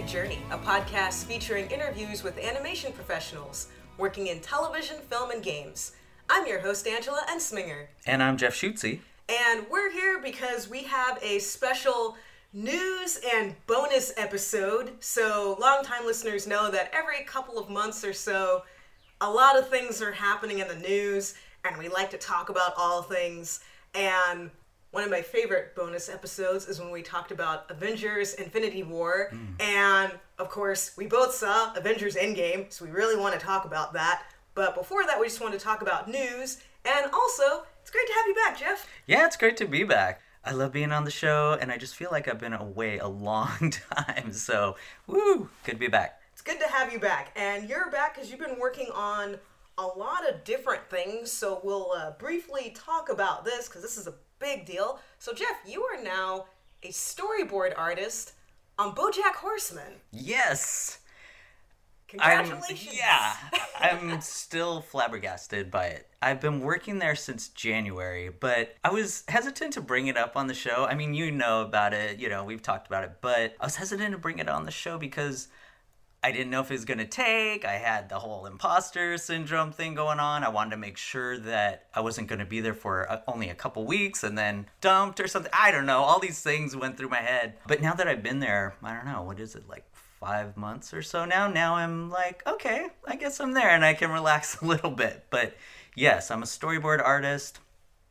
Welcome to The Animated Journey, a podcast featuring interviews with animation professionals working in television, film, and games. I'm your host, Angela Entzminger. And I'm Jeff Schutze. And we're here because we have a special news and bonus episode. So, longtime listeners know that every couple of months or so, a lot of things are happening in the news, and we like to talk about all things. And one of my favorite bonus episodes is when we talked about Avengers Infinity War. Mm. And of course, we both saw Avengers Endgame, so we really want to talk about that. But before that, we just want to talk about news. And also, it's great to have you back, Jeff. Yeah, it's great to be back. I love being on the show, and I just feel like I've been away a long time. So, woo, good to be back. It's good to have you back. And you're back because you've been working on a lot of different things. So, we'll uh, briefly talk about this because this is a big deal. So, Jeff, you are now a storyboard artist on Bojack Horseman. Yes. Congratulations. I'm, yeah, I'm still flabbergasted by it. I've been working there since January, but I was hesitant to bring it up on the show. I mean, you know about it, you know, we've talked about it, but I was hesitant to bring it on the show because I didn't know if it was going to take. I had the whole imposter syndrome thing going on. I wanted to make sure that I wasn't going to be there for uh, only a couple weeks and then dumped or something. I don't know. All these things went through my head. But now that I've been there, I don't know, what is it, like five months or so now. Now I'm like, okay, I guess I'm there and I can relax a little bit. But yes, I'm a storyboard artist.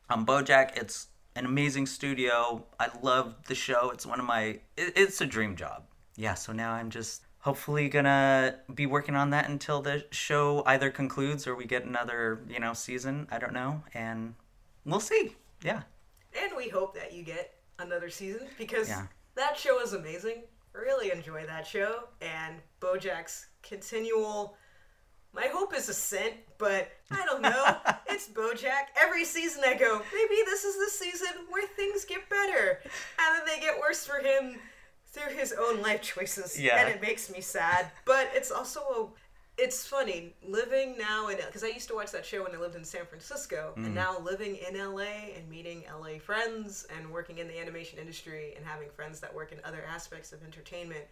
I'm Bojack. It's an amazing studio. I love the show. It's one of my, it's a dream job. Yeah, so now I'm just hopefully gonna be working on that until the show either concludes or we get another, you know, season. I don't know. And we'll see. Yeah. And we hope that you get another season because yeah. that show is amazing really enjoy that show and Bojack's continual. My hope is ascent, but I don't know. it's Bojack. Every season I go, maybe this is the season where things get better, and then they get worse for him through his own life choices. Yeah. And it makes me sad, but it's also a it's funny living now in because I used to watch that show when I lived in San Francisco, mm. and now living in LA and meeting LA friends and working in the animation industry and having friends that work in other aspects of entertainment.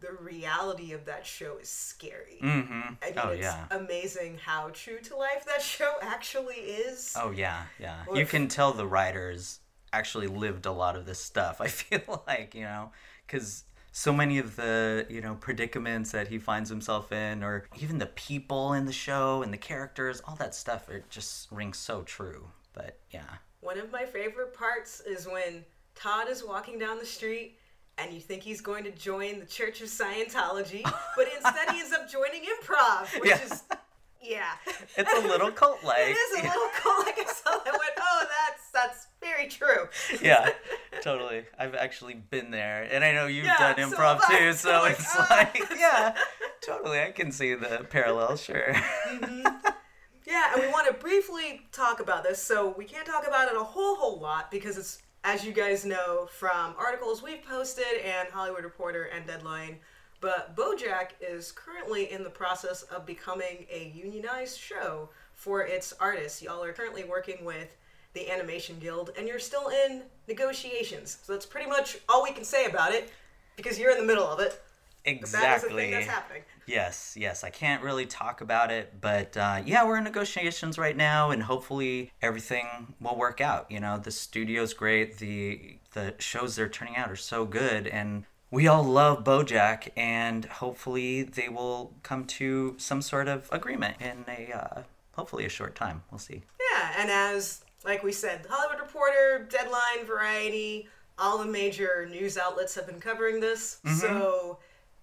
The reality of that show is scary. Mm-hmm. I mean, oh, it's yeah. amazing how true to life that show actually is. Oh yeah, yeah. you can tell the writers actually lived a lot of this stuff. I feel like you know because so many of the you know predicaments that he finds himself in or even the people in the show and the characters all that stuff it just rings so true. But yeah. One of my favorite parts is when todd is walking down the street and you think he's going to join the church of scientology but instead he ends up joining improv which yeah. is yeah. It's a little cult like it is a little cult like i saw that went oh that's that's very true. yeah, totally. I've actually been there, and I know you've yeah, done improv so too. So, so it's uh, like, yeah, totally. I can see the parallel. Sure. Mm-hmm. Yeah, and we want to briefly talk about this. So we can't talk about it a whole whole lot because it's as you guys know from articles we've posted and Hollywood Reporter and Deadline. But BoJack is currently in the process of becoming a unionized show for its artists. Y'all are currently working with the Animation Guild, and you're still in negotiations. So that's pretty much all we can say about it, because you're in the middle of it. Exactly. That that's happening. Yes, yes. I can't really talk about it, but uh, yeah, we're in negotiations right now, and hopefully everything will work out. You know, the studio's great. The the shows they're turning out are so good, and we all love BoJack, and hopefully they will come to some sort of agreement in a uh, hopefully a short time. We'll see. Yeah, and as like we said, the Hollywood Reporter, Deadline, Variety, all the major news outlets have been covering this. Mm-hmm. So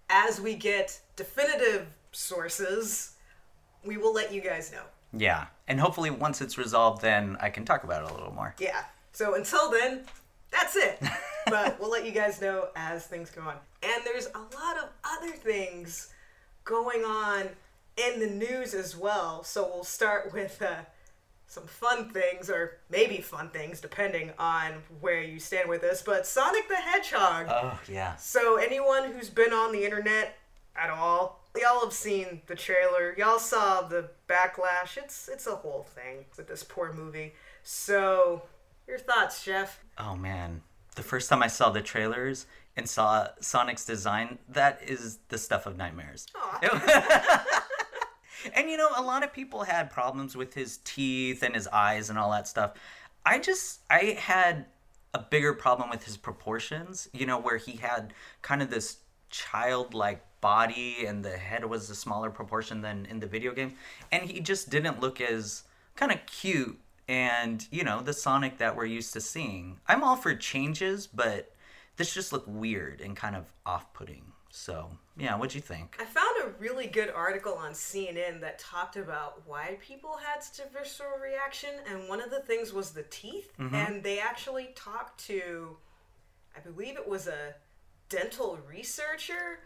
as we get definitive sources, we will let you guys know. Yeah. And hopefully once it's resolved then I can talk about it a little more. Yeah. So until then, that's it. but we'll let you guys know as things go on. And there's a lot of other things going on in the news as well. So we'll start with uh, some fun things, or maybe fun things, depending on where you stand with this. But Sonic the Hedgehog. Oh yeah. So anyone who's been on the internet at all, y'all have seen the trailer. Y'all saw the backlash. It's it's a whole thing with this poor movie. So your thoughts, Jeff? Oh man, the first time I saw the trailers and saw Sonic's design, that is the stuff of nightmares. and you know, a lot of people had problems with his teeth and his eyes and all that stuff. I just I had a bigger problem with his proportions, you know, where he had kind of this childlike body and the head was a smaller proportion than in the video game. And he just didn't look as kind of cute and you know the sonic that we're used to seeing. I'm all for changes but this just looked weird and kind of off-putting so yeah what'd you think i found a really good article on cnn that talked about why people had such a visceral reaction and one of the things was the teeth mm-hmm. and they actually talked to i believe it was a dental researcher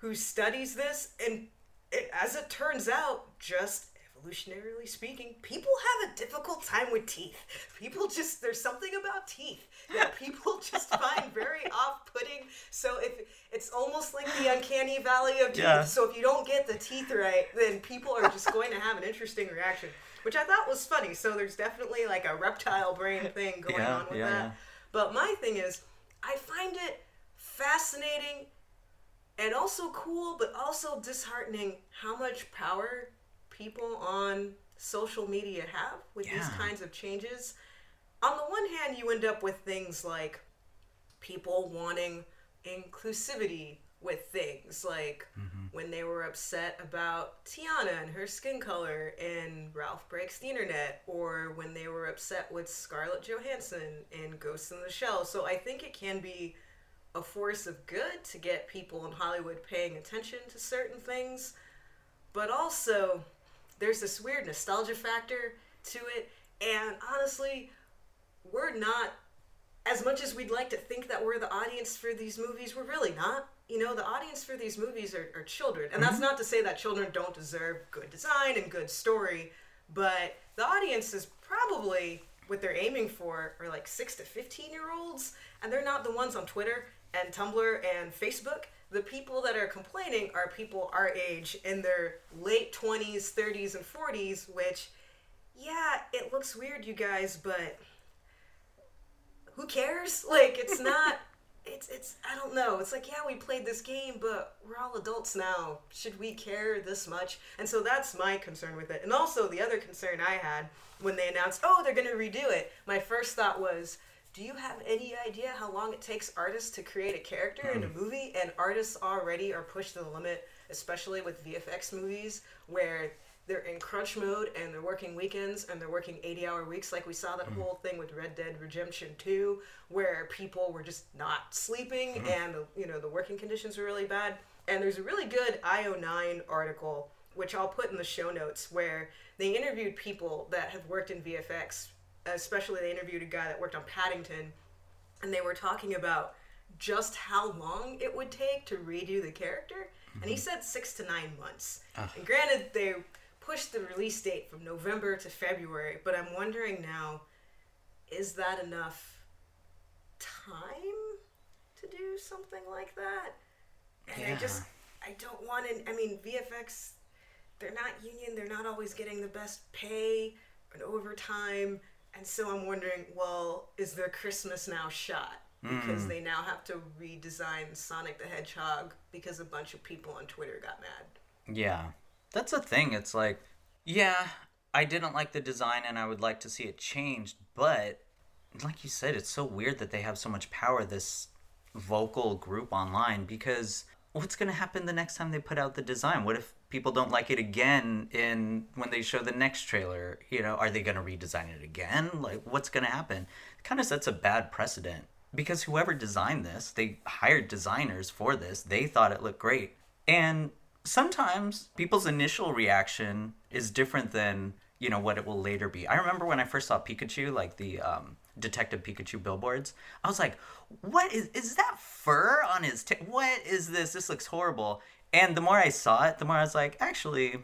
who studies this, and it, as it turns out, just evolutionarily speaking, people have a difficult time with teeth. People just there's something about teeth that people just find very off-putting. So if it's almost like the uncanny valley of teeth. Yeah. So if you don't get the teeth right, then people are just going to have an interesting reaction, which I thought was funny. So there's definitely like a reptile brain thing going yeah, on with yeah, that. But my thing is, I find it fascinating and also cool, but also disheartening how much power people on social media have with yeah. these kinds of changes. On the one hand, you end up with things like people wanting inclusivity with things like mm-hmm. when they were upset about Tiana and her skin color in Ralph Breaks the Internet, or when they were upset with Scarlett Johansson in Ghost in the Shell. So I think it can be a force of good to get people in Hollywood paying attention to certain things, but also there's this weird nostalgia factor to it. And honestly, we're not, as much as we'd like to think that we're the audience for these movies, we're really not. You know, the audience for these movies are, are children. And mm-hmm. that's not to say that children don't deserve good design and good story, but the audience is probably what they're aiming for are like 6 to 15 year olds and they're not the ones on Twitter and Tumblr and Facebook, the people that are complaining are people our age in their late 20s, 30s, and 40s, which, yeah, it looks weird, you guys, but who cares? Like, it's not. it's it's I don't know. It's like yeah, we played this game, but we're all adults now. Should we care this much? And so that's my concern with it. And also the other concern I had when they announced, "Oh, they're going to redo it." My first thought was, do you have any idea how long it takes artists to create a character mm. in a hmm. movie? And artists already are pushed to the limit, especially with VFX movies, where they're in crunch mode and they're working weekends and they're working 80 hour weeks like we saw that mm. whole thing with red dead redemption 2 where people were just not sleeping mm. and the, you know the working conditions were really bad and there's a really good io9 article which i'll put in the show notes where they interviewed people that have worked in vfx especially they interviewed a guy that worked on Paddington, and they were talking about just how long it would take to redo the character, mm-hmm. and he mm-hmm. said six to nine months. And granted, they pushed the release date from November to February, but I'm wondering now, is that enough time to do something like that? And yeah. I just, I don't want to. I mean, VFX, they're not union. They're not always getting the best pay and overtime and so I'm wondering, well, is their Christmas now shot? Because mm. they now have to redesign Sonic the Hedgehog because a bunch of people on Twitter got mad. Yeah. That's a thing. It's like, yeah, I didn't like the design and I would like to see it changed, but like you said, it's so weird that they have so much power, this vocal group online, because what's going to happen the next time they put out the design? What if people don't like it again in when they show the next trailer? You know, are they going to redesign it again? Like, what's going to happen? Kind of sets a bad precedent because whoever designed this, they hired designers for this. They thought it looked great. And sometimes people's initial reaction is different than, you know, what it will later be. I remember when I first saw Pikachu, like the um, Detective Pikachu billboards. I was like, "What is is that fur on his? T- what is this? This looks horrible." And the more I saw it, the more I was like, "Actually,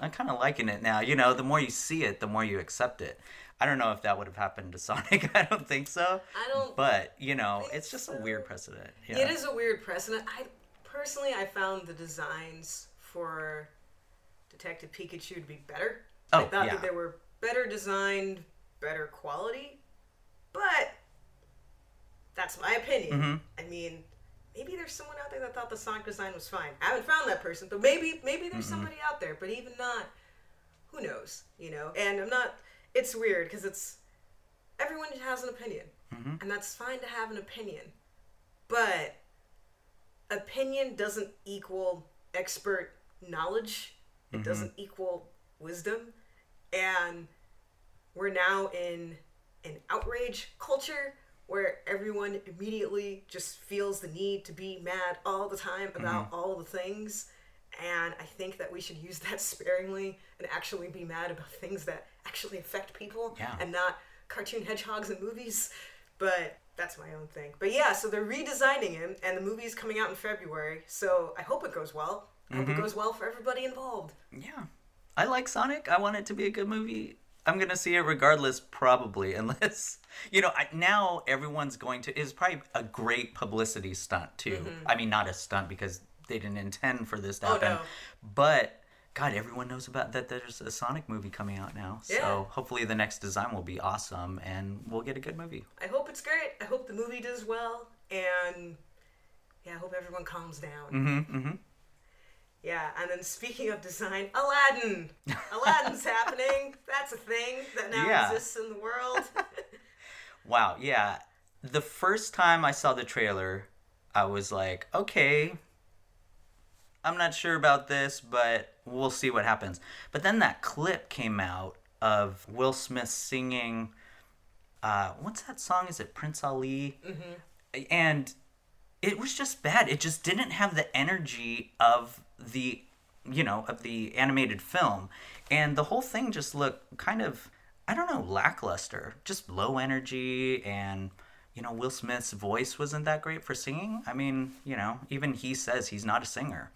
I'm kind of liking it now." You know, the more you see it, the more you accept it. I don't know if that would have happened to Sonic. I don't think so. I don't. But you know, it's just so. a weird precedent. Yeah. It is a weird precedent. I personally, I found the designs for Detective Pikachu to be better. Oh, I thought yeah. that they were better designed, better quality. But That's my opinion. Mm-hmm. I mean, maybe there's someone out there that thought the Sonic design was fine. I haven't found that person, but maybe maybe there's mm-hmm. somebody out there. But even not, who knows? You know. And I'm not. It's weird because it's everyone has an opinion, mm-hmm. and that's fine to have an opinion, but opinion doesn't equal expert knowledge. It mm-hmm. doesn't equal wisdom, and we're now in an outrage culture where everyone immediately just feels the need to be mad all the time about mm-hmm. all the things. And I think that we should use that sparingly and actually be mad about things that actually affect people yeah. and not cartoon hedgehogs and movies. But that's my own thing. But yeah, so they're redesigning him, and the movie's coming out in February. So I hope it goes well. I mm-hmm. hope it mm-hmm. goes well for everybody involved. Yeah. I like Sonic. I want it to be a good movie. I'm gonna see it regardless, probably, unless you know. I, now everyone's going to is probably a great publicity stunt too. Mm-hmm. I mean, not a stunt because they didn't intend for this to happen, oh, no. but God, everyone knows about that. There's a Sonic movie coming out now, yeah. so hopefully the next design will be awesome and we'll get a good movie. I hope it's great. I hope the movie does well, and yeah, I hope everyone calms down. Mm-hmm. Mm-hmm. Yeah, and then speaking of design, Aladdin. Aladdin's happening. That's a thing that now yeah. exists in the world. wow, yeah. The first time I saw the trailer, I was like, okay, I'm not sure about this, but we'll see what happens. But then that clip came out of Will Smith singing, uh, what's that song? Is it Prince Ali? Mm-hmm. And it was just bad. It just didn't have the energy of the you know of the animated film. And the whole thing just looked kind of i don't know lackluster just low energy and you know will smith's voice wasn't that great for singing. I mean you know even he says he's not a singer.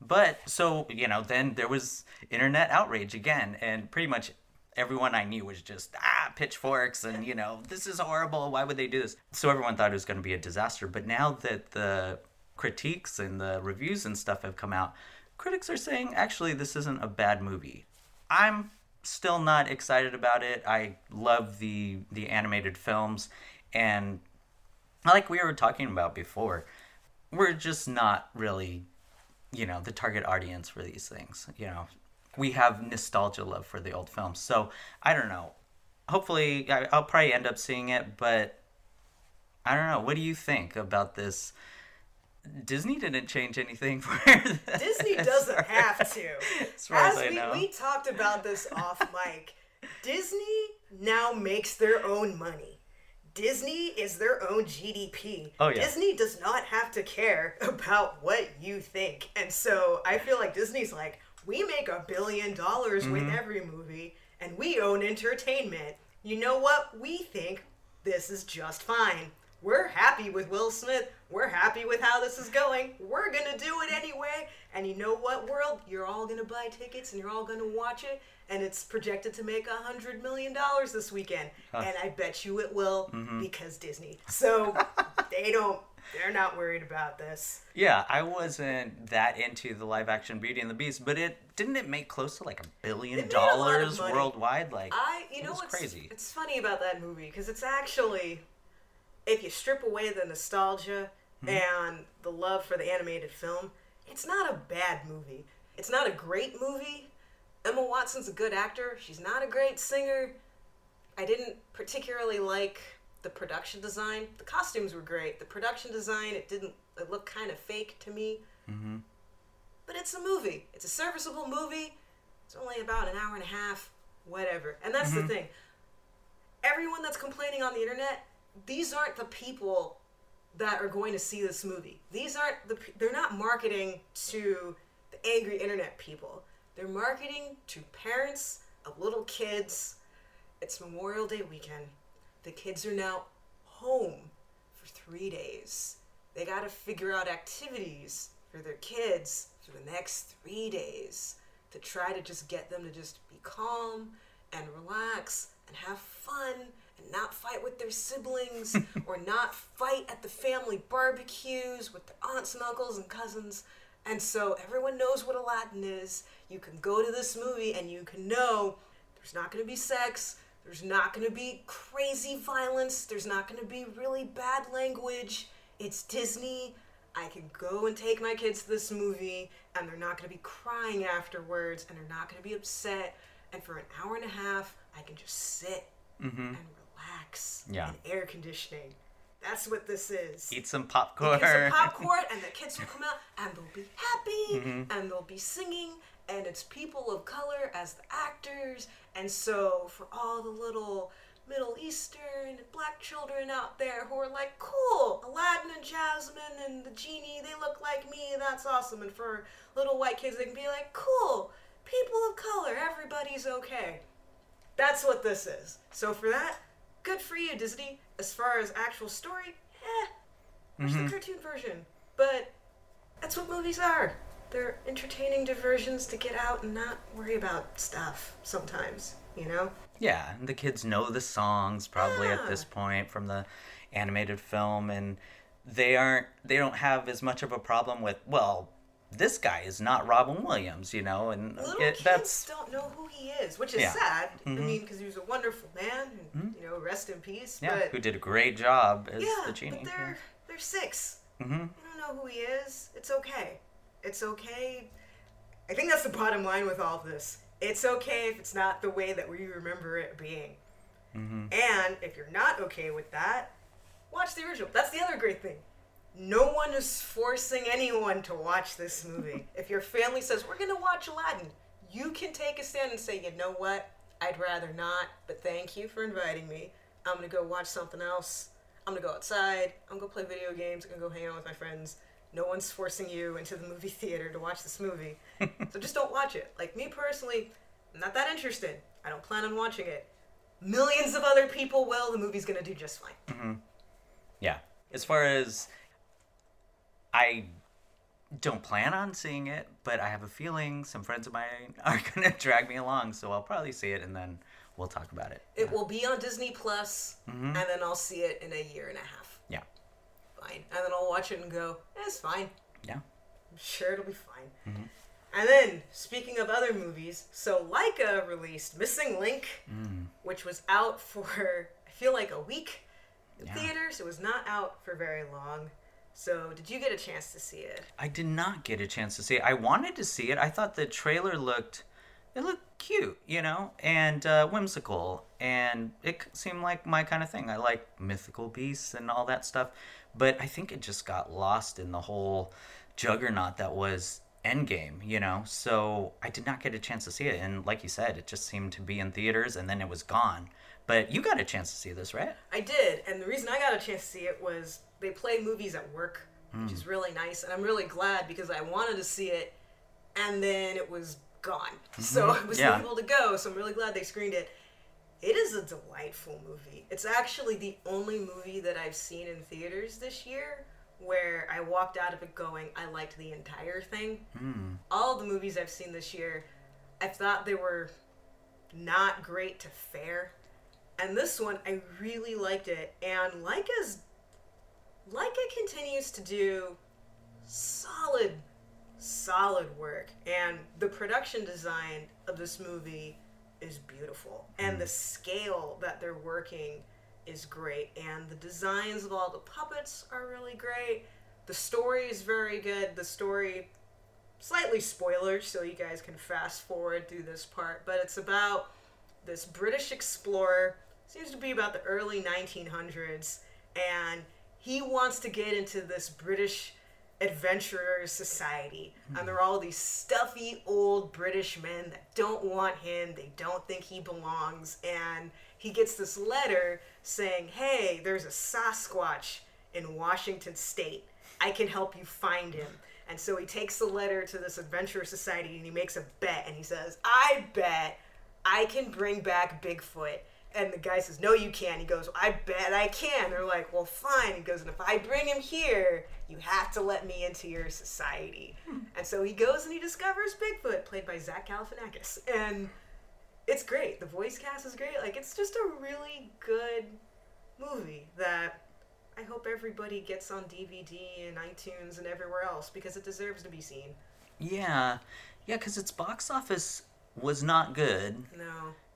But so you know then there was internet outrage again and pretty much everyone i knew was just ah pitchforks and you know this is horrible. Why would they do this? So everyone thought it was going to be a disaster. But now that the critiques and the reviews and stuff have come out, critics are saying actually this isn't a bad movie. I'm still not excited about it. I love the the animated films and like we were talking about before, we're just not really you know the target audience for these things. You know, we have nostalgia love for the old films. So, I don't know. Hopefully I'll probably end up seeing it, but I don't know. What do you think about this Disney didn't change anything for Disney doesn't have to. As, as, as we, we talked about this off mic, Disney now makes their own money. Disney is their own GDP. Oh, yeah. Disney does not have to care about what you think. And so I feel like Disney's like, we make a billion dollars mm-hmm. with every movie and we own entertainment. You know what? We think this is just fine. We're happy with Will Smith. We're happy with how this is going. We're going to do it anyway. And you know what, world? You're all going to buy tickets and you're all going to watch it. And it's projected to make a $100 million this weekend. Huh. And I bet you it will mm-hmm. because Disney. So they don't. They're not worried about this. Yeah, I wasn't that into the live action Beauty and the Beast, but it didn't it make close to like a billion dollars worldwide? Like I, you know, what's crazy. It's funny about that movie because it's actually if you strip away the nostalgia mm-hmm. and the love for the animated film, it's not a bad movie. It's not a great movie. Emma Watson's a good actor. She's not a great singer. I didn't particularly like the production design. The costumes were great. The production design, it didn't it looked kind of fake to me. Mm-hmm. But it's a movie. It's a serviceable movie. It's only about an hour and a half, whatever. And that's mm-hmm. the thing. Everyone that's complaining on the internet these aren't the people that are going to see this movie. These aren't the they're not marketing to the angry internet people. They're marketing to parents of little kids. It's Memorial Day weekend. The kids are now home for 3 days. They got to figure out activities for their kids for the next 3 days to try to just get them to just be calm and relax and have fun and not fight with their siblings or not fight at the family barbecues with their aunts and uncles and cousins. And so everyone knows what Aladdin is. You can go to this movie and you can know there's not going to be sex, There's not going to be crazy violence. There's not going to be really bad language. It's Disney. I can go and take my kids to this movie and they're not going to be crying afterwards and they're not going to be upset. And for an hour and a half, I can just sit mm-hmm. and relax yeah. in air conditioning. That's what this is. Eat some popcorn. Eat some popcorn, and the kids will come out and they'll be happy mm-hmm. and they'll be singing, and it's people of color as the actors. And so, for all the little Middle Eastern black children out there who are like, cool, Aladdin and Jasmine and the genie, they look like me, that's awesome. And for little white kids, they can be like, cool, people of color, everybody's okay. That's what this is. So, for that, good for you, Disney. As far as actual story, eh, watch Mhm. the cartoon version. But that's what movies are. They're entertaining diversions to get out and not worry about stuff sometimes, you know? Yeah, and the kids know the songs probably at this point from the animated film, and they aren't they don't have as much of a problem with well, this guy is not Robin Williams, you know, and Little it, kids that's don't know who he is, which is Yeah. sad. I Mhm. mean, because he was a wonderful man, and, you know, rest in peace. yeah, but who did a great job as yeah, the genie. but they're they're six. hmm You don't know who he is. It's okay. It's okay. I think that's the bottom line with all of this. It's okay if it's not the way that we remember it being. hmm And if you're not okay with that, watch the original. That's the other great thing. No one is forcing anyone to watch this movie. if your family says, we're going to watch Aladdin, you can take a stand and say, you know what? I'd rather not, but thank you for inviting me. I'm going to go watch something else. I'm going to go outside. I'm going to play video games. I'm going to go hang out with my friends. No one's forcing you into the movie theater to watch this movie. so just don't watch it. Like me personally, I'm not that interested. I don't plan on watching it. Millions of other people will. The movie's gonna do just fine. Mm-hmm. Yeah. As far as I don't plan on seeing it, but I have a feeling some friends of mine are gonna drag me along, so I'll probably see it and then we'll talk about it. It will be on Disney Plus, mm-hmm. and then I'll see it in a year and a half. Yeah. Fine. And then I'll watch it and go, eh, it's fine. Yeah. I'm sure it'll be fine. Mm-hmm. And then, speaking of other movies, so Laika released Missing Link, mm. which was out for, I feel like, a week in Yeah. theaters. It was not out for very long. So, did you get a chance to see it? I did not get a chance to see it. I wanted to see it. I thought the trailer looked it looked cute, you know, and uh, whimsical, and it seemed like my kind of thing. I like mythical beasts and all that stuff, but I think it just got lost in the whole juggernaut that was Endgame, you know. So I did not get a chance to see it, and like you said, it just seemed to be in theaters and then it was gone. But you got a chance to see this, right? I did, and the reason I got a chance to see it was they play movies at work, which is hmm. really nice, and I'm really glad because I wanted to see it, and then it was gone, so mm-hmm. I was Yeah. able to go. So I'm really glad they screened it. It is a delightful movie. It's actually the only movie that I've seen in theaters this year where I walked out of it going, I liked the entire thing. Hmm. All the movies I've seen this year, I thought they were not great to fair. And this one, I really liked it. And Laika's Laika continues to do solid, solid work. And the production design of this movie is beautiful. And hmm. the scale that they're working is great. And the designs of all the puppets are really great. The story is very good. The story, slightly spoilers, so you guys can fast forward through this part. But it's about this British explorer, seems to be about the early 1900s, and he wants to get into this British adventurer society. And hmm. there are all these stuffy old British men that don't want him, they don't think he belongs, and he gets this letter saying, Hey, there's a Sasquatch in Washington State. I can help you find him. And so he takes the letter to this adventurer society and he makes a bet and he says, I bet I can bring back Bigfoot. And the guy says, No, you can't. He goes, I bet I can. They're like, Well, fine. He goes, And if I bring him here, you have to let me into your society. Hmm. And so he goes and he discovers Bigfoot, played by Zach Galifianakis. And it's great. The voice cast is great. Like, it's just a really good movie that I hope everybody gets on DVD and iTunes and everywhere else because it deserves to be seen. Yeah, yeah, because its box office was not good, No.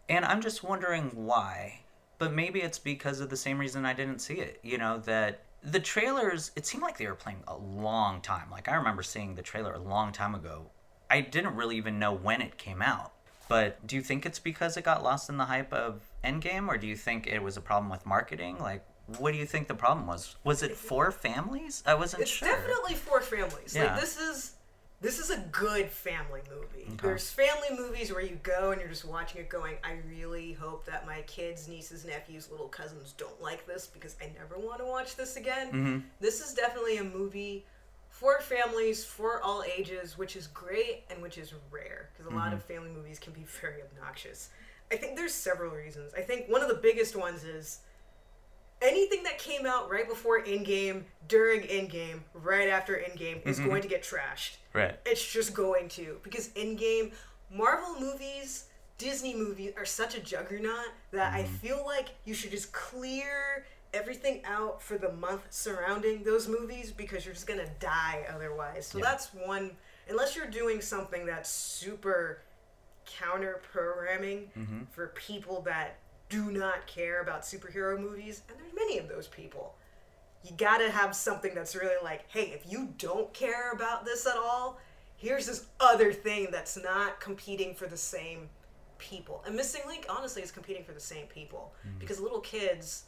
And I'm just wondering why. But maybe it's because of the same reason I didn't see it. You know, that the trailers, it seemed like they were playing a long time. Like, I remember seeing the trailer a long time ago. I didn't really even know when it came out. But do you think it's because it got lost in the hype of Endgame, or do you think it was a problem with marketing? Like, what do you think the problem was? Was it for families? I wasn't it's sure. It's definitely for families. Yeah. Like, this is this is a good family movie. Okay. There's family movies where you go and you're just watching it going, I really hope that my kids, nieces, nephews, little cousins don't like this because I never want to watch this again. Mm-hmm. This is definitely a movie for families, for all ages, which is great and which is rare because a mm-hmm. lot of family movies can be very obnoxious. I think there's several reasons. I think one of the biggest ones is anything that came out right before Endgame, during Endgame, right after Endgame is mm-hmm. going to get trashed. Right. It's just going to because Endgame, Marvel movies, Disney movies are such a juggernaut that mm-hmm. I feel like you should just clear everything out for the month surrounding those movies because you're just gonna die otherwise. So yeah. that's one. Unless you're doing something that's super counter programming mm-hmm. for people that do not care about superhero movies, and there's many of those people. You gotta have something that's really like, hey, if you don't care about this at all, here's this other thing that's not competing for the same people. And Missing Link, honestly, is competing for the same people mm-hmm. because little kids,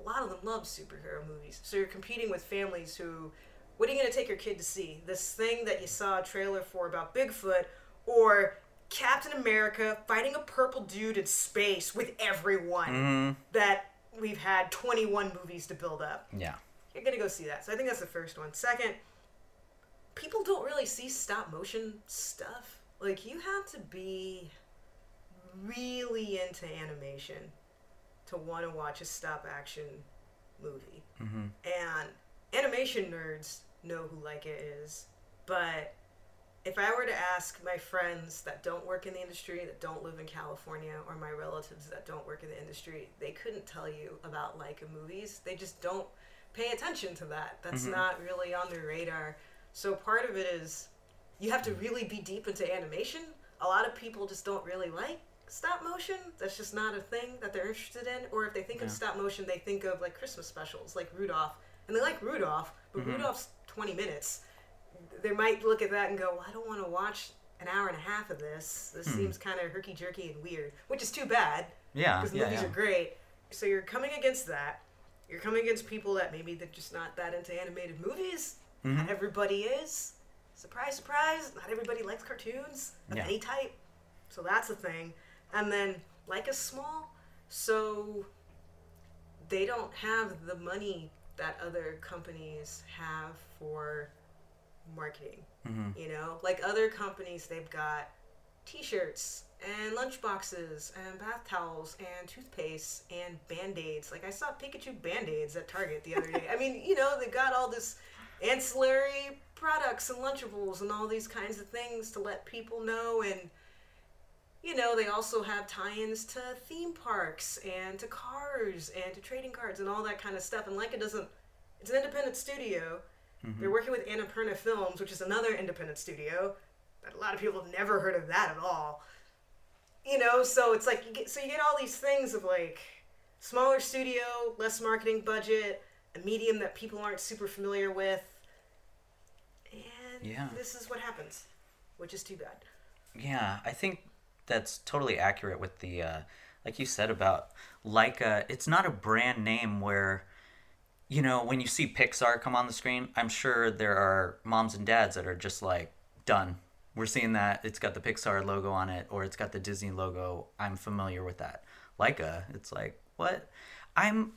a lot of them love superhero movies. So you're competing with families who, what are you gonna take your kid to see? This thing that you saw a trailer for about Bigfoot, or Captain America fighting a purple dude in space with everyone mm-hmm. that we've had 21 movies to build up. Yeah. You're going to go see that. So I think that's the first one. Second, people don't really see stop motion stuff. Like, you have to be really into animation to want to watch a stop action movie. Mm-hmm. And animation nerds know who Laika is, but if I were to ask my friends that don't work in the industry, that don't live in California, or my relatives that don't work in the industry, they couldn't tell you about Laika movies. They just don't pay attention to that. That's mm-hmm. not really on their radar. So part of it is you have to really be deep into animation. A lot of people just don't really like stop motion. That's just not a thing that they're interested in. Or if they think yeah. of stop motion, they think of like Christmas specials, like Rudolph. And they like Rudolph, but mm-hmm. Rudolph's 20 minutes they might look at that and go, well, I don't want to watch an hour and a half of this. This hmm. seems kind of herky jerky and weird, which is too bad. Yeah, because yeah, movies yeah. are great. So you're coming against that. You're coming against people that maybe they're just not that into animated movies. Mm-hmm. Not everybody is. Surprise, surprise! Not everybody likes cartoons of yeah. any type. So that's a thing. And then Laika small, so they don't have the money that other companies have for marketing. Mm-hmm. You know, like other companies, they've got T-shirts and lunchboxes and bath towels and toothpaste and band-aids. Like I saw Pikachu band-aids at Target the other day. I mean, you know, they got all this ancillary products and lunchables and all these kinds of things to let people know and you know, they also have tie-ins to theme parks and to cars and to trading cards and all that kind of stuff. And like it doesn't it's an independent studio Mm-hmm. They're working with Annapurna Films, which is another independent studio. That a lot of people have never heard of that at all. You know, so it's like you get so you get all these things of like smaller studio, less marketing budget, a medium that people aren't super familiar with. And yeah. this is what happens, which is too bad. Yeah, I think that's totally accurate with the uh, like you said about Laika. It's not a brand name where you know, when you see Pixar come on the screen, I'm sure there are moms and dads that are just like, done. We're seeing that it's got the Pixar logo on it or it's got the Disney logo. I'm familiar with that. Laika, it's like, what? I'm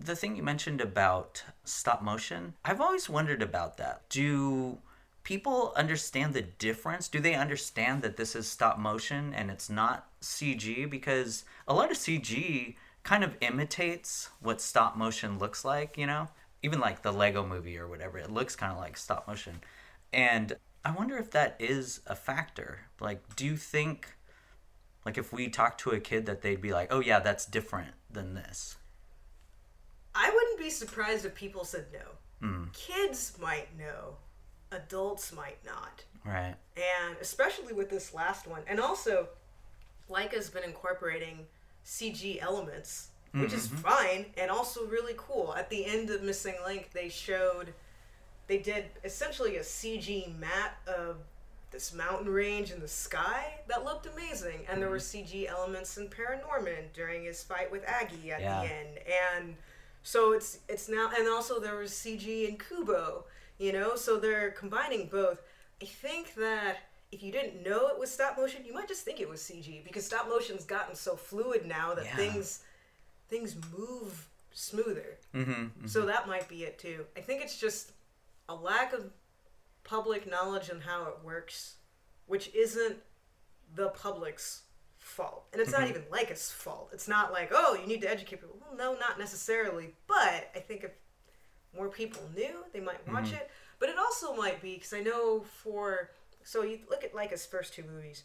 the thing you mentioned about stop motion. I've always wondered about that. Do people understand the difference? Do they understand that this is stop motion and it's not CG? Because a lot of CG kind of imitates what stop motion looks like, you know? Even like the Lego movie or whatever, it looks kind of like stop motion. And I wonder if that is a factor. Like, do you think, like, if we talk to a kid, that they'd be like, oh, yeah, that's different than this? I wouldn't be surprised if people said no. Mm. Kids might know, adults might not. Right. And especially with this last one. And also, Laika's been incorporating CG elements, which mm-hmm. is fine and also really cool. At the end of Missing Link, they showed they did essentially a CG map of this mountain range in the sky that looked amazing, and there were mm-hmm. CG elements in Paranorman during his fight with Aggie at yeah. the end, and so it's it's now and also there was CG in Kubo, you know, so they're combining both. I think that if you didn't know it was stop motion, you might just think it was CG because stop motion's gotten so fluid now that yeah. things things move smoother. Mm-hmm, mm-hmm. So that might be it too. I think it's just a lack of public knowledge on how it works, which isn't the public's fault. And it's mm-hmm. not even Laika's fault. It's not like, oh, you need to educate people. Well, no, not necessarily. But I think if more people knew, they might watch mm-hmm. it. But it also might be, because I know for, so you look at Laika's first two movies.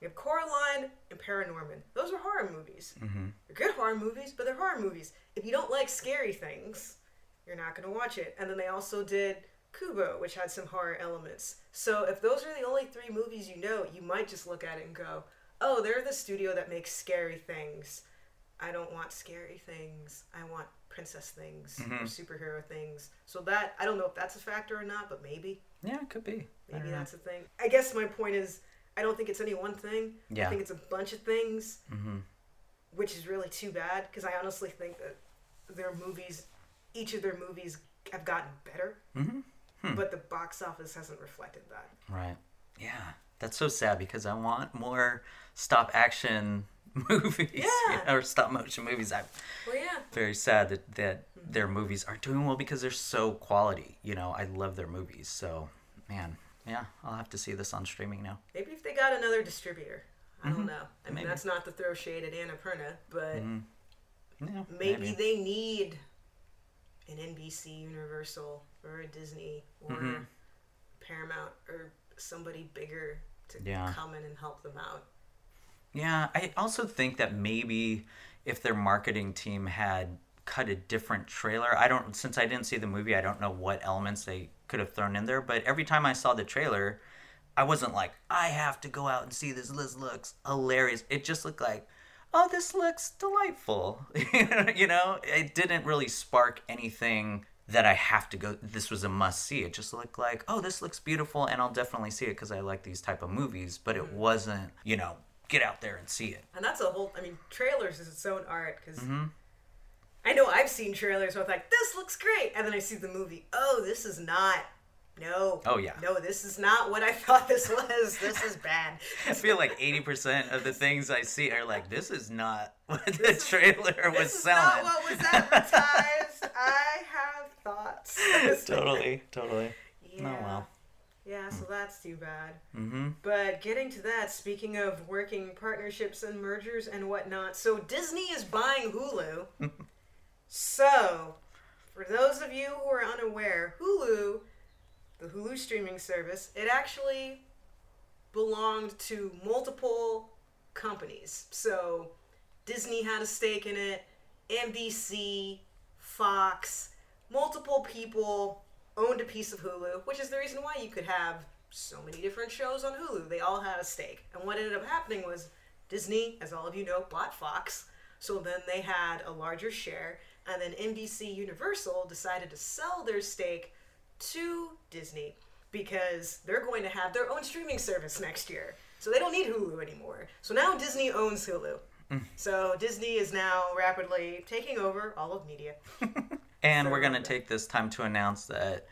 You have Coraline and Paranorman. Those are horror movies. Mm-hmm. They're good horror movies, but they're horror movies. If you don't like scary things, you're not going to watch it. And then they also did Kubo, which had some horror elements. So if those are the only three movies you know, you might just look at it and go, oh, they're the studio that makes scary things. I don't want scary things. I want princess things mm-hmm. or superhero things. So that I don't know if that's a factor or not, but maybe. Yeah, it could be. Maybe that's know. a thing. I guess my point is, I don't think it's any one thing. Yeah. I think it's a bunch of things, mm-hmm. which is really too bad because I honestly think that their movies, each of their movies, have gotten better. Mm-hmm. Hmm. But the box office hasn't reflected that. Right. Yeah. That's so sad because I want more stop action movies yeah. or stop motion movies. I'm well, yeah. very sad that, that mm-hmm. their movies aren't doing well because they're so quality. You know, I love their movies. So, man, yeah, I'll have to see this on streaming now. Maybe if they got another distributor. I mm-hmm. don't know. I mean, maybe. that's not to throw shade at Annapurna, but mm-hmm. yeah, maybe, maybe, they need an NBC Universal or a Disney or mm-hmm. Paramount or somebody bigger to yeah. come in and help them out. Yeah, I also think that maybe if their marketing team had cut a different trailer, I don't since I didn't see the movie, I don't know what elements they could have thrown in there, but every time I saw the trailer, I wasn't like, I have to go out and see this. This looks hilarious. It just looked like, oh, this looks delightful. you know, it didn't really spark anything that I have to go. This was a must see. It just looked like, oh, this looks beautiful, and I'll definitely see it because I like these type of movies. But it mm-hmm. wasn't, you know, get out there and see it. And that's a whole. I mean, trailers is its own art because. Mm-hmm. I know I've seen trailers where I'm like, this looks great. And then I see the movie. Oh, this is not no. Oh yeah. No, this is not what I thought this was. this is bad. I feel like eighty percent of the things I see are like, this is not what the this trailer was this selling. Not what was advertised. I have thoughts. totally, totally. Yeah. Oh well. Yeah, so that's too bad. Mm-hmm. But getting to that, speaking of working partnerships and mergers and whatnot, so Disney is buying Hulu. so, for those of you who are unaware, Hulu the Hulu streaming service, it actually belonged to multiple companies. So Disney had a stake in it, NBC, Fox, multiple people owned a piece of Hulu, which is the reason why you could have so many different shows on Hulu. They all had a stake. And what ended up happening was Disney, as all of you know, bought Fox. So then they had a larger share. And then NBC Universal decided to sell their stake to Disney because they're going to have their own streaming service next year. So they don't need Hulu anymore. So now Disney owns Hulu. Mm. So Disney is now rapidly taking over all of media. and so we're going to take this time to announce that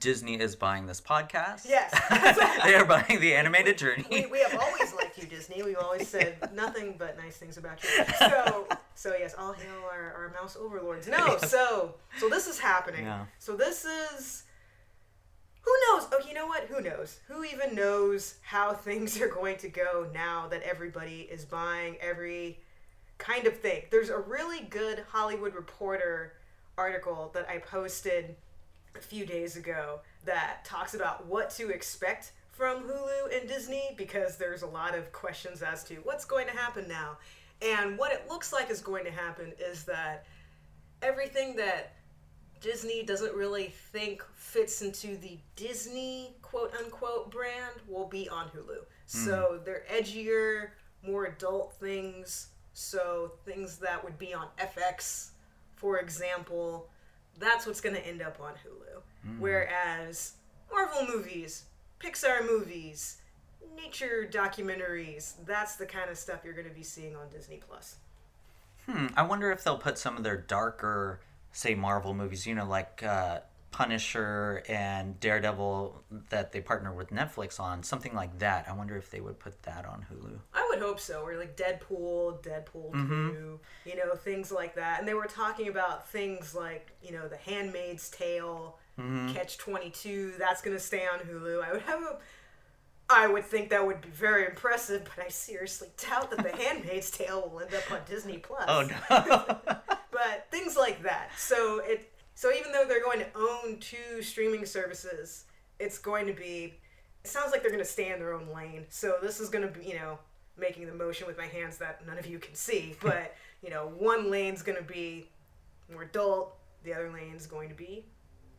Disney is buying this podcast. Yes. they are buying the animated journey. We, we have always liked you, Disney. We've always said nothing but nice things about you. So, so yes, all hail our, our mouse overlords. No, yes. so so this is happening. Yeah. So this is who knows? Oh, you know what? Who knows? Who even knows how things are going to go now that everybody is buying every kind of thing? There's a really good Hollywood Reporter article that I posted a few days ago that talks about what to expect from Hulu and Disney because there's a lot of questions as to what's going to happen now. And what it looks like is going to happen is that everything that Disney doesn't really think fits into the Disney quote unquote brand will be on Hulu. Mm. So they're edgier, more adult things. So things that would be on FX, for example, that's what's going to end up on Hulu. Mm. Whereas Marvel movies, Pixar movies, nature documentaries, that's the kind of stuff you're going to be seeing on Disney Plus. Hmm, I wonder if they'll put some of their darker, say Marvel movies, you know, like uh, Punisher and Daredevil that they partner with Netflix on, something like that. I wonder if they would put that on Hulu. I would hope so. Or like Deadpool, Deadpool mm-hmm. 2, you know, things like that. And they were talking about things like, you know, The Handmaid's Tale, mm-hmm. Catch 22, that's going to stay on Hulu. I would have a I would think that would be very impressive, but I seriously doubt that The Handmaid's Tale will end up on Disney Plus. Oh no. but things like that. So it so even though they're going to own two streaming services, it's going to be. It sounds like they're going to stay in their own lane. So this is going to be, you know, making the motion with my hands that none of you can see. But you know, one lane's going to be more adult. The other lane's going to be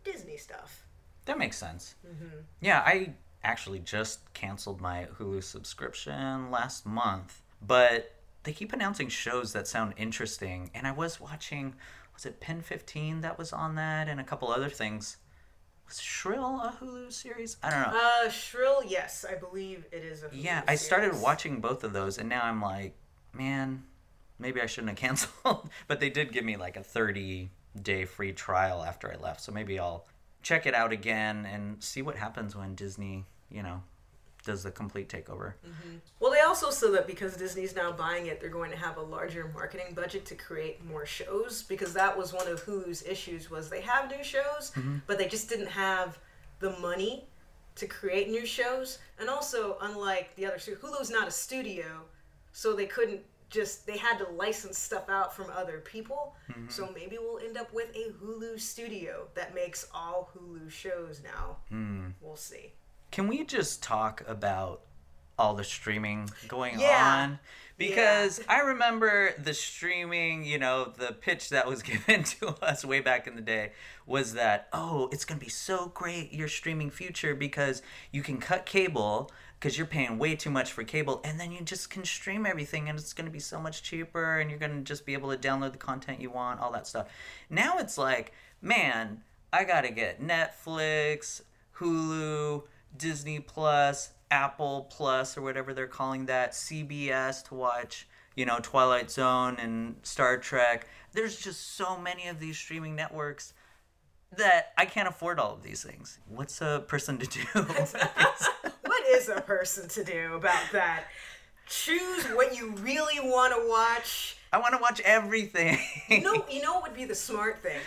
Disney stuff. That makes sense. Mm-hmm. Yeah, I actually just canceled my Hulu subscription last month, but they keep announcing shows that sound interesting, and I was watching was it Pen 15 that was on that and a couple other things. Was Shrill a Hulu series? I don't know. Uh, Shrill, yes, I believe it is a Hulu Yeah, I started watching both of those and now I'm like, man, maybe I shouldn't have canceled. but they did give me like a 30 day free trial after I left. So maybe I'll check it out again and see what happens when Disney, you know, does the complete takeover. Mm-hmm. Well, they also said that because Disney's now buying it, they're going to have a larger marketing budget to create more shows because that was one of Hulu's issues was they have new shows, mm-hmm. but they just didn't have the money to create new shows. And also, unlike the other studio, Hulu's not a studio, so they couldn't just they had to license stuff out from other people. Mm-hmm. So maybe we'll end up with a Hulu studio that makes all Hulu shows now. Mm. We'll see. Can we just talk about all the streaming going yeah. on? Because yeah. I remember the streaming, you know, the pitch that was given to us way back in the day was that, oh, it's going to be so great, your streaming future, because you can cut cable because you're paying way too much for cable and then you just can stream everything and it's going to be so much cheaper and you're going to just be able to download the content you want all that stuff now it's like man i gotta get netflix hulu Disney Plus, Apple Plus, or whatever they're calling that, CBS to watch, you know, Twilight Zone and Star Trek. There's just so many of these streaming networks that I can't afford all of these things. What's a person to do? what is a person to do about that? Choose what you really want to watch. I want to watch everything. you know, you know what would be the smart thing?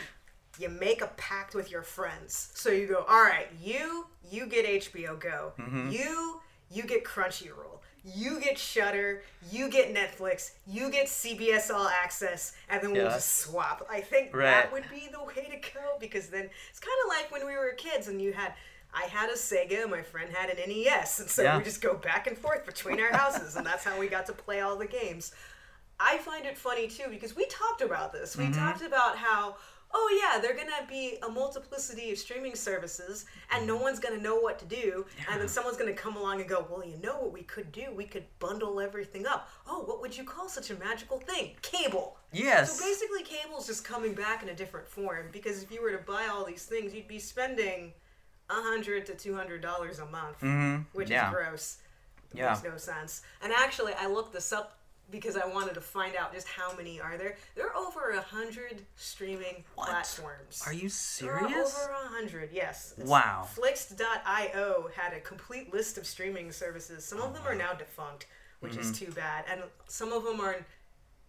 You make a pact with your friends. So you go, all right, you you get HBO Go. Mm-hmm. You you get Crunchyroll. You get Shudder, You get Netflix. You get CBS All Access, and then we'll yeah. just swap. I think right. that would be the way to go because then it's kind of like when we were kids and you had. I had a Sega, my friend had an NES, and so yeah. we just go back and forth between our houses, and that's how we got to play all the games. I find it funny too because we talked about this. We mm-hmm. talked about how oh yeah, they're gonna be a multiplicity of streaming services, and no one's gonna know what to do, yeah. and then someone's gonna come along and go, well, you know what we could do? We could bundle everything up. Oh, what would you call such a magical thing? Cable. Yes. So basically, cable's just coming back in a different form because if you were to buy all these things, you'd be spending a hundred to two hundred dollars a month, mm-hmm. which yeah. is gross. It yeah. makes no sense. And actually, I looked this up because I wanted to find out just how many are there. There are over a hundred streaming what? platforms. Are you serious? over a hundred, yes. It's wow. Flixed.io had a complete list of streaming services. Some of oh, them are now defunct, which mm-hmm. is too bad, and some of them are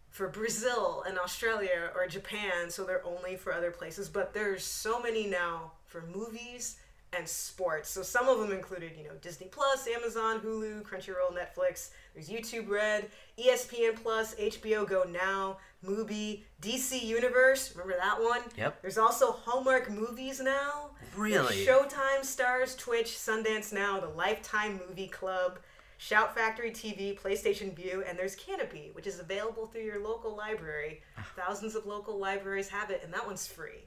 for Brazil and Australia or Japan, so they're only for other places. But there's so many now for movies and sports. So some of them included, you know, Disney Plus, Amazon, Hulu, Crunchyroll, Netflix. There's YouTube Red, ESPN Plus, HBO Go Now, Mubi, DC Universe. Remember that one? Yep. There's also Hallmark Movies now. Really? There's Showtime, Starz, Twitch, Sundance Now, the Lifetime Movie Club. Shout Factory TV, PlayStation Vue, and there's Kanopy, which is available through your local library. Ah. Thousands of local libraries have it, and that one's free.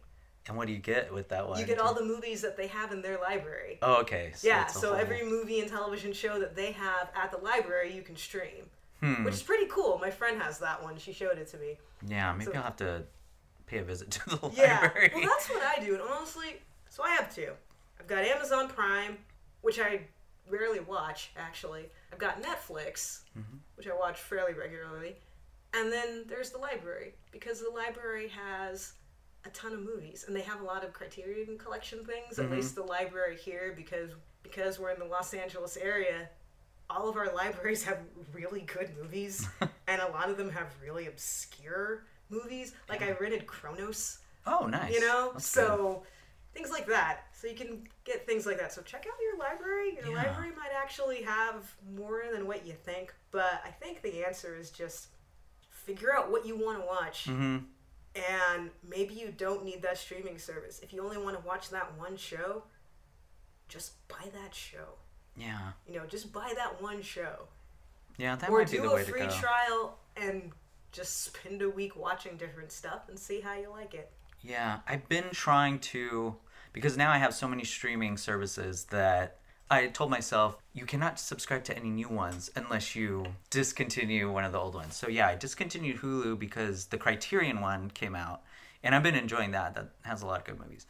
And what do you get with that one? You get all the movies that they have in their library. Oh, okay. So yeah, so whole... every movie and television show that they have at the library, you can stream. hmm. which is pretty cool. My friend has that one. She showed it to me. Yeah, maybe so, I'll have to pay a visit to the yeah, library. Well, that's what I do. And honestly, so I have two. I've got Amazon Prime, which I rarely watch, actually. I've got Netflix, mm-hmm. which I watch fairly regularly. And then there's the library, because the library has a ton of movies, and they have a lot of Criterion Collection things. Mm-hmm. At least the library here, because because we're in the Los Angeles area, all of our libraries have really good movies, and a lot of them have really obscure movies. Like yeah. I rented Cronos. Oh, nice. You know, That's so good. things like that. So you can get things like that. So check out your library. Your yeah. library might actually have more than what you think, but I think the answer is just figure out what you want to watch. Mm-hmm. And maybe you don't need that streaming service. If you only want to watch that one show, just buy that show. Yeah. You know, just buy that one show. Yeah, that or might be the way to go. Or do a free trial and just spend a week watching different stuff and see how you like it. Yeah, I've been trying to because now I have so many streaming services that I told myself you cannot subscribe to any new ones unless you discontinue one of the old ones. So yeah, I discontinued Hulu because the Criterion one came out, and I've been enjoying that. That has a lot of good movies,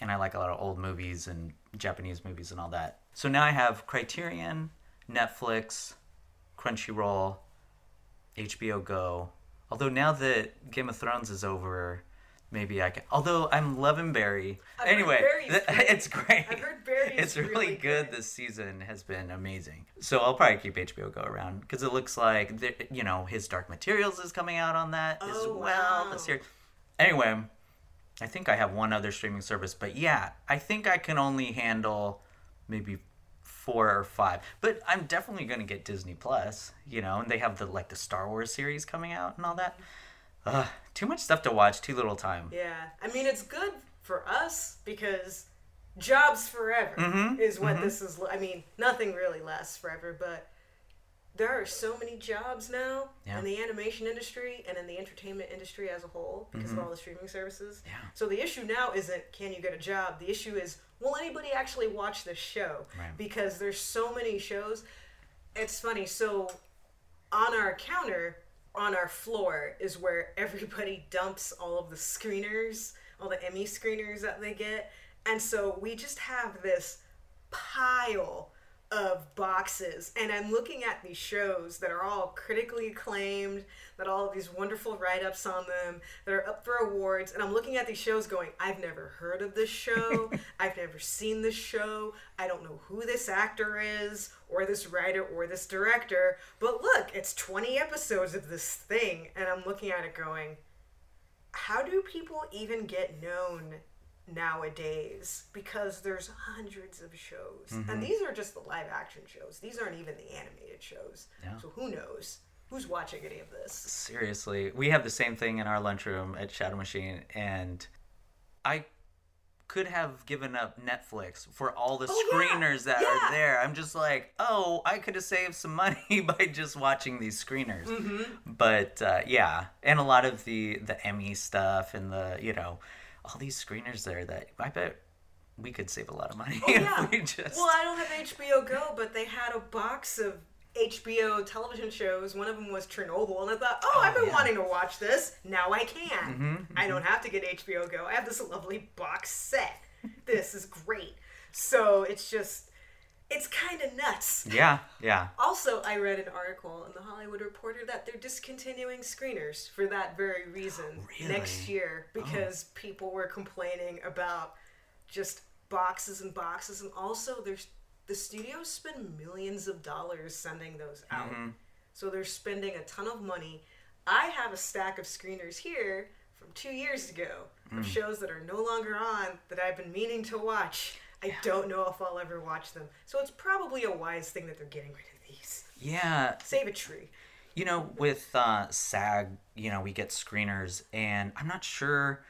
and I like a lot of old movies and Japanese movies and all that. So now I have Criterion, Netflix, Crunchyroll, HBO Go. Although now that Game of Thrones is over, maybe I can. Although I'm loving Barry. I've anyway, th- it's great. I've heard Barry. It's really, really good. good. This season has been amazing. So I'll probably keep HBO Go around because it looks like you know his Dark Materials is coming out on that oh, as well wow. this year. Anyway, I think I have one other streaming service, but yeah, I think I can only handle maybe four or five. But I'm definitely going to get Disney Plus, you know, and they have the like the Star Wars series coming out and all that. Ugh, too much stuff to watch, too little time. Yeah, I mean it's good for us because jobs forever mm-hmm. is what mm-hmm. this is. I mean, nothing really lasts forever, but there are so many jobs now yeah. in the animation industry and in the entertainment industry as a whole because mm-hmm. of all the streaming services. Yeah. So the issue now isn't can you get a job? The issue is will anybody actually watch this show? Right. Because there's so many shows. It's funny. So on our counter, on our floor is where everybody dumps all of the screeners, all the Emmy screeners that they get. And so we just have this pile of boxes and I'm looking at these shows that are all critically acclaimed, that all of these wonderful write-ups on them, that are up for awards, and I'm looking at these shows going, I've never heard of this show, I've never seen this show, I don't know who this actor is, or this writer, or this director, but look, it's 20 episodes of this thing, and I'm looking at it going, how do people even get known nowadays because there's hundreds of shows mm-hmm. and these are just the live action shows these aren't even the animated shows yeah. so who knows who's watching any of this seriously we have the same thing in our lunchroom at shadow machine and i could have given up netflix for all the oh, screeners yeah. that yeah. are there i'm just like oh i could have saved some money by just watching these screeners mm-hmm. but uh, yeah and a lot of the the emmy stuff and the you know all these screeners there that I bet we could save a lot of money oh, yeah. we just. Well, I don't have HBO Go, but they had a box of HBO television shows. One of them was Chernobyl, and I thought, oh, oh I've been yeah. wanting to watch this. Now I can. Mm-hmm, mm-hmm. I don't have to get HBO Go. I have this lovely box set. this is great. So it's just it's kind of nuts. Yeah, yeah. Also, I read an article in the Hollywood Reporter that they're discontinuing screeners for that very reason really? next year oh. because oh. people were complaining about just boxes and boxes, and also there's the studios spend millions of dollars sending those out, mm-hmm. so they're spending a ton of money. I have a stack of screeners here from two years ago mm. of shows that are no longer on that I've been meaning to watch I don't know if I'll ever watch them. So it's probably a wise thing that they're getting rid of these. Yeah. Save a tree. You know, with uh, SAG, you know, we get screeners, and I'm not sure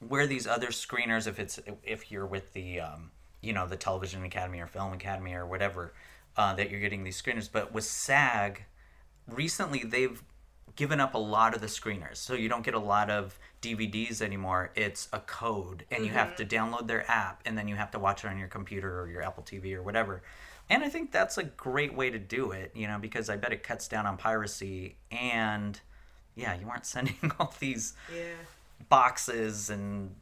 where these other screeners, if it's if you're with the, um, you know, the Television Academy or Film Academy or whatever, uh, that you're getting these screeners. But with SAG, recently they've given up a lot of the screeners. So you don't get a lot of DVDs anymore. It's a code, and mm-hmm. you have to mm-hmm. download their app, and then you have to watch it on your computer or your Apple TV or whatever. And I think that's a great way to do it, you know, because I bet it cuts down on piracy and yeah, you aren't sending all these yeah. boxes and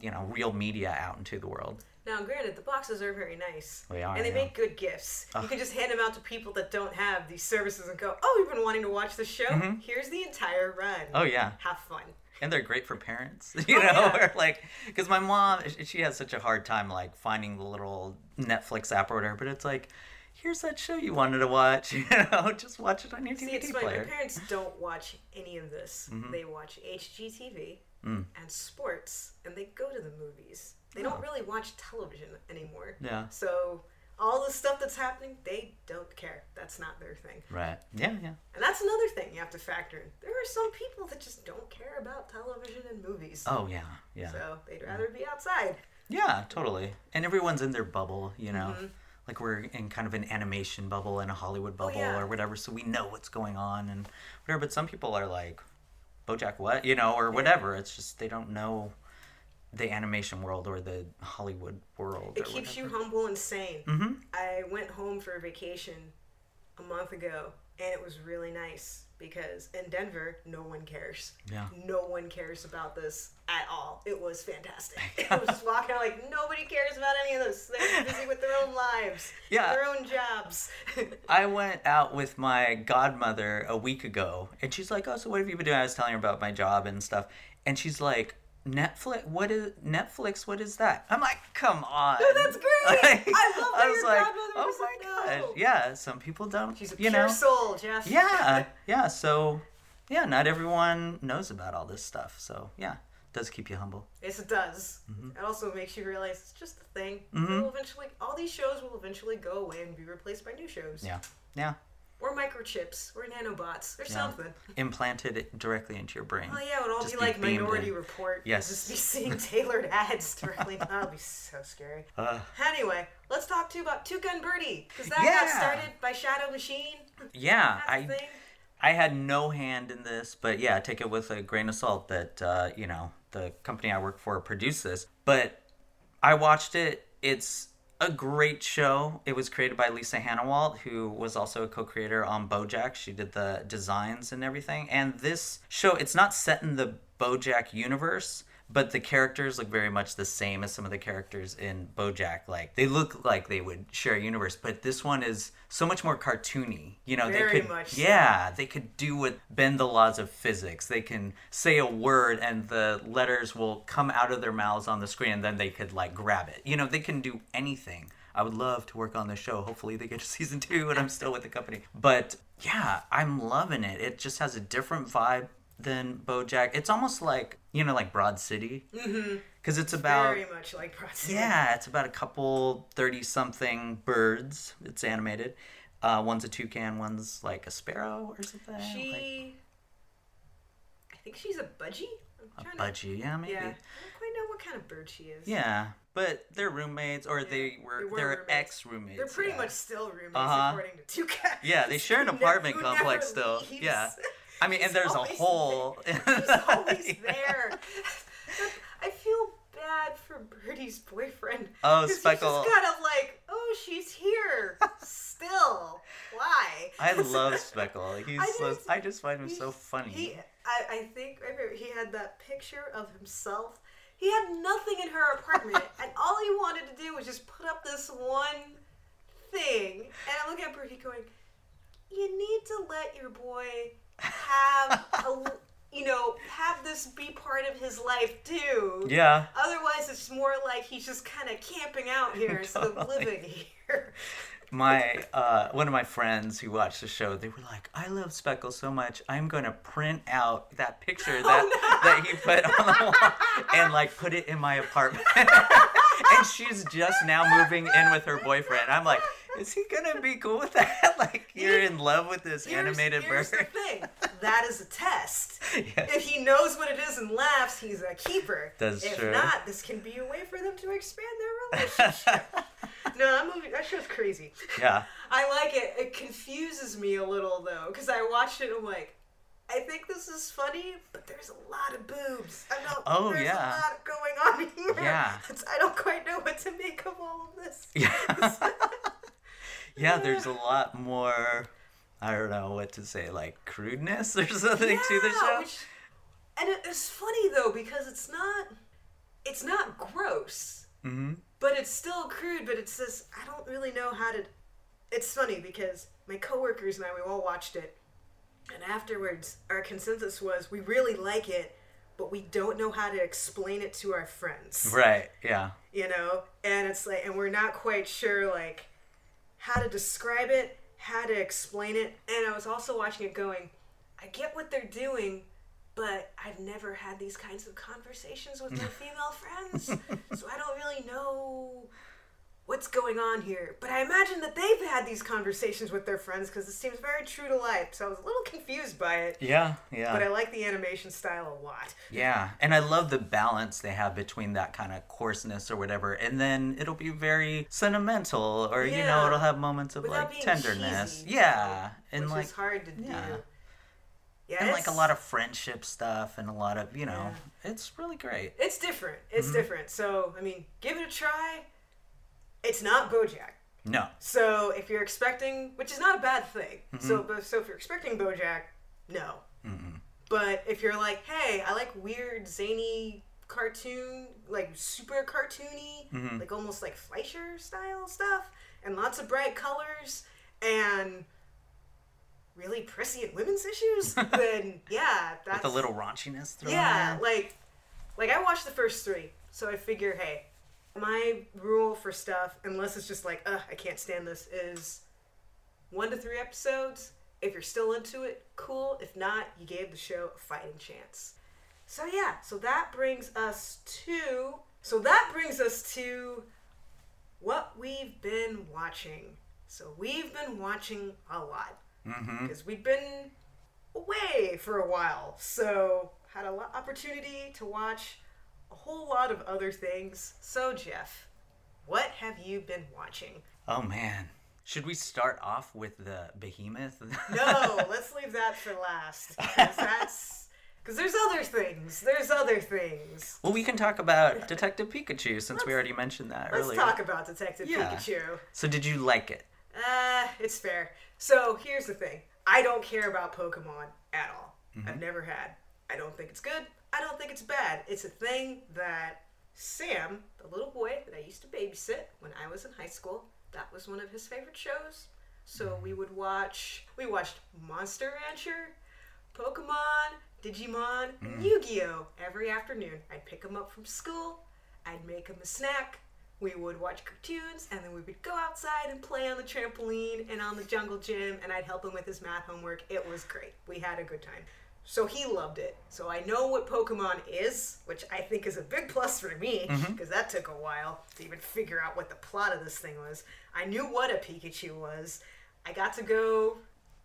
you know real media out into the world. Now, granted, the boxes are very nice. They are, and they yeah. make good gifts. You can just hand them out to people that don't have these services and go, "Oh, you've been wanting to watch the show? Mm-hmm. Here's the entire run. Oh yeah, have fun." And they're great for parents, you oh, know, yeah. like because my mom, she has such a hard time like finding the little Netflix app or whatever. But it's like, here's that show you wanted to watch. You know, just watch it on your See, DVD it's player. My parents don't watch any of this. Mm-hmm. They watch HGTV mm. and sports, and they go to the movies. They don't really watch television anymore. Yeah. So all the stuff that's happening, they don't care. That's not their thing. Right. Yeah, yeah. And that's another thing you have to factor in. There are some people that just don't care about television and movies. Oh yeah, yeah. So they'd rather be outside. Yeah, totally. And everyone's in their bubble, you know. Mm-hmm like we're in kind of an animation bubble and a Hollywood oh, bubble oh, yeah. or whatever, so we know what's going on and whatever. But some people are like, BoJack, what you know, or whatever. It's just they don't know the animation world or the Hollywood world. It keeps whatever. you humble and sane. Mm-hmm. I went home for a vacation a month ago, and it was really nice because in Denver, no one cares. Yeah. No one cares about this at all. It was fantastic. I was just walking out like nobody cares about any of this. They're busy with their own lives. Yeah. Their own jobs. I went out with my godmother a week ago and she's like, Oh, so what have you been doing? I was telling her about my job and stuff. And she's like, Netflix? What is Netflix? What is that? I'm like, come on. No, that's great. Like, I love that I was your like, oh my gosh, yeah. Some people don't. She's a you pure know. soul, Jeff. Yeah, yeah. So, yeah, not everyone knows about all this stuff. So, yeah, it does keep you humble. Yes, it does. Mm-hmm. It also makes you realize it's just a thing. Mm-hmm. Will eventually, all these shows will eventually go away and be replaced by new shows. Yeah, yeah or microchips or nanobots or yeah. something. Implanted directly into your brain. Oh yeah, it would all just be like Minority in. Report. Yes. Just be seeing tailored ads directly. That'll be so scary. Uh, anyway, let's talk to you about Tuca & Bertie because that yeah. got started by Shadow Machine. Yeah, I. I had no hand in this, but yeah, take it with a grain of salt that uh, you know the company I work for produced this. But I watched it. It's a great show. It was created by Lisa Hanawalt, who was also a co-creator on BoJack. She did the designs and everything. And this show, it's not set in the BoJack universe, but the characters look very much the same as some of the characters in BoJack. Like they look like they would share a universe, but this one is so much more cartoony. You know, very they could, much. Yeah, they could do what bend the laws of physics. They can say a word and the letters will come out of their mouths on the screen, and then they could like grab it. You know, they can do anything. I would love to work on this show. Hopefully, they get to season two, and I'm still with the company. But yeah, I'm loving it. It just has a different vibe than BoJack. It's almost like you know, like Broad City, because mm-hmm. it's about very much like Broad City. Yeah, it's about a couple thirty-something birds. It's animated. Uh, one's a toucan, one's like a sparrow or something. She, like... I think she's a budgie. A budgie, to... yeah, maybe. Yeah. I don't quite know what kind of bird she is. Yeah, but they're roommates, or yeah, they were, they are ex roommates. They're pretty yeah. much still roommates, uh-huh. according to Toucan. Yeah, they share an apartment complex still. Leaves. Yeah. I mean, and there's a hole. She's always there. I feel bad for Bertie's boyfriend. Oh, Speckle. He's just kind of like, oh, she's here still. Why? I love Speckle. He's I, so, I just find him so funny. He, I, I think I he had that picture of himself. He had nothing in her apartment, and all he wanted to do was just put up this one thing. And I look at Birdie going, "You need to let your boy have a you know have this be part of his life too. Yeah. Otherwise, it's more like he's just kind of camping out here instead of living here. my uh, one of my friends who watched the show, they were like, "I love Speckle so much, I'm gonna print out that picture oh, that oh, no. that he put on the wall and like put it in my apartment." and she's just now moving in with her boyfriend. I'm like, is he gonna be cool with that? like you're in love with this here's, animated here's bird. the thing. That is a test. yes. If he knows what it is and laughs, he's a keeper. That's if true. If not, this can be a way for them to expand their relationship. no, that movie that show's crazy. Yeah. I like it. It confuses me a little though, because I watched it and I'm like, I think this is funny, but there's a lot of boobs. I know. Oh there's yeah. a lot going on here. Yeah. It's, I don't quite know what to make of all of this. Yeah. Yeah, there's a lot more. I don't know what to say, like crudeness or something yeah, to the show. Which, and it, it's funny though because it's not, it's not gross, mm-hmm. but it's still crude. But it's this. I don't really know how to. It's funny because my coworkers and I we all watched it, and afterwards our consensus was we really like it, but we don't know how to explain it to our friends. Right. Yeah. You know, and it's like, and we're not quite sure like how to describe it how to explain it. And I was also watching it going, I get what they're doing, but I've never had these kinds of conversations with my female friends. so I don't really what's going on here. But I imagine that they've had these conversations with their friends because it seems very true to life. So I was a little confused by it. Yeah, yeah. But I like the animation style a lot. Yeah, and I love the balance they have between that kind of coarseness or whatever, and then it'll be very sentimental, or yeah. you know, it'll have moments of Without like tenderness. Cheesy, yeah, and like hard to yeah. do. Yeah, and like a lot of friendship stuff and a lot of you know, yeah. it's really great. It's different. It's mm-hmm. different. So I mean, give it a try it's not BoJack. No. So if you're expecting, which is not a bad thing. Mm-hmm. So so if you're expecting BoJack, no. mm But if you're like, hey, I like weird zany cartoon, like super cartoony, mm-hmm. like almost like Fleischer style stuff, and lots of bright colors and really prescient women's issues, then yeah, that's with a little raunchiness. Yeah, like like I watched the first three, so I figure, hey, my rule for stuff, unless it's just like, ugh, I can't stand this, is one to three episodes. If you're still into it, cool. If not, you gave the show a fighting chance. So yeah, so that brings us to so that brings us to what we've been watching. So we've been watching a lot because mm-hmm. we've been away for a while. So had a lot opportunity to watch a whole lot of other things. So, Jeff, what have you been watching? Oh, man. Should we start off with the behemoth? no, let's leave that for last. Because that's. Because there's other things. There's other things. Well, we can talk about Detective Pikachu since let's, we already mentioned that let's earlier. Let's talk about Detective yeah. Pikachu. So, did you like it? Uh, it's fair. So, here's the thing I don't care about Pokemon at all. Mm-hmm. I've never had. I don't think it's good. I don't think it's bad. It's a thing that Sam, the little boy that I used to babysit when I was in high school, that was one of his favorite shows. So we would watch, we watched Monster Rancher, Pokemon, Digimon, and mm. Yu Gi Oh! every afternoon. I'd pick him up from school, I'd make him a snack, we would watch cartoons, and then we would go outside and play on the trampoline and on the jungle gym, and I'd help him with his math homework. It was great. We had a good time. So he loved it. So I know what Pokemon is, which I think is a big plus for me because mm-hmm. that took a while to even figure out what the plot of this thing was. I knew what a Pikachu was. I got to go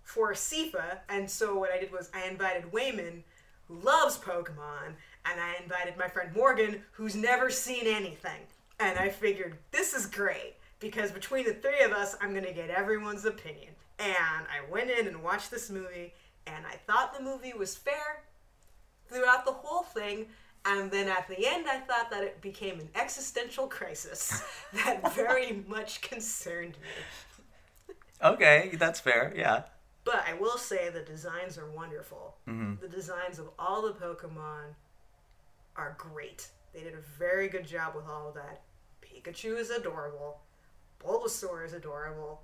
for SIFA, and so what I did was I invited Wayman, who loves Pokemon, and I invited my friend Morgan, who's never seen anything. And I figured this is great because between the three of us, I'm gonna get everyone's opinion. And I went in and watched this movie and I thought the movie was fair throughout the whole thing. And then at the end, I thought that it became an existential crisis that very much concerned me. Okay, that's fair, yeah. But I will say the designs are wonderful. Mm-hmm. The designs of all the Pokemon are great. They did a very good job with all of that. Pikachu is adorable. Bulbasaur is adorable.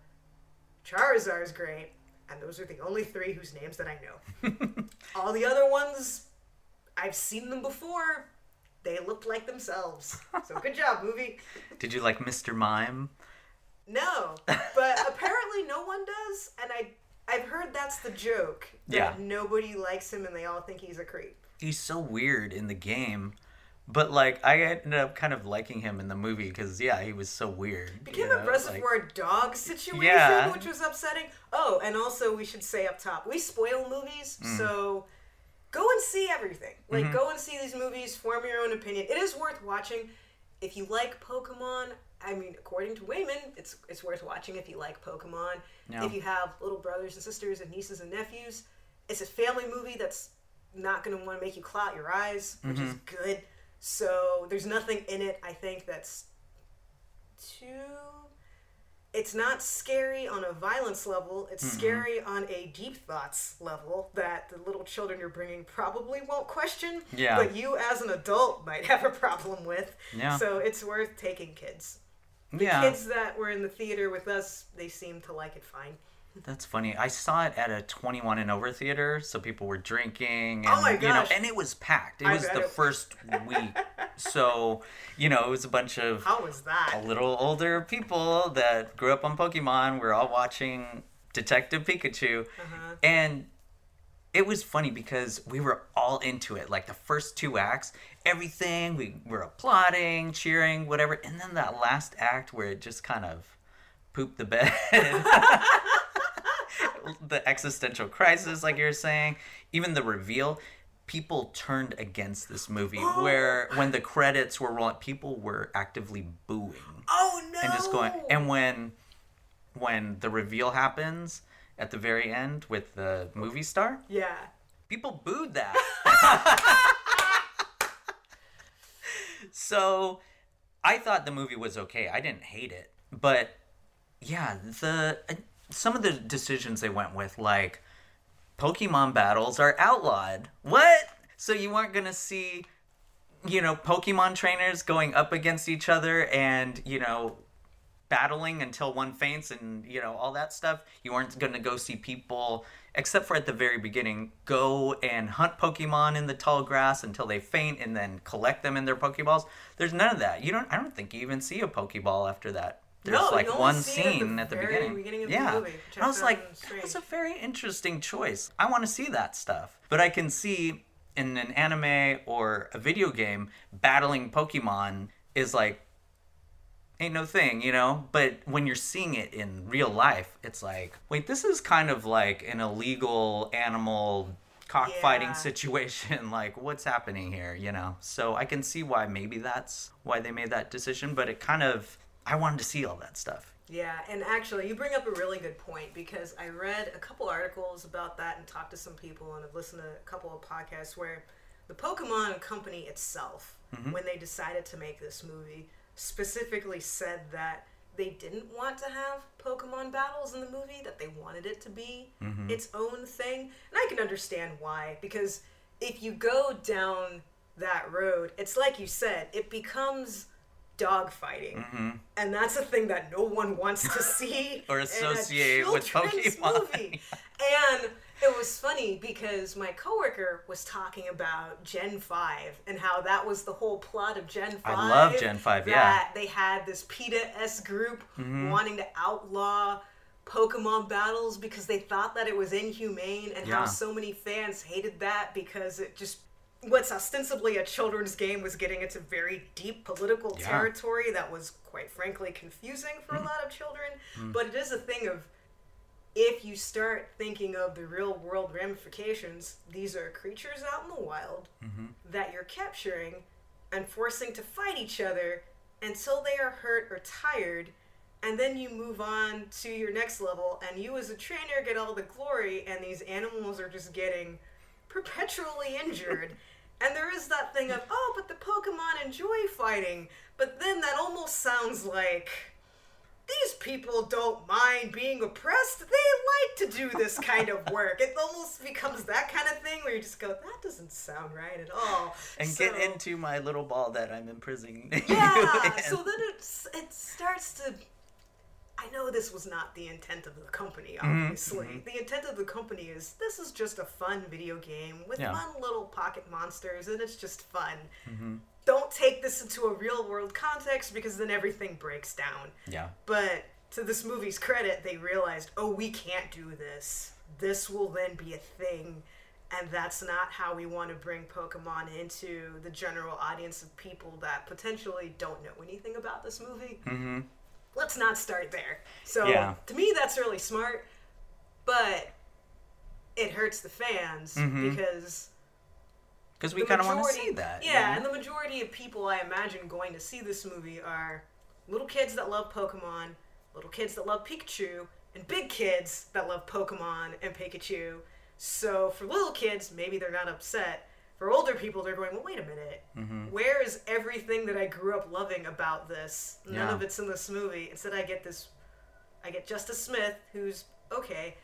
Charizard is great and those are the only three whose names that I know. All the other ones, I've seen them before. They looked like themselves. So good job, movie. Did you like Mr. Mime? No, but apparently no one does, and I I've heard that's the joke. That yeah. Nobody likes him, and they all think he's a creep. He's so weird in the game. But like, I ended up kind of liking him in the movie because yeah, he was so weird. Became a Reservoir like, Dog situation, yeah. which was upsetting. Oh, and also we should say up top, we spoil movies, mm. so go and see everything. Like, mm-hmm. go and see these movies, form your own opinion. It is worth watching. If you like Pokemon, I mean, according to Wayman, it's it's worth watching if you like Pokemon. If you have little brothers and sisters and nieces and nephews, it's a family movie that's not going to want to make you clout your eyes, which mm-hmm. is good. So there's nothing in it, I think, that's too. It's not scary on a violence level. It's mm-hmm. scary on a deep thoughts level that the little children you're bringing probably won't question. Yeah. But you, as an adult, might have a problem with. Yeah. So it's worth taking kids. The yeah. kids that were in the theater with us, they seem to like it fine. That's funny. I saw it at a 21 and over theater, so people were drinking. And, oh my gosh. You know, and it was packed. It was the it. first week. so, you know, it was a bunch of. How was that? A little older people that grew up on Pokemon. We're all watching Detective Pikachu. Uh-huh. And it was funny because we were all into it. Like the first two acts, everything, we were applauding, cheering, whatever. And then that last act where it just kind of pooped the bed. the existential crisis, like you're saying, even the reveal, people turned against this movie. where when the credits were rolling, people were actively booing. Oh no! And just going. And when when the reveal happens at the very end with the movie star, yeah, people booed that. so I thought the movie was okay. I didn't hate it, but yeah, the some of the decisions they went with, like Pokemon battles are outlawed. What? So you weren't gonna see, you know, Pokemon trainers going up against each other and you know battling until one faints and you know all that stuff. You weren't gonna go see people, except for at the very beginning, go and hunt Pokemon in the tall grass until they faint and then collect them in their Pokeballs. There's none of that. You don't. I don't think you even see a Pokeball after that. There's no, like one scene at the, at the beginning. beginning yeah. The I was like, that's a very interesting choice. I want to see that stuff. But I can see in an anime or a video game, battling Pokemon is like ain't no thing, you know? But when you're seeing it in real life, it's like, wait, this is kind of like an illegal animal cockfighting yeah. situation. Like, what's happening here, you know? So I can see why maybe that's why they made that decision, but it kind of I wanted to see all that stuff. Yeah, and actually, you bring up a really good point because I read a couple articles about that and talked to some people and have listened to a couple of podcasts where the Pokemon company itself, mm-hmm. when they decided to make this movie, specifically said that they didn't want to have Pokemon battles in the movie, that they wanted it to be mm-hmm. its own thing. And I can understand why, because if you go down that road, it's like you said, it becomes dogfighting, mm-hmm. and that's a thing that no one wants to see or associate with Pokemon. Movie. and it was funny because my coworker was talking about Gen Five and how that was the whole plot of Gen Five. I love Gen Five. Yeah, they had this PETA S group mm-hmm. wanting to outlaw. Pokemon battles because they thought that it was inhumane, and yeah. how so many fans hated that because it just what's ostensibly a children's game was getting into very deep political yeah. territory that was quite frankly confusing for mm. a lot of children mm. but it is a thing of if you start thinking of the real world ramifications these are creatures out in the wild mm-hmm. that you're capturing and forcing to fight each other until they are hurt or tired and then you move on to your next level and you as a trainer get all the glory and these animals are just getting perpetually injured And there is that thing of, oh, but the Pokemon enjoy fighting. But then that almost sounds like these people don't mind being oppressed. They like to do this kind of work. it almost becomes that kind of thing where you just go, that doesn't sound right at all. And so, get into my little ball that I'm imprisoning. Yeah. so then it starts to I know this was not the intent of the company, mm-hmm, obviously. Mm-hmm. The intent of the company is this is just a fun video game with yeah. fun little pocket monsters, and it's just fun. Mm-hmm. Don't take this into a real world context because then everything breaks down. Yeah. But to this movie's credit, they realized, oh, we can't do this. This will then be a thing. And that's not how we want to bring Pokemon into the general audience of people that potentially don't know anything about this movie. Mm-hmm let's not start there. So yeah. to me, that's really smart, but it hurts the fans mm-hmm. because because we kind of want to see that. Yeah, yeah, and the majority of people I imagine going to see this movie are little kids that love Pokemon, little kids that love Pikachu, and big kids that love Pokemon and Pikachu. So for little kids, maybe they're not upset. For older people, they're going, well, wait a minute. Mm-hmm. Where is everything that I grew up loving about this? None yeah. of it's in this movie. Instead, I get this. I get Justice Smith, who's okay.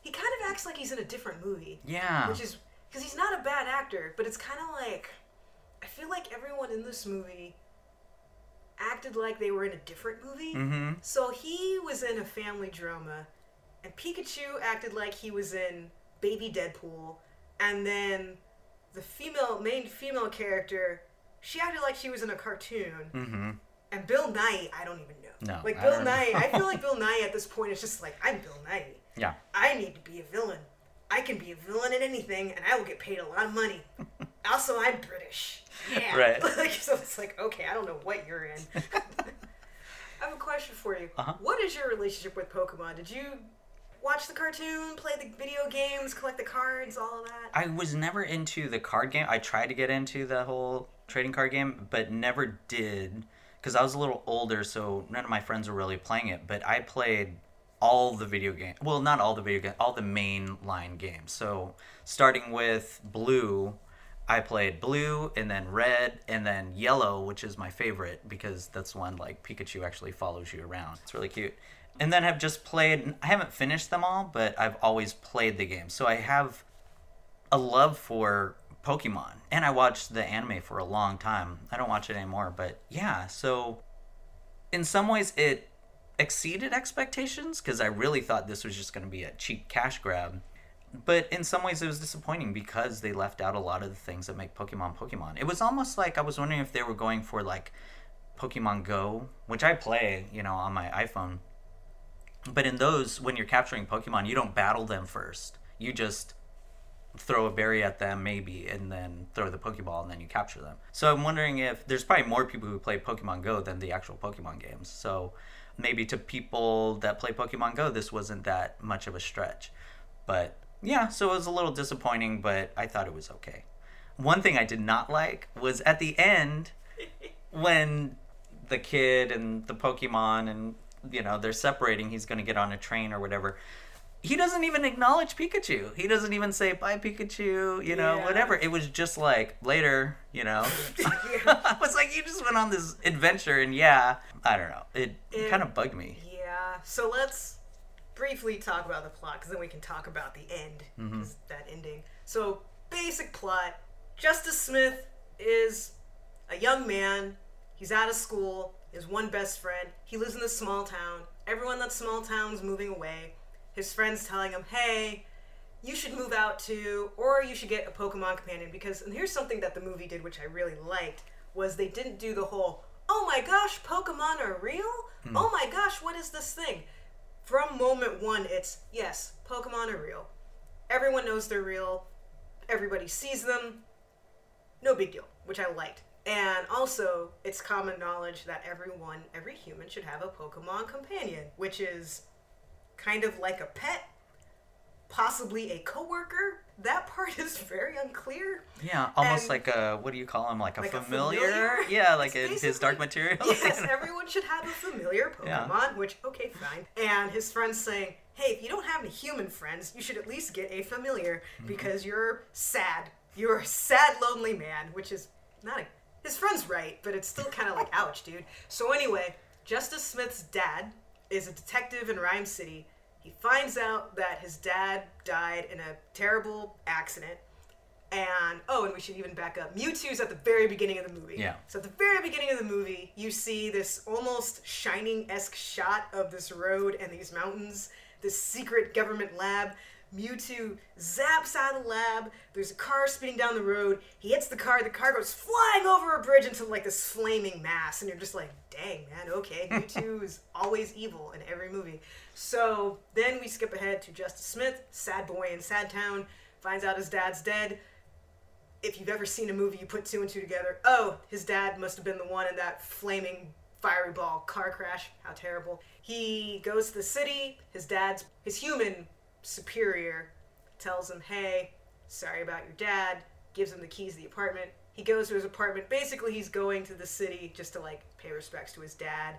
He kind of acts like he's in a different movie. Yeah. Which is because he's not a bad actor, but it's kind of like I feel like everyone in this movie acted like they were in a different movie. Mm-hmm. So he was in a family drama, and Pikachu acted like he was in Baby Deadpool, and then the female main female character, she acted like she was in a cartoon. Mm-hmm. And Bill Nighy, I don't even know. No, like Bill Nighy, I feel like Bill Nighy at this point is just like I'm Bill Nighy. Yeah. I need to be a villain. I can be a villain in anything, and I will get paid a lot of money. also, I'm British. Yeah. Right. like, so it's like, okay, I don't know what you're in. I have a question for you. Uh-huh. What is your relationship with Pokemon? Did you watch the cartoon, play the video games, collect the cards, all of that? I was never into the card game. I tried to get into the whole trading card game, but never did because I was a little older, so none of my friends were really playing it. But I played all the video game. Well, not all the video game, all the main line games. So starting with Blue, I played Blue and then Red and then Yellow, which is my favorite because that's one like Pikachu actually follows you around. It's really cute and then have just played. I haven't finished them all, but I've always played the game, so I have a love for Pokemon. And I watched the anime for a long time. I don't watch it anymore, but yeah. So in some ways, it exceeded expectations because I really thought this was just going to be a cheap cash grab. But in some ways, it was disappointing because they left out a lot of the things that make Pokemon Pokemon. It was almost like I was wondering if they were going for like Pokemon Go, which I play, you know, on my iPhone but in those, when you're capturing Pokemon, you don't battle them first. You just throw a berry at them, maybe, and then throw the Pokeball, and then you capture them. So I'm wondering if there's probably more people who play Pokemon Go than the actual Pokemon games. So maybe to people that play Pokemon Go, this wasn't that much of a stretch. But yeah, so it was a little disappointing, but I thought it was okay. One thing I did not like was at the end when the kid and the Pokemon and you know they're separating he's going to get on a train or whatever he doesn't even acknowledge Pikachu. He doesn't even say bye Pikachu, you know, yeah. whatever. It was just like later, you know. I was like, you just went on this adventure, and yeah, I don't know. It, it kind of bugged me. Yeah. So let's briefly talk about the plot, because then we can talk about the end, mm-hmm. that ending. So basic plot: Justice Smith is a young man. He's out of school his one best friend. He lives in this small town. Everyone in that small town's moving away. His friends telling him, hey, you should move out too, or you should get a Pokemon companion. Because, and here's something that the movie did, which I really liked, was they didn't do the whole, oh my gosh, Pokemon are real? Hmm. Oh my gosh, what is this thing? From moment one, it's, yes, Pokemon are real. Everyone knows they're real. Everybody sees them. No big deal, which I liked. And also, it's common knowledge that everyone, every human should have a Pokemon companion, which is kind of like a pet, possibly a coworker. That part is very unclear. Yeah, almost and like a what do you call him? Like a, like familiar? a familiar? Yeah, like a, his dark material. Yes, everyone should have a familiar Pokemon. Yeah. Which okay, fine. And his friends saying, "Hey, if you don't have any human friends, you should at least get a familiar mm-hmm. because you're sad. You're a sad, lonely man." Which is not a his friend's right, but it's still kind of like, ouch, dude. So anyway, Justice Smith's dad is a detective in Rhyme City. He finds out that his dad died in a terrible accident. And oh, and we should even back up. Mewtwo's at the very beginning of the movie. Yeah. So at the very beginning of the movie, you see this almost shining esque shot of this road and these mountains, this secret government lab. Mewtwo zaps out of the lab. There's a car speeding down the road. He hits the car. The car goes flying over a bridge into like this flaming mass, and you're just like, "Dang, man, okay." Mewtwo is always evil in every movie. So then we skip ahead to Justice Smith, sad boy in Sad Town, finds out his dad's dead. If you've ever seen a movie, you put two and two together. Oh, his dad must have been the one in that flaming fiery ball car crash. How terrible. He goes to the city. His dad's his human superior tells him, hey, sorry about your dad, gives him the keys to the apartment. He goes to his apartment. Basically, he's going to the city just to like pay respects to his dad.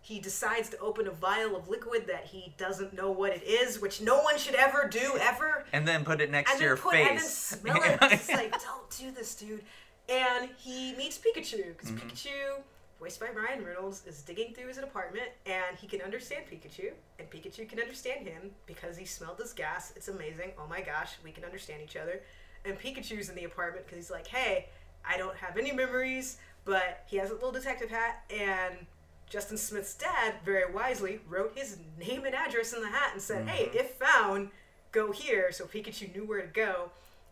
he decides to open a vial of liquid that he doesn't know what it is, which no one should ever do ever. And then put it next and to your put, face. And then smell it. It's like, don't do this, dude. And he meets Pikachu because mm-hmm. Pikachu, voiced by Ryan Reynolds, is digging through his apartment and he can understand Pikachu, and Pikachu can understand him because he smelled this gas. It's amazing. Oh my gosh, we can understand each other. And Pikachu's in the apartment because he's like, hey, I don't have any memories, but he has a little detective hat and Justin Smith's dad very wisely wrote his name and address in the hat and said, mm-hmm. "Hey, if found, go here." So Pikachu knew where to go.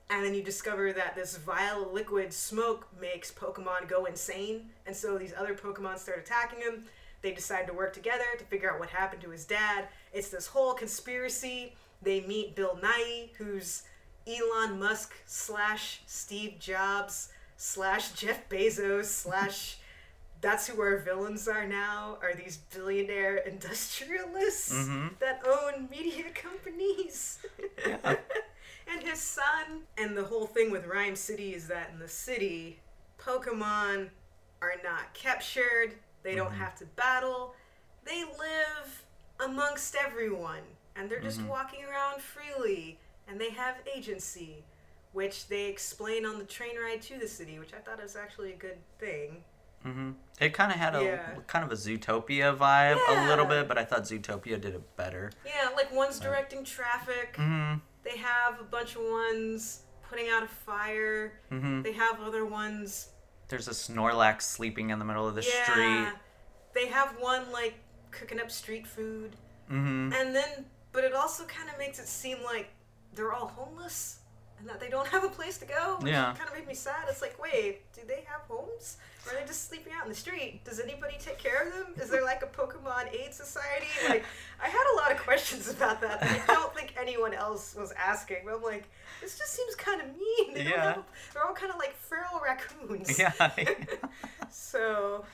And then you discover that this vile liquid smoke makes Pokemon go insane, and so these other Pokemon start attacking him. They decide to work together to figure out what happened to his dad. It's this whole conspiracy. They meet Bill Nighy, who's Elon Musk slash Steve Jobs slash Jeff Bezos slash that's who our villains are now are these billionaire industrialists mm-hmm. that own media companies yeah. and his son and the whole thing with Ryme City is that in the city pokemon are not captured they don't mm-hmm. have to battle they live amongst everyone and they're just mm-hmm. walking around freely and they have agency which they explain on the train ride to the city which i thought was actually a good thing Mm-hmm. It kind of had a yeah. kind of a Zootopia vibe yeah. a little bit, but I thought Zootopia did it better. Yeah, like one's directing traffic. Mm-hmm. They have a bunch of ones putting out a fire. Mm-hmm. They have other ones. There's a Snorlax sleeping in the middle of the yeah. street. They have one like cooking up street food. Mm-hmm. And then, but it also kind of makes it seem like they're all homeless and that they don't have a place to go. Which yeah. kind of made me sad. It's like, wait, do they have homes? Or are they just sleeping out in the street? Does anybody take care of them? Is there like a Pokemon aid society? Like, I had a lot of questions about that that I don't think anyone else was asking. But I'm like, this just seems kind of mean. They yeah. Have, they're all kind of like feral raccoons. Yeah. so.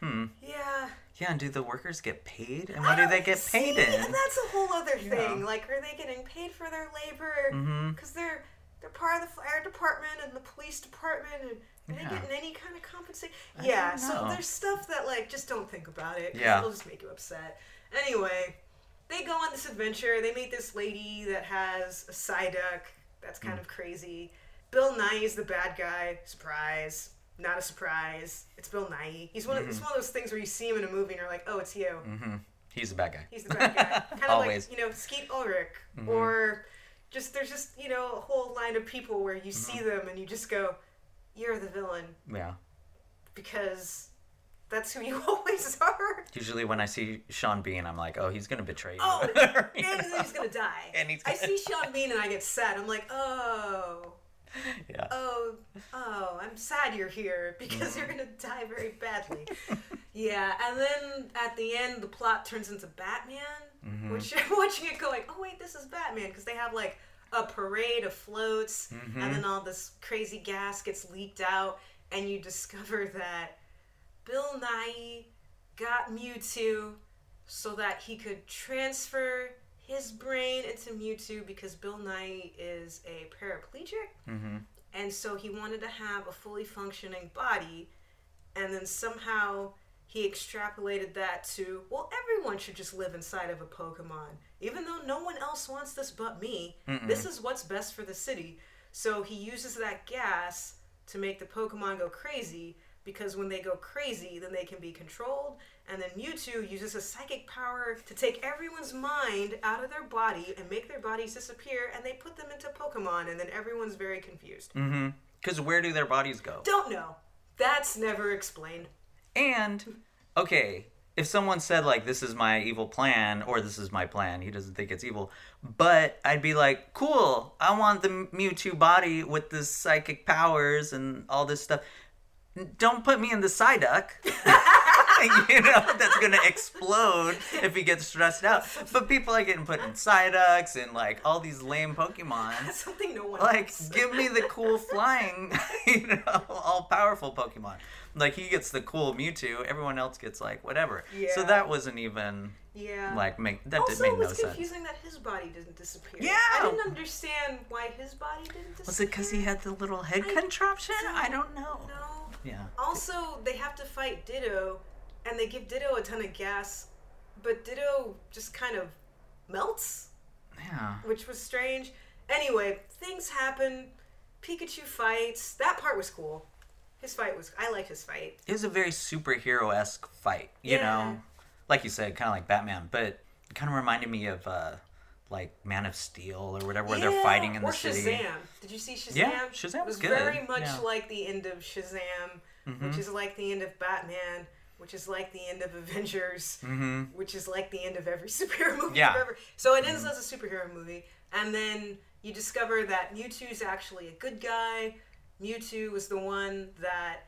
Hmm. Yeah. Yeah, and do the workers get paid? And what do they get see, paid in? And that's a whole other thing. Yeah. Like, are they getting paid for their labor? Because mm-hmm. they're they're part of the fire department and the police department and are yeah. they getting any kind of compensation? Yeah, so there's stuff that like just don't think about it. Yeah, it'll just make you upset. Anyway, they go on this adventure. They meet this lady that has a Psyduck that's kind mm. of crazy. Bill Nighy is the bad guy. Surprise. Not a surprise. It's Bill Nighy. He's one. Of, mm-hmm. It's one of those things where you see him in a movie and you're like, "Oh, it's you." Mm-hmm. He's the bad guy. He's the bad guy. kind of like you know Skeet Ulrich mm-hmm. or just there's just you know a whole line of people where you see mm-hmm. them and you just go, "You're the villain." Yeah. Because that's who you always are. Usually, when I see Sean Bean, I'm like, "Oh, he's gonna betray you." Oh, and he's gonna die. and he's gonna... I see Sean Bean and I get sad. I'm like, "Oh." Yeah. Oh, oh, I'm sad you're here because you're gonna die very badly. yeah, and then at the end, the plot turns into Batman, mm-hmm. which I'm watching it going, oh wait, this is Batman because they have like a parade of floats, mm-hmm. and then all this crazy gas gets leaked out, and you discover that Bill Nighy got Mewtwo so that he could transfer his brain into Mewtwo because Bill Nighy is a paraplegic. Mm-hmm. And so he wanted to have a fully functioning body. And then somehow he extrapolated that to, well, everyone should just live inside of a Pokemon. Even though no one else wants this but me, Mm-mm. this is what's best for the city. So he uses that gas to make the Pokemon go crazy because when they go crazy, then they can be controlled. And then Mewtwo uses a psychic power to take everyone's mind out of their body and make their bodies disappear, and they put them into Pokemon, and then everyone's very confused. Mm-hmm. Because where do their bodies go? Don't know. That's never explained. And okay, if someone said like this is my evil plan or this is my plan, he doesn't think it's evil. But I'd be like, cool. I want the Mewtwo body with the psychic powers and all this stuff. Don't put me in the Psyduck. you know, that's gonna explode if he gets stressed out. But people are getting put in Psyducks and like all these lame Pokemon. That's something no one like. Give me the cool flying, you know, all powerful Pokemon. Like he gets the cool Mewtwo, everyone else gets like whatever. Yeah. So that wasn't even. Yeah. Like make that also, did make no sense. Also, it was confusing that his body didn't disappear. Yeah. I didn't understand why his body didn't disappear. Was it because he had the little head I contraption? Don't, I don't know. No. Yeah. Also, they have to fight Ditto and they give Ditto a ton of gas, but Ditto just kind of melts. Yeah. Which was strange. Anyway, things happen. Pikachu fights. That part was cool. His fight was. I liked his fight. It was a very superhero esque fight. You yeah. know, like you said, kind of like Batman, but it kind of reminded me of. uh like Man of Steel or whatever, where yeah, they're fighting in the city. Shazam. Did you see Shazam? Yeah, Shazam was, was good. very much yeah. like the end of Shazam, mm-hmm. which is like the end of Batman, which is like the end of Avengers, mm-hmm. which is like the end of every superhero movie yeah. ever. So it ends mm-hmm. as a superhero movie, and then you discover that Mewtwo is actually a good guy. Mewtwo was the one that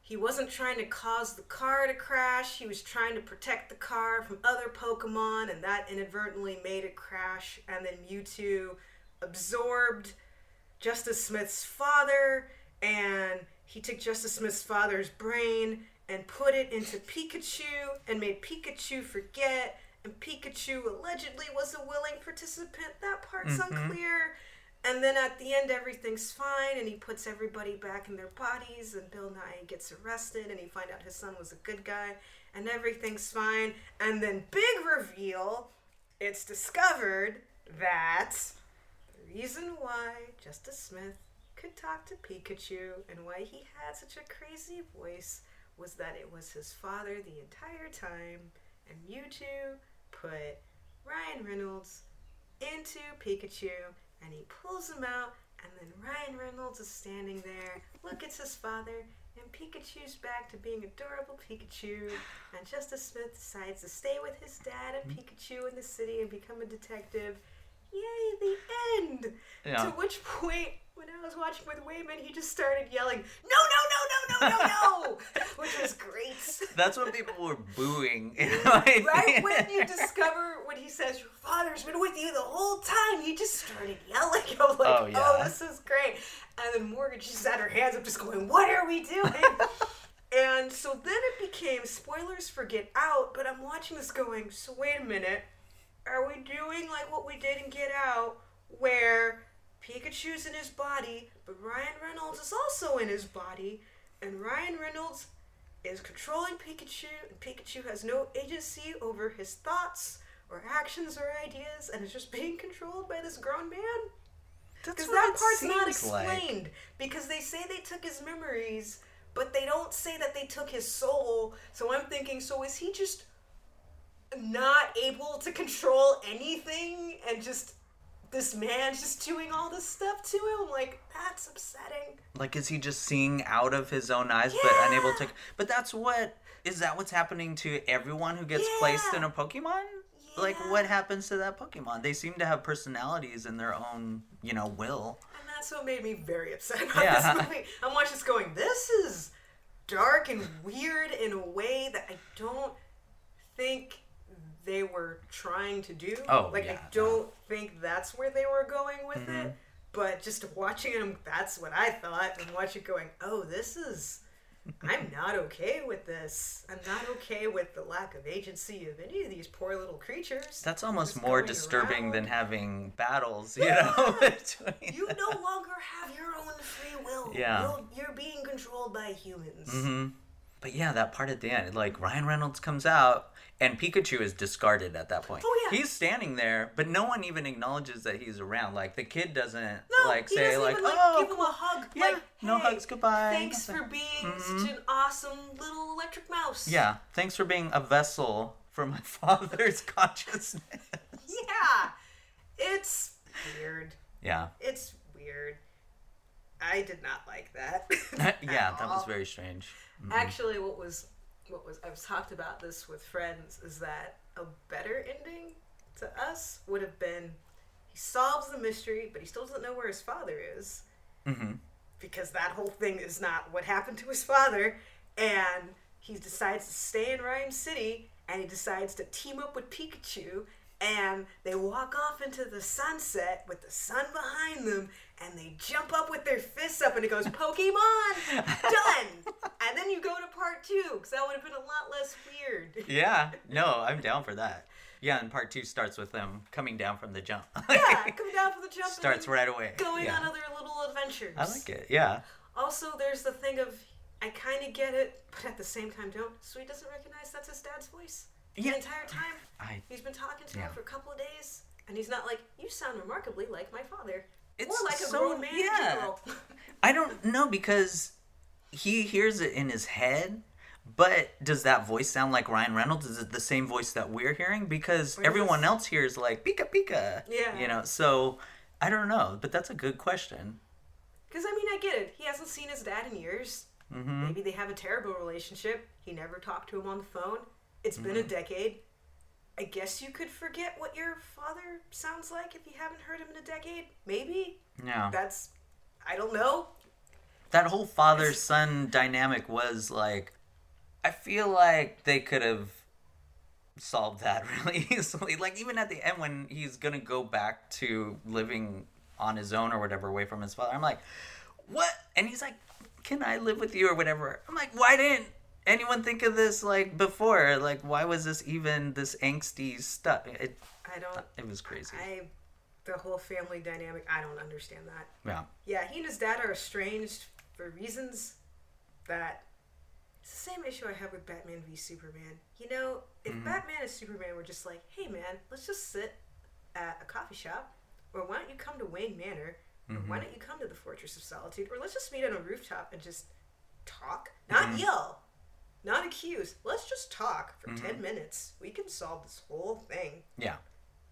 he wasn't trying to cause the car to crash. He was trying to protect the car from other Pokemon, and that inadvertently made it crash. And then Mewtwo absorbed Justice Smith's father, and he took Justice Smith's father's brain and put it into Pikachu and made Pikachu forget. And Pikachu allegedly was a willing participant. That part's mm-hmm. unclear. And then at the end, everything's fine, and he puts everybody back in their bodies, and Bill Nighy gets arrested, and he find out his son was a good guy, and everything's fine. And then, big reveal, it's discovered that the reason why Justice Smith could talk to Pikachu and why he had such a crazy voice was that it was his father the entire time, and Mewtwo put Ryan Reynolds into Pikachu, and he pulls him out, and then Ryan Reynolds is standing there, look, it's his father, and Pikachu's back to being adorable Pikachu, and Justice Smith decides to stay with his dad and mm-hmm. Pikachu in the city and become a detective. Yay, the end! Yeah. To which point when I was watching with Wayman, he just started yelling, "No, no, no, no, no, no, no!" which was great. That's when people were booing. right when you discover when he says, "Your father's been with you the whole time," you just started yelling. I'm like, "Oh, yeah. oh this is great!" And then Morgan just had her hands up, just going, "What are we doing?" and so then it became spoilers for Get Out. But I'm watching this, going, "So wait a minute, are we doing like what we did in Get Out, where?" Pikachu's in his body, but Ryan Reynolds is also in his body, and Ryan Reynolds is controlling Pikachu, and Pikachu has no agency over his thoughts or actions or ideas, and is just being controlled by this grown man. Because that part's not explained. Like. Because they say they took his memories, but they don't say that they took his soul. So I'm thinking, so is he just not able to control anything and just this man's just doing all this stuff to him. Like, that's upsetting. Like, is he just seeing out of his own eyes yeah. but unable to? But that's what. Is that what's happening to everyone who gets yeah. placed in a Pokemon? Yeah. Like, what happens to that Pokemon? They seem to have personalities in their own, you know, will. And that's what made me very upset about yeah. this movie. I'm watching this going, this is dark and weird in a way that I don't think they were trying to do. Oh, like yeah, I don't think that's where they were going with mm-hmm. it. But just watching them, that's what I thought, and watching going, oh, this is. I'm not okay with this. I'm not okay with the lack of agency of any of these poor little creatures. That's almost more disturbing around. than having battles, you yeah. know? you no longer have your own free will. Yeah. You're, you're being controlled by humans. Mm-hmm. But yeah, that part at the end, like Ryan Reynolds comes out and Pikachu is discarded at that point. Oh yeah. He's standing there, but no one even acknowledges that he's around. Like the kid doesn't no, like say like, even, like, "Oh, give him a hug." Yeah, like, hey, no hugs, goodbye. Thanks for being mm-hmm. such an awesome little electric mouse. Yeah, thanks for being a vessel for my father's consciousness. Yeah, it's weird. Yeah, it's weird. I did not like that. yeah, that was very strange. Mm-hmm. Actually, what was what was I've talked about this with friends is that a better ending to us would have been he solves the mystery, but he still doesn't know where his father is. Mm-hmm. Because that whole thing is not what happened to his father, and he decides to stay in Ryme City, and he decides to team up with Pikachu, and they walk off into the sunset with the sun behind them, and they jump up with their fists up and it goes Pokemon done. and then you go to part two because that would have been a lot less weird. Yeah, no, I'm down for that. Yeah, and part two starts with them coming down from the jump. yeah, coming down from the jump. Starts right away. Going yeah. on other little adventures. I like it. Yeah. Also, there's the thing of I kind of get it, but at the same time, don't. So he doesn't recognize that's his dad's voice yeah. the entire time. I, he's been talking to yeah. him for a couple of days, and he's not like, "You sound remarkably like my father." It's More like a so, grown man yeah. I don't know because he hears it in his head, but does that voice sound like Ryan Reynolds? Is it the same voice that we're hearing? Because everyone else hears like Pika Pika. Yeah. You know, so I don't know, but that's a good question. Because I mean, I get it. He hasn't seen his dad in years. Mm-hmm. Maybe they have a terrible relationship. He never talked to him on the phone. It's mm-hmm. been a mm-hmm. decade. I guess you could forget what your father sounds like if you haven't heard him in a decade. Maybe. Yeah. That's. I don't know. That whole father son dynamic was like. I feel like they could have solved that really easily. Like, even at the end when he's gonna go back to living on his own or whatever, away from his father, I'm like, what? And he's like, can I live with you or whatever? I'm like, why didn't anyone think of this like before? Like, why was this even this angsty stuff? It, I don't. It was crazy. I, the whole family dynamic. I don't understand that. Yeah. Yeah, he and his dad are estranged for reasons that. It's the same issue I have with Batman v Superman. You know, if mm-hmm. Batman and Superman were just like, "Hey, man, let's just sit at a coffee shop," or "Why don't you come to Wayne Manor?" Mm-hmm. Why don't you come to the Fortress of Solitude? Or let's just meet on a rooftop and just talk, not mm-hmm. yell not accuse. Let's just talk for mm-hmm. 10 minutes. We can solve this whole thing. Yeah.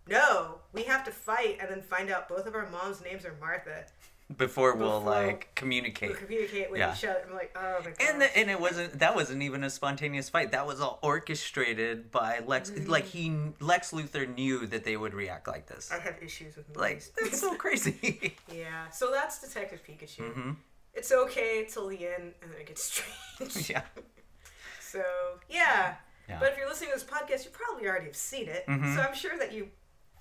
No, we have to fight and then find out both of our moms' names are Martha. Before, we'll like communicate. We'll communicate with yeah. each other. I'm like, oh my god. And the, and it wasn't that wasn't even a spontaneous fight. That was all orchestrated by Lex. Mm-hmm. Like he Lex Luthor knew that they would react like this. I have issues with movies. Like that's so crazy. yeah. So that's Detective Pikachu. Mm-hmm. It's okay till the end, and then it gets strange. yeah. So yeah. yeah. But if you're listening to this podcast, you probably already have seen it. Mm-hmm. So I'm sure that you,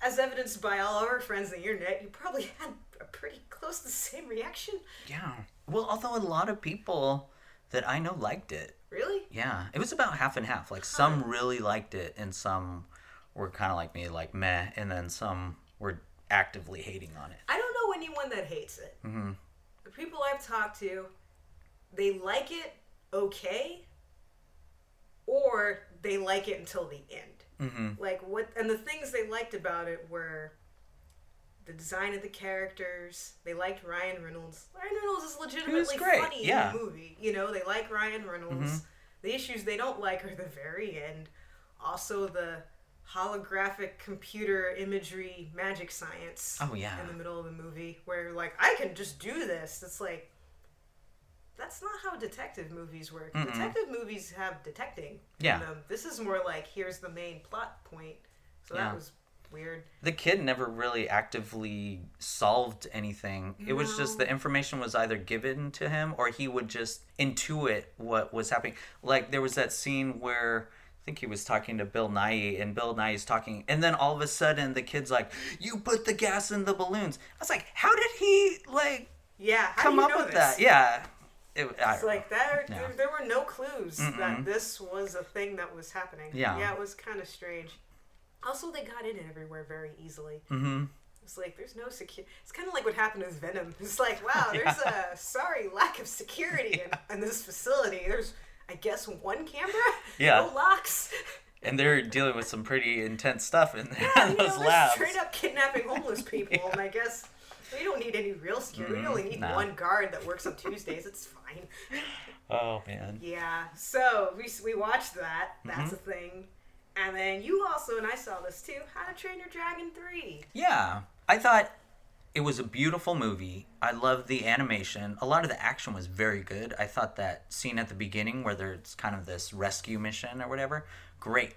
as evidenced by all of our friends on the internet, you probably had a pretty close to the same reaction. Yeah. Well, although a lot of people that I know liked it. Really? Yeah. It was about half and half. Like huh. some really liked it and some were kind of like me, like meh, and then some were actively hating on it. I don't know anyone that hates it. Mm-hmm. The people I've talked to, they like it okay, or they like it until the end. Mm-hmm. Like what, and the things they liked about it were the design of the characters. They liked Ryan Reynolds. Ryan Reynolds is legitimately funny yeah. in the movie. You know, they like Ryan Reynolds. Mm-hmm. The issues they don't like are the very end. Also, the holographic computer imagery magic science. Oh yeah. In the middle of the movie, where like I can just do this. It's like that's not how detective movies work. Mm-mm. Detective movies have detecting. Yeah. This is more like here's the main plot point. So yeah. that was weird. The kid never really actively solved anything. No. It was just the information was either given to him or he would just intuit what was happening. Like there was that scene where I think he was talking to Bill Nighy, and Bill Nighy's talking, and then all of a sudden the kid's like, "You put the gas in the balloons." I was like, "How did he like?" Yeah, come up with this? that? Yeah, it, it's like there, yeah. there, there, were no clues Mm-mm. that this was a thing that was happening. Yeah, yeah, it was kind of strange. Also, they got in everywhere very easily. Mm-hmm. It's like there's no security. It's kind of like what happened with Venom. It's like wow, there's yeah. a sorry lack of security yeah. in, in this facility. There's I guess one camera, yeah, no locks. And they're dealing with some pretty intense stuff in there yeah, in those know, labs. Straight up kidnapping homeless people, and I guess we don't need any real security. Mm, we only need nah. one guard that works on Tuesdays. it's fine. Oh man. Yeah. So we we watched that. That's mm-hmm. a thing. And then you also and I saw this too. How to Train Your Dragon three. Yeah, I thought it was a beautiful movie. I loved the animation. A lot of the action was very good. I thought that scene at the beginning where there's kind of this rescue mission or whatever, great.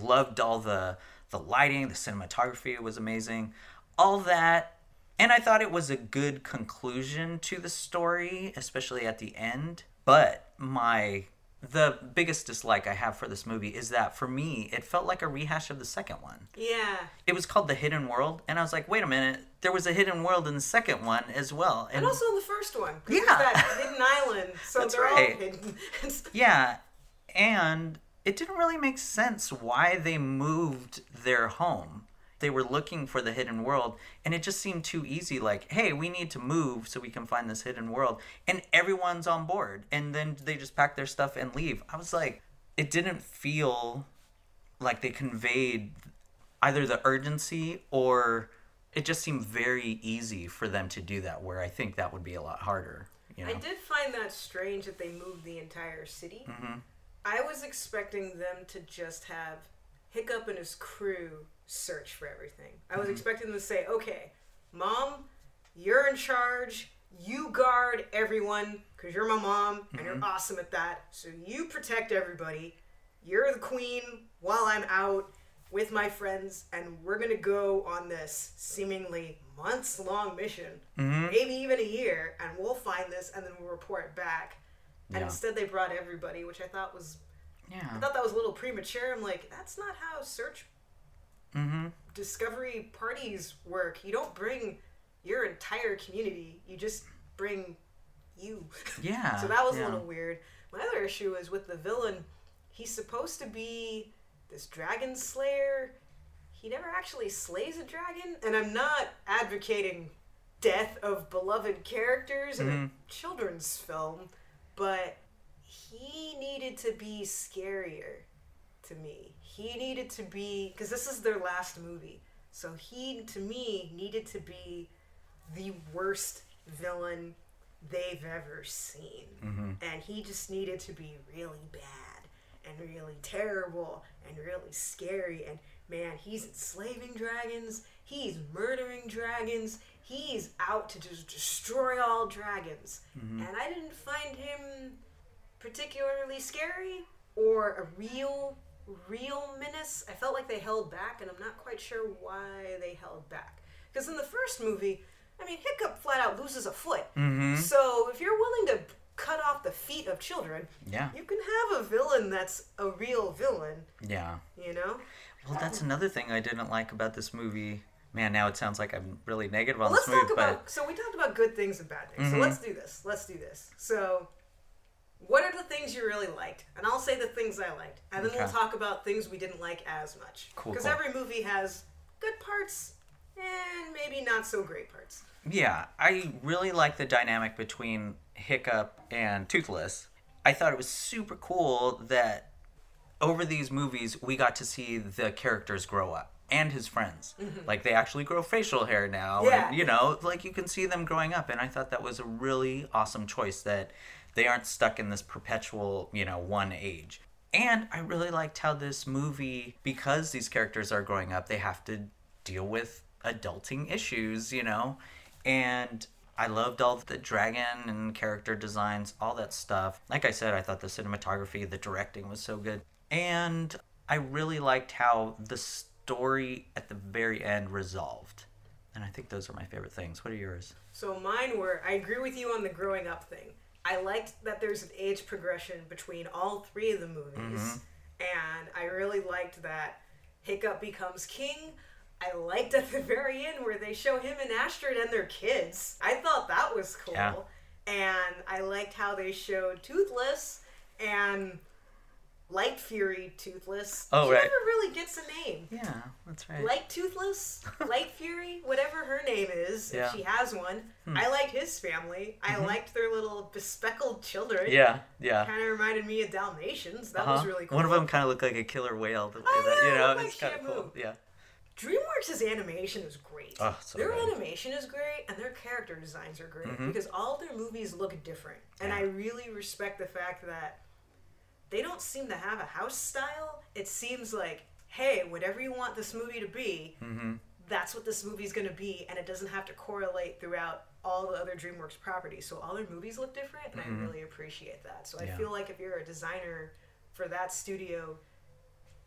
Loved all the the lighting, the cinematography was amazing. All that and I thought it was a good conclusion to the story, especially at the end. But my the biggest dislike I have for this movie is that for me, it felt like a rehash of the second one. Yeah. It was called The Hidden World, and I was like, wait a minute, there was a hidden world in the second one as well. And, and also in the first one. Yeah. that hidden island, so That's they're right. all hidden. yeah, and it didn't really make sense why they moved their home they were looking for the hidden world and it just seemed too easy like hey we need to move so we can find this hidden world and everyone's on board and then they just pack their stuff and leave i was like it didn't feel like they conveyed either the urgency or it just seemed very easy for them to do that where i think that would be a lot harder you know? i did find that strange that they moved the entire city mm-hmm. i was expecting them to just have hiccup and his crew search for everything. I was mm-hmm. expecting them to say, okay, mom, you're in charge. You guard everyone because you're my mom and mm-hmm. you're awesome at that. So you protect everybody. You're the queen while I'm out with my friends, and we're gonna go on this seemingly months long mission, mm-hmm. maybe even a year, and we'll find this and then we'll report back. And yeah. instead, they brought everybody, which I thought was yeah. I thought that was a little premature. I'm like, that's not how search mm-hmm. discovery parties work. You don't bring your entire community. You just bring you. Yeah. so that was yeah. a little weird. My other issue is with the villain. He's supposed to be this dragon slayer. He never actually slays a dragon, and I'm not advocating death of beloved characters mm-hmm. in a mm-hmm. children's film, but he needed to be scarier to me. He needed to be because this is their last movie. So he to me needed to be the worst villain they've ever seen. Mm-hmm. And he just needed to be really bad and really terrible and really scary and man, he's enslaving dragons, he's murdering dragons, he's out to just destroy all dragons. Mm-hmm. And I didn't find him particularly scary or a real real menace. I felt like they held back, and I'm not quite sure why they held back. Because in the first movie, I mean, Hiccup flat out loses a foot. Mm-hmm. So if you're willing to cut off the feet of children, yeah, you can have a villain that's a real villain. Yeah, you know. Well, that's another thing I didn't like about this movie. Man, now it sounds like I'm really negative on well, this movie. Let's talk about. So we talked about good things and bad things. Mm-hmm. So let's do this. Let's do this. So what are the things you really liked? And I'll say the things I liked, and then okay. we'll talk about things we didn't like as much. Cool. Because cool. every movie has good parts and maybe not so great parts. Yeah, I really like the dynamic between Hiccup and Toothless. I thought it was super cool that over these movies we got to see the characters grow up and his friends. Mm-hmm. Like they actually grow facial hair now. Yeah. And, you know, like you can see them growing up. And I thought that was a really awesome choice that they aren't stuck in this perpetual, you know, one age. And I really liked how this movie, because these characters are growing up, they have to deal with adulting issues, you know? And I loved all the dragon and character designs, all that stuff. Like I said, I thought the cinematography, the directing was so good. And I really liked how the story at the very end resolved. And I think those are my favorite things. What are yours? So mine were I agree with you on the growing up thing. I liked that there's an age progression between all three of the movies, mm-hmm. and I really liked that Hiccup becomes king. I liked at the very end where they show him and Astrid and their kids. I thought that was cool. Yeah. And I liked how they showed Toothless and Light Fury Toothless. Oh, she right. never really gets a name. Yeah, that's right. Light Toothless, Light Fury, whatever her name is, yeah. if she has one. Hmm. I liked his family. Mm-hmm. I liked their little bespeckled children. Yeah, yeah. Kind of reminded me of Dalmatians. That uh-huh. was really cool. One of them kind of looked like a killer whale. The way I that, you know, like it's kind of cool. Yeah. DreamWorks' animation is great. Oh, so their good. animation is great, and their character designs are great mm-hmm. because all their movies look different. And yeah. I really respect the fact that they don't seem to have a house style. It seems like, hey, whatever you want this movie to be, mm-hmm. that's what this movie's going to be, and it doesn't have to correlate throughout all the other DreamWorks properties. So all their movies look different, and mm-hmm. I really appreciate that. So I feel like if you're a designer for that studio,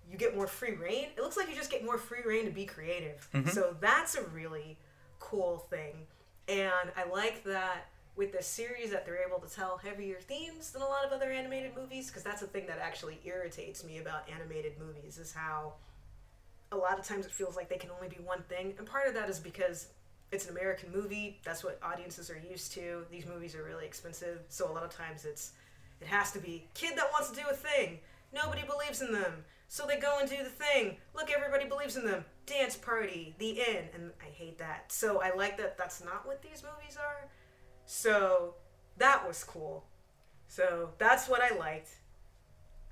you get more free reign. It looks like you just get more free reign to be creative. Mm-hmm. So that's a really cool thing. And I like that with this series that they're able to tell heavier themes than a lot of other animated movies because that's the thing that actually irritates me about animated movies is how a lot of times it feels like they can only be one thing. And part of that is because it's an american movie. That's what audiences are used to. These movies are really expensive. So a lot of times it's it has to be kid that wants to do a thing. Nobody believes in them. So they go and do the thing. Look everybody believes in them. Dance party, the end. And I hate that. So I like that that's not what these movies are. So that was cool. So that's what I liked.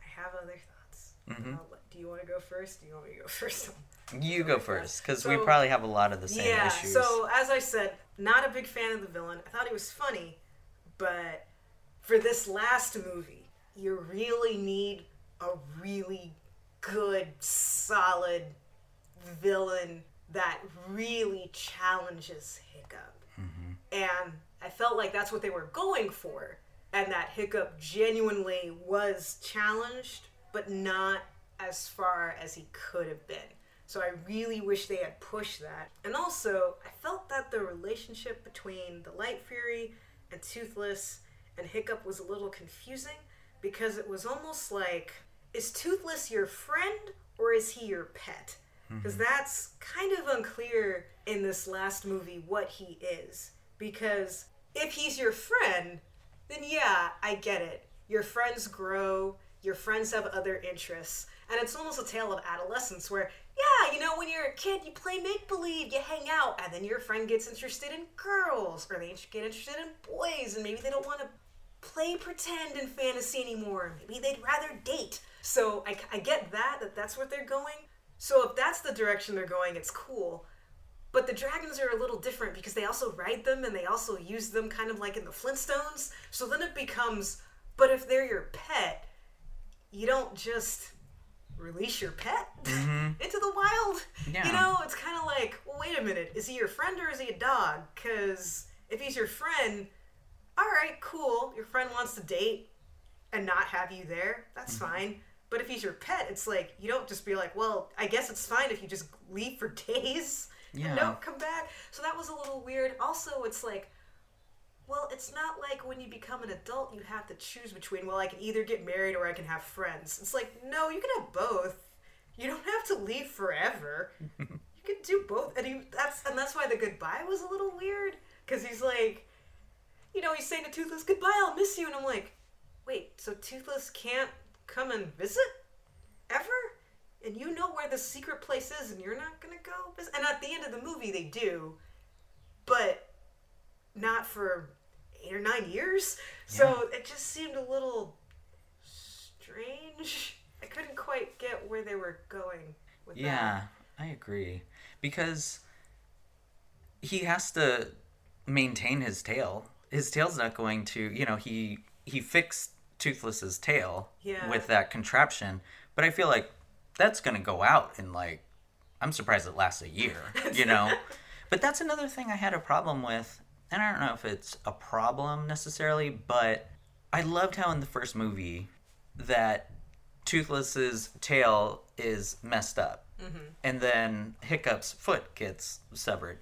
I have other thoughts. Mm-hmm. do you want to go first? Do you want me to go first? You go first, because so, we probably have a lot of the same yeah, issues. So as I said, not a big fan of the villain. I thought he was funny, but for this last movie, you really need a really good, solid villain that really challenges Hiccup. Mm-hmm. And I felt like that's what they were going for. And that Hiccup genuinely was challenged, but not as far as he could have been. So I really wish they had pushed that. And also, I felt that the relationship between the Light Fury and Toothless and Hiccup was a little confusing because it was almost like is Toothless your friend or is he your pet? Because mm-hmm. that's kind of unclear in this last movie what he is. Because if he's your friend, then yeah, I get it. Your friends grow, your friends have other interests. And it's almost a tale of adolescence where, yeah, you know, when you're a kid, you play make believe, you hang out, and then your friend gets interested in girls, or they get interested in boys, and maybe they don't want to play pretend in fantasy anymore. Maybe they'd rather date. So I, I get that, that that's what they're going. So if that's the direction they're going, it's cool. But the dragons are a little different because they also ride them and they also use them kind of like in the Flintstones. So then it becomes, but if they're your pet, you don't just release your pet mm-hmm. into the wild. Yeah. You know, it's kind of like, well, wait a minute, is he your friend or is he a dog? Because if he's your friend, all right, cool. Your friend wants to date and not have you there. That's mm-hmm. fine. But if he's your pet, it's like you don't just be like, well, I guess it's fine if you just leave for days yeah. don't come back. So that was a little weird. Also, it's like, well, it's not like when you become an adult, you have to choose between, well, I can either get married or I can have friends. It's like, no, you can have both. You don't have to leave forever. you can do both, and he, that's and that's why the goodbye was a little weird because he's like, you know, he's saying to Toothless, "Goodbye, I'll miss you," and I'm like, wait, so Toothless can't come and visit ever? And you know where the secret place is, and you're not gonna go? And at the end of the movie, they do, but not for eight or nine years. Yeah. So it just seemed a little strange. I couldn't quite get where they were going with yeah, that. I agree. Because he has to maintain his tail. His tail's not going to, you know, he he fixed Toothless's tail yeah. with that contraption. But I feel like that's gonna go out in like I'm surprised it lasts a year, you know. but that's another thing I had a problem with, and I don't know if it's a problem necessarily, but I loved how in the first movie that Toothless's tail is messed up, mm-hmm. and then Hiccup's foot gets severed,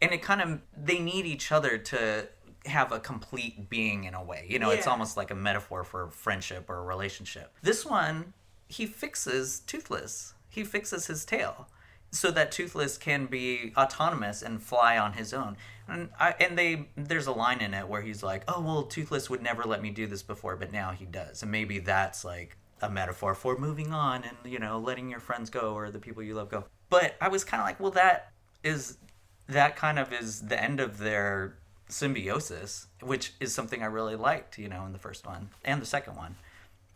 and it kind of they need each other to have a complete being in a way. You know, yeah. it's almost like a metaphor for friendship or a relationship. This one, he fixes Toothless. He fixes his tail so that Toothless can be autonomous and fly on his own. And I, and they there's a line in it where he's like, "Oh, well, Toothless would never let me do this before, but now he does." And maybe that's like a metaphor for moving on and, you know, letting your friends go or the people you love go. But I was kind of like, "Well, that is that kind of is the end of their symbiosis, which is something I really liked, you know, in the first one and the second one.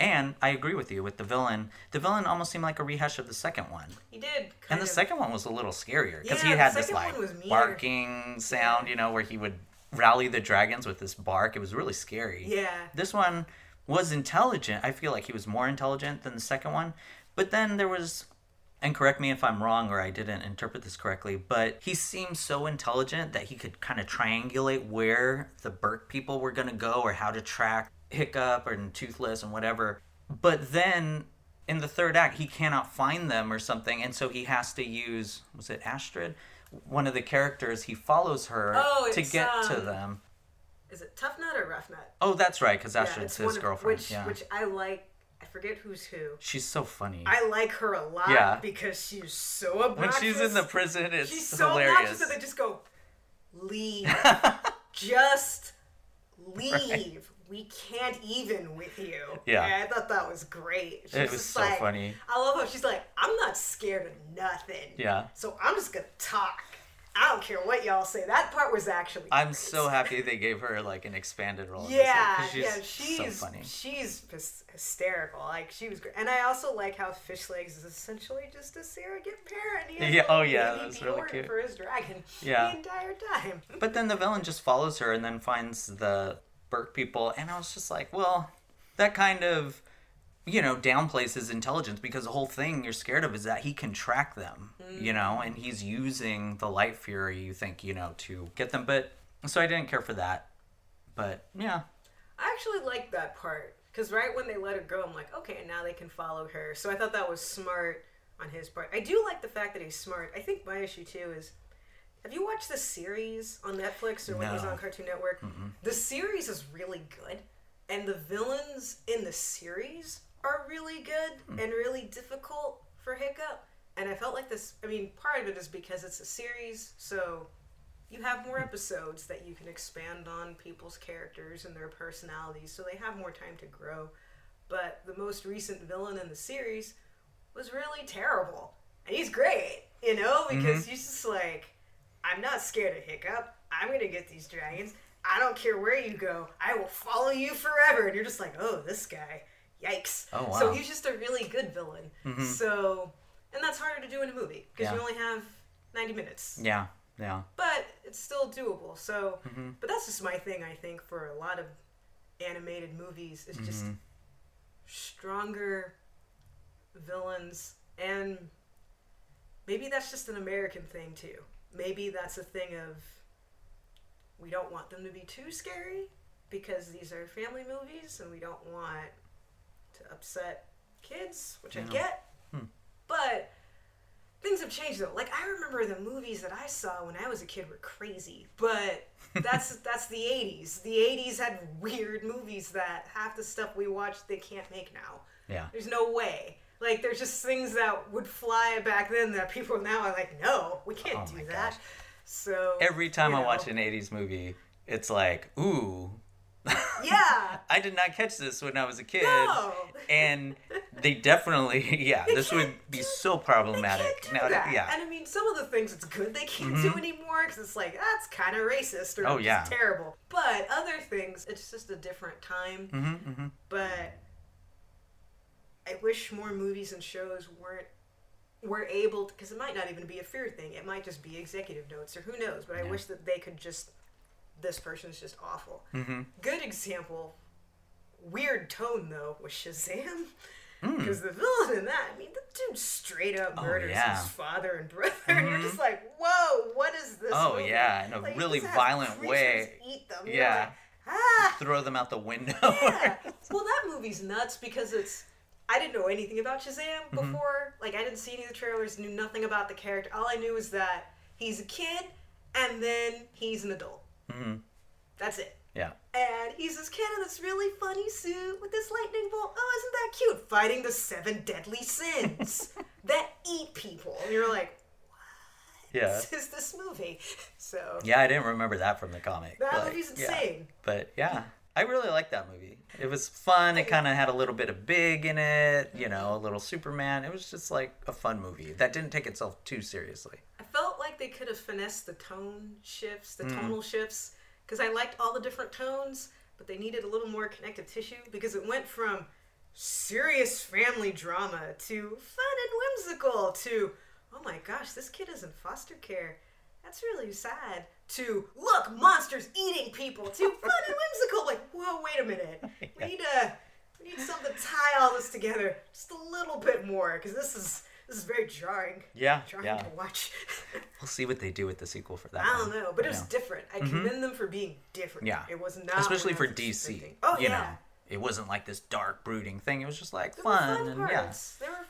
And I agree with you with the villain. The villain almost seemed like a rehash of the second one. He did. And the of. second one was a little scarier because yeah, he had this like barking sound, you know, where he would rally the dragons with this bark. It was really scary. Yeah. This one was intelligent. I feel like he was more intelligent than the second one. But then there was and correct me if I'm wrong or I didn't interpret this correctly, but he seemed so intelligent that he could kind of triangulate where the Berk people were going to go or how to track Hiccup and Toothless and whatever. But then in the third act, he cannot find them or something, and so he has to use was it Astrid? One of the characters, he follows her oh, to get um, to them. Is it Tuffnut or Ruffnut? Oh, that's right, because Astrid's yeah, his girlfriend. Which, yeah. which I like I forget who's who. She's so funny. I like her a lot yeah. because she's so obnoxious. When she's in the prison, it's she's so hilarious. obnoxious that they just go, leave, just leave. Right. We can't even with you. Yeah. I thought that was great. She it was just so like, funny. I love how she's like, I'm not scared of nothing. Yeah. So I'm just gonna talk. I don't care what y'all say. That part was actually. I'm great. so happy they gave her like an expanded role. Yeah, she's yeah, she's so funny. she's hysterical. Like she was great, and I also like how Fishlegs is essentially just a surrogate parent. He Yeah, oh, yeah, that's really cute. for his dragon. Yeah. the entire time. But then the villain just follows her and then finds the Berk people, and I was just like, well, that kind of, you know, downplays his intelligence because the whole thing you're scared of is that he can track them, you know, mm. and he's using the Light Fury, you think, you know, to get them. But so I didn't care for that. But yeah, I actually liked that part because right when they let her go, I'm like, okay, and now they can follow her. So I thought that was smart on his part. I do like the fact that he's smart. I think my issue too is. Have you watched the series on Netflix or when he's No. on Cartoon Network? Mm-hmm. The series is really good, and the villains in the series are really good hmm. and really difficult for Hiccup. And I felt like this. I mean, part of it is because it's a series, so you have more hmm. episodes that you can expand on people's characters and their personalities, so they have more time to grow. But the most recent villain in the series was really terrible. And he's great, you know, because mm-hmm. he's just like, I'm not scared of Hiccup. I'm gonna get these dragons. I don't care where you go. I will follow you forever. And you're just like, oh, this guy. Yikes. Oh, wow. So he's just a really good villain. So, and that's harder to do in a movie because Yeah. you only have 90 minutes yeah, yeah. but it's still doable. So, Mm-hmm. but that's just my thing. I think for a lot of animated movies, is just Mm-hmm. stronger villains, and maybe that's just an American thing too. Maybe that's a thing of we don't want them to be too scary because these are family movies, and we don't want to upset kids, which I get. Hmm. But things have changed though. Like I remember the movies that I saw when I was a kid were crazy, but that's that's the '80s. The '80s had weird movies that half the stuff we watched they can't make now. Yeah. There's no way. Like there's just things that would fly back then that people now are like, no, we can't Oh do that. gosh. So Every time you I know. watch an 80s movie, it's like, ooh. yeah, I did not catch this when I was a kid. no, And they definitely, yeah, They this would be so problematic. Now, that. yeah. And I mean, some of the things it's good they can't Mhm. do anymore because it's like that's kind of racist or Oh, yeah. terrible. But other things, it's just a different time. hmm hmm But I wish more movies and shows weren't were able because it might not even be a fear thing. It might just be executive notes or who knows. But I Yeah. wish that they could just this person's just awful. hmm Good example. Weird tone though was Shazam. Mm. Because the villain in that, I mean, the dude straight up Oh, murders yeah. his father and brother, and you're just like, "Whoa, what is this?" Oh, movie? yeah, in a Like, really violent way. Eat them. Yeah. like, ah. Throw them out the window. Yeah. well, that movie's nuts because it's. I didn't know anything about Shazam Mm-hmm. before. Like, I didn't see any of the trailers, knew nothing about the character. All I knew was that he's a kid and then he's an adult. hmm That's it. Yeah. And he's this kid in this really funny suit with this lightning bolt. Oh, isn't that cute? Fighting the seven deadly sins that eat people. And you're like, what Yeah. is this movie. So, Yeah, I didn't remember that from the comic. that movie's yeah. insane. But yeah, I really liked that movie. It was fun. It kind of had a little bit of big in it, you know, a little Superman. It was just like a fun movie that didn't take itself too seriously. I felt like they could have finessed the tone shifts, the Mm. tonal shifts, because I liked all the different tones, but they needed a little more connective tissue because it went from serious family drama to fun and whimsical to, oh my gosh, this kid is in foster care. That's really sad. To look, monsters eating people. To fun and whimsical. Like, whoa, wait a minute. We need a, we need something to tie all this together just a little bit more because this is this is very jarring Yeah, trying yeah. to watch. We'll see what they do with the sequel for that. I don't one. know, but it was Yeah. different. I commend them for being different. Yeah. it was not especially for DC. Oh you yeah, know, it wasn't like this dark brooding thing. It was just like there were fun, fun and parts. There were.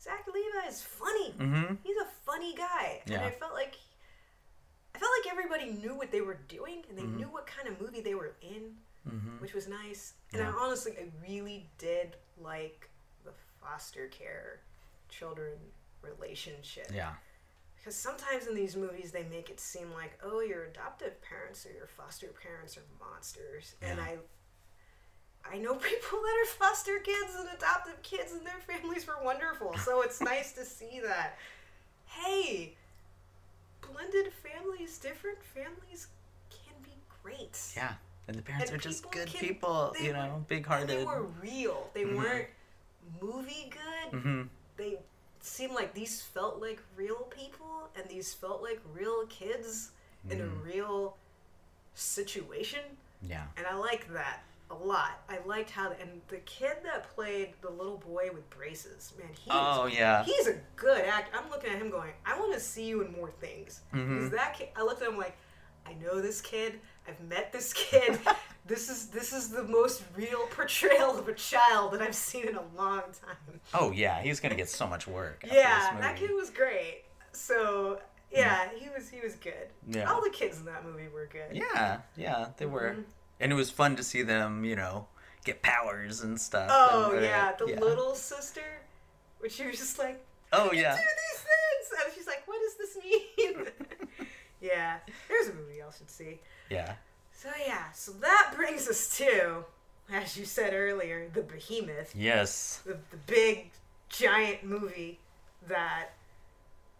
Zach Levi is funny. Mm-hmm. He's a funny guy, and I felt like I felt like everybody knew what they were doing, and they Mm-hmm. knew what kind of movie they were in, Mm-hmm. which was nice. And Yeah. I honestly, I really did like the foster care children relationship. Yeah. Because sometimes in these movies they make it seem like, oh, your adoptive parents or your foster parents are monsters, and I, I know people that are foster kids and adoptive kids, and their families were wonderful. So it's nice to see that. Hey, blended families, different families can be great. Yeah. And the parents and are just good can, people, you know, big hearted. They were real. They mm-hmm. weren't movie good. Mm-hmm. They seemed like these felt like real people, and these felt like real kids mm. in a mm. real situation. Yeah. And I like that a lot. I liked how and the kid that played the little boy with braces, man, he oh yeah, he's a good actor. I'm looking at him going, I want to see you in more things. Mm-hmm. that kid, I looked at him like, I know this kid. I've met this kid. this is this is the most real portrayal of a child that I've seen in a long time. Oh yeah, he's gonna get so much work. yeah, that kid was great. So yeah, he was he was good. Yeah, all the kids in that movie were good. Yeah, yeah, they were, mm-hmm. And it was fun to see them, you know, get powers and stuff. Oh and, uh, yeah, the yeah. little sister, which she was just like, oh yeah, do these things, and she's like, what does this mean? yeah, there's a movie y'all should see. Yeah. So yeah, so that brings us to, as you said earlier, the behemoth. Yes. The the big giant movie that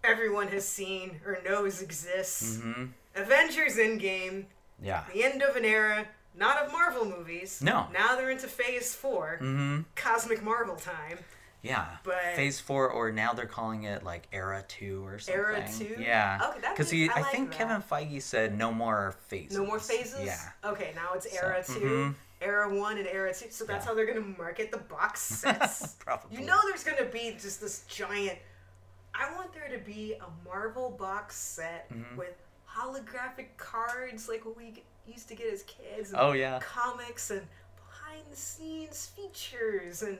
everyone has seen or knows exists. Mm-hmm. Avengers Endgame. Yeah. The end of an era, not of Marvel movies. No. Now they're into Phase 4 mm-hmm. Cosmic Marvel time. Yeah. But Phase Four, or now they're calling it like Era Two or something. Era Two. Yeah. Okay, that because I, I like think that. Kevin Feige said no more phases. No more phases. Yeah. Okay, now it's Era so, 2 mm-hmm. Era One, and Era Two. So that's yeah. how they're gonna market the box sets. Probably. You know, there's gonna be just this giant. I want there to be a Marvel box set mm-hmm. with holographic cards like what we used to get as kids. oh yeah. Comics and behind the scenes features and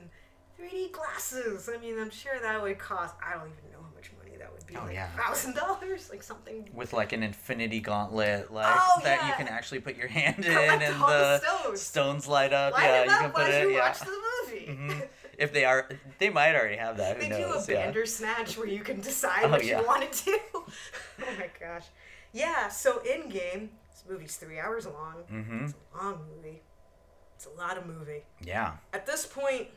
3D glasses. I mean, I'm sure that would cost. I don't even know how much money that would be. Oh like yeah, thousand dollars, like something. With like an infinity gauntlet, like oh, that yeah. you can actually put your hand in and the stones. stones. light up. Light yeah, you can put it. Yeah. watch the movie. Mm-hmm. If they are, they might already have that. Who they knows? do a yeah. Bandersnatch where you can decide oh, what yeah. you want to do. oh my gosh, yeah. So Endgame, this movie's three hours long. Mm-hmm. It's a long movie. It's a lot of movie. Yeah. At this point,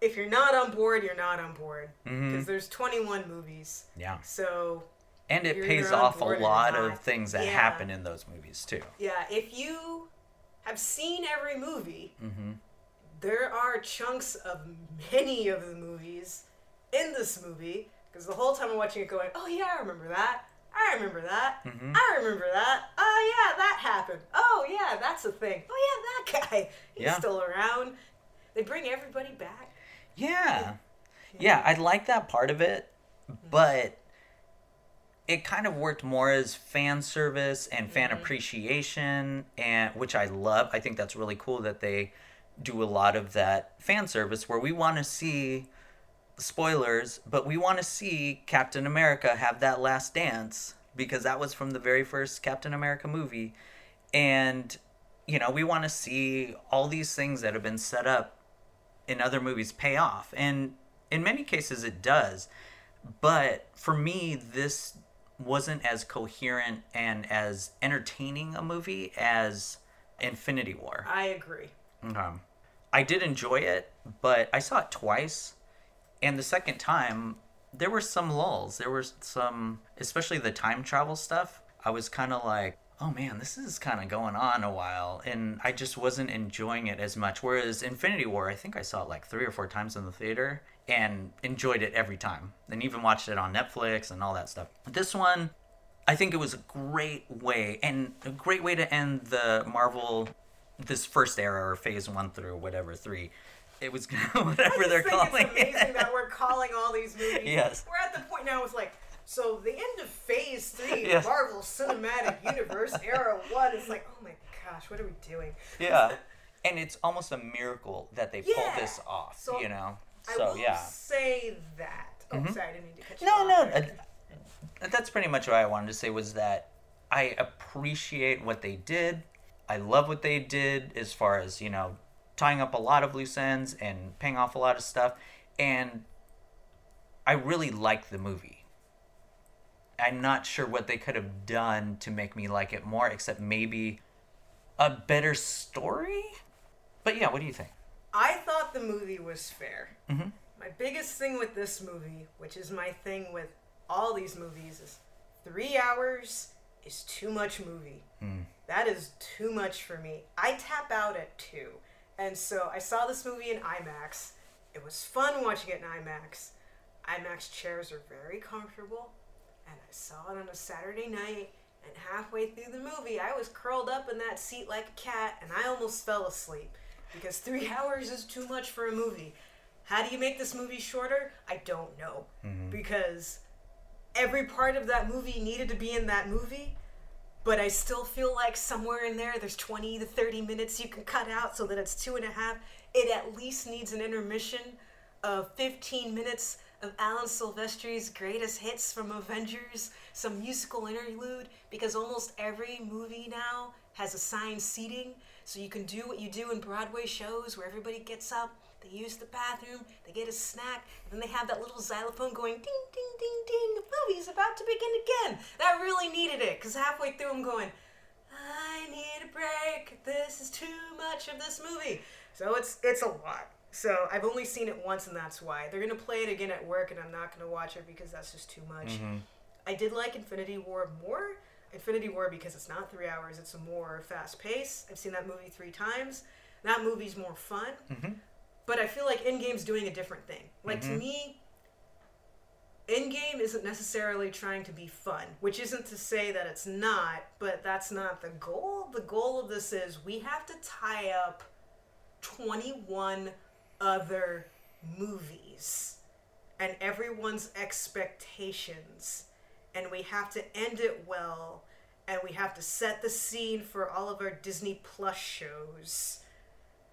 if you're not on board, you're not on board because mm-hmm. there's 21 movies. Yeah. So. And it pays off a lot of things that yeah. happen in those movies too. Yeah, if you have seen every movie, mm-hmm. there are chunks of many of the movies in this movie because the whole time I'm watching it, going, "Oh yeah, I remember that. I remember that. Mm-hmm. I remember that. Oh yeah, that happened. Oh yeah, that's a thing. Oh yeah, that guy. He's yeah. still around. They bring everybody back. Yeah. Yeah, I like that part of it, but it kind of worked more as fan service and fan mm-hmm. appreciation and which I love. I think that's really cool that they do a lot of that fan service where we want to see spoilers, but we want to see Captain America have that last dance because that was from the very first Captain America movie and you know, we want to see all these things that have been set up in other movies pay off. And in many cases, it does. But for me, this wasn't as coherent and as entertaining a movie as Infinity War. I agree. I did enjoy it, but I saw it twice. And the second time, there were some lulls. There was some, especially the time travel stuff. I was kind of like, oh man, this is kind of going on a while, and I just wasn't enjoying it as much. Whereas Infinity War, I think I saw it like three or four times in the theater and enjoyed it every time, and even watched it on Netflix and all that stuff. This one, I think it was a great way and a great way to end the Marvel this first era or phase one through whatever three it was whatever they're calling it's amazing it. that we're calling all these movies. Yes. We're at the point now it's like so the end of Phase Three, yes. Marvel Cinematic Universe Era One is like, oh my gosh, what are we doing? Yeah, and it's almost a miracle that they yeah. pulled this off. So you know, so I will yeah. Say that. Oh, mm-hmm. sorry, I didn't mean to cut you no, off. No, no. Uh, that's pretty much what I wanted to say. Was that I appreciate what they did. I love what they did as far as you know, tying up a lot of loose ends and paying off a lot of stuff, and I really like the movie. I'm not sure what they could have done to make me like it more, except maybe a better story. but yeah, what do you think? I thought the movie was fair. Mm-hmm. My biggest thing with this movie, which is my thing with all these movies, is three hours is too much movie. Mm. That is too much for me. I tap out at two. And so I saw this movie in IMAX. It was fun watching it in IMAX. IMAX chairs are very comfortable. And I saw it on a Saturday night. And halfway through the movie, I was curled up in that seat like a cat and I almost fell asleep. Because three hours is too much for a movie. How do you make this movie shorter? I don't know. Mm-hmm. Because every part of that movie needed to be in that movie but I still feel like somewhere in there there's 20 to 30 minutes you can cut out so that it's two and a half. It at least needs an intermission of 15 minutes of Alan Silvestri's greatest hits from Avengers, some musical interlude, because almost every movie now has assigned seating, so you can do what you do in Broadway shows where everybody gets up they use the bathroom, they get a snack, and then they have that little xylophone going ding, ding, ding, ding. The movie's about to begin again. That really needed it, because halfway through I'm going, I need a break. This is too much of this movie. So it's it's a lot. So I've only seen it once, and that's why. They're gonna play it again at work, and I'm not gonna watch it because that's just too much. Mm-hmm. I did like Infinity War more. Infinity War because it's not three hours; it's a more fast pace. I've seen that movie three times. That movie's more fun. Mm-hmm. But I feel like Endgame's doing a different thing. Like Mhm. to me, Endgame isn't necessarily trying to be fun, which isn't to say that it's not, but that's not the goal. The goal of this is we have to tie up 21 other movies and everyone's expectations. And we have to end it well. And we have to set the scene for all of our Disney Plus shows.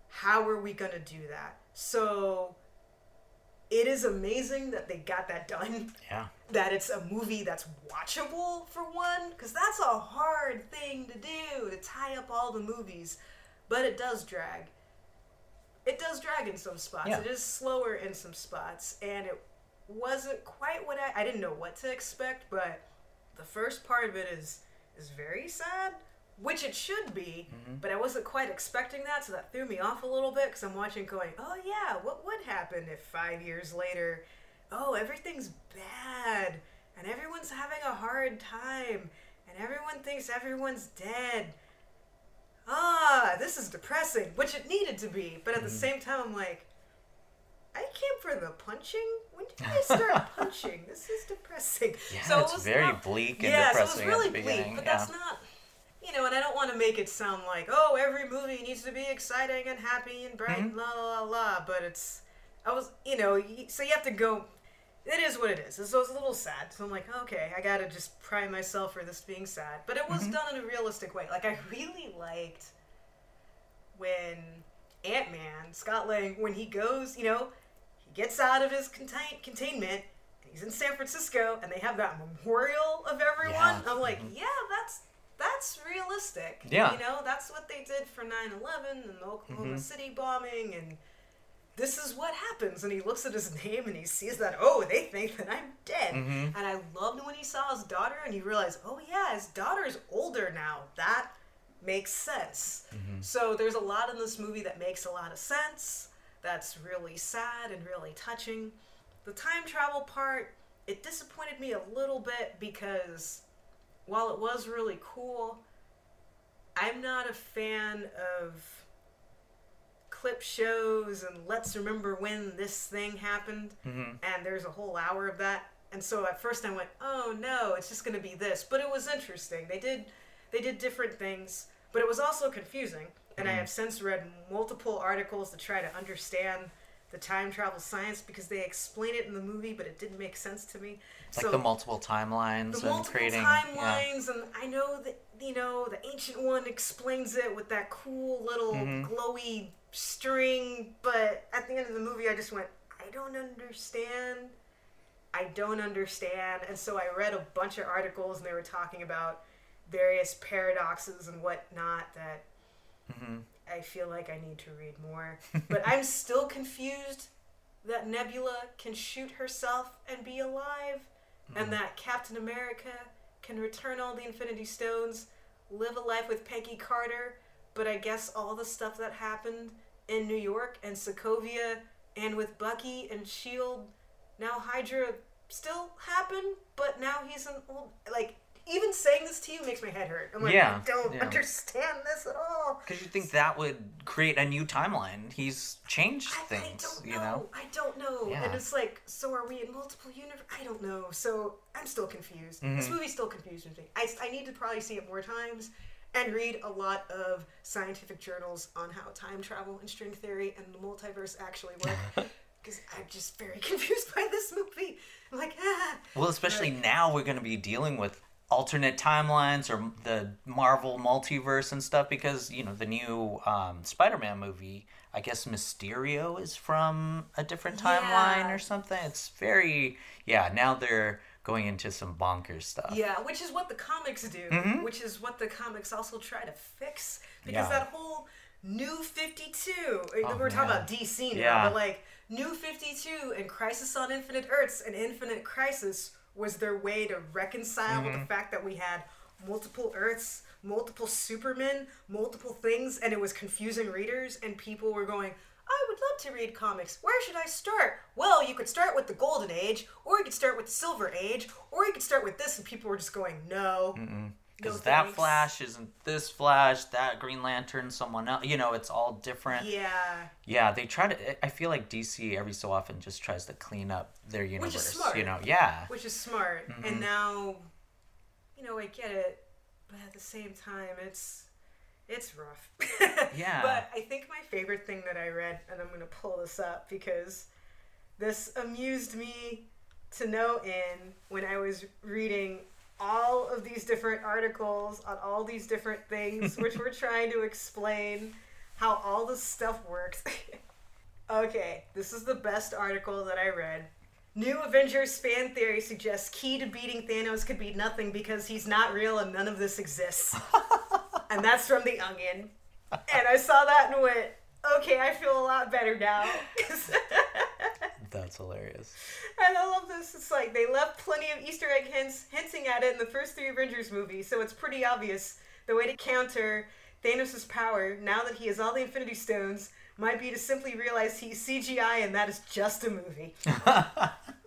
How are we going to do that? So it is amazing that they got that done. Yeah. That it's a movie that's watchable for one, because that's a hard thing to do to tie up all the movies. But it does drag. It does drag in some spots. Yeah. It is slower in some spots, and it wasn't quite what I. I didn't know what to expect, but the first part of it is is very sad, which it should be. Mhm. But I wasn't quite expecting that, so that threw me off a little bit because I'm watching, going, "Oh yeah, what would happen if five years later, oh everything's bad and everyone's having a hard time and everyone thinks everyone's dead." Ah, this is depressing, which it needed to be, but at the Mhm. same time, I'm like, I came for the punching. When did I start punching? This is depressing. Yeah, So it it's was very not- bleak and yeah, so it was depressing really bleak, but yeah. that's not, you know, and I don't want to make it sound like, oh, every movie needs to be exciting and happy and bright, Mhm. la la la. But it's, I was, you know, so you have to go. It is what it is. So it's a little sad. So I'm like, okay, I gotta just prime myself for this being sad. But it was Mhm. done in a realistic way. Like I really liked when Ant Man, Scott Lang, when he goes, you know, he gets out of his contain- containment. He's in San Francisco, and they have that memorial of everyone. Yeah. I'm like, Mhm. yeah, that's that's realistic. Yeah. you know, that's what they did for 9/11 and the Oklahoma Mhm. City bombing, and this is what happens. And he looks at his name and he sees that, oh, they think that I'm dead. Mhm. And I loved when he saw his daughter and he realized, oh yeah, his daughter's older now. That makes sense. Mhm. So there's a lot in this movie that makes a lot of sense. That's really sad and really touching. The time travel part, it disappointed me a little bit because while it was really cool, I'm not a fan of clip shows and let's remember when this thing happened. Mhm. and there's a whole hour of that. And so at first i went oh no it's just going to be this. But it was interesting. They did they did different things. But it was also confusing. And i Mhm. have since read multiple articles to try to understand the time travel science because they explain it in the movie but it didn't make sense to me It's like the multiple timelines the and multiple creating. Yeah. timelines and i know that you know the ancient one explains it with that cool little Mhm. glowy string but at the end of the movie i just went i don't understand i don't understand and so i read a bunch of articles and they were talking about various paradoxes and whatnot that Mhm. I feel like I need to read more. but I'm still confused that Nebula can shoot herself and be alive, Mhm. and that Captain America can return all the Infinity Stones, live a life with Peggy Carter, but I guess all the stuff that happened in New York and Sokovia and with Bucky and Shield. Now Hydra still happen, but now he's an old like even saying this to you makes my head hurt. I'm like, yeah, I don't yeah. understand this at all. Because you think that would create a new timeline. He's changed I, things, I you know? know? I don't know. Yeah. And it's like, so are we in multiple universes? I don't know. So I'm still confused. Mm-hmm. This movie still confuses me. I, I need to probably see it more times and read a lot of scientific journals on how time travel and string theory and the multiverse actually work. Because I'm just very confused by this movie. I'm like, ah. Well, especially now we're going to be dealing with alternate timelines or the Marvel multiverse and stuff because you know the new um, Spider-Man movie. I guess Mysterio is from a different timeline yeah. or something. It's very yeah. Now they're going into some bonkers stuff. Yeah, which is what the comics do. Mm-hmm. Which is what the comics also try to fix because yeah. that whole New Fifty Two. Oh, we're man. talking about DC now, yeah. but like New Fifty Two and Crisis on Infinite Earths and Infinite Crisis was their way to reconcile mm-hmm. with the mm-hmm. fact that we had multiple Earths, multiple Supermen, multiple things, and it was confusing readers, and people were going, I would love to read comics. Where should I start? Well, you could start with the Golden Age, or you could start with the Silver Age, or you could start with this, and people were just going, no. Mm-mm because no that Flash isn't this Flash, that Green Lantern, someone else. You know, it's all different. Yeah. Yeah, they try to. I feel like DC every so often just tries to clean up their universe. Which is smart. You know, yeah. Which is smart, mm-hmm. and now, you know, I get it, but at the same time, it's it's rough. yeah. But I think my favorite thing that I read, and I'm gonna pull this up because this amused me to no end when I was reading all of these different articles on all these different things, which were trying to explain how all this stuff works. okay, this is the best article that I read. New Avengers fan theory suggests key to beating Thanos could be nothing because he's not real and none of this exists. and that's from The Onion. And I saw that and went, okay, I feel a lot better now. That's hilarious. And I love this. It's like they left plenty of Easter egg hints hinting at it in the first three Avengers movies, so it's pretty obvious. The way to counter Thanos' power, now that he has all the Infinity Stones, might be to simply realize he's CGI and that is just a movie.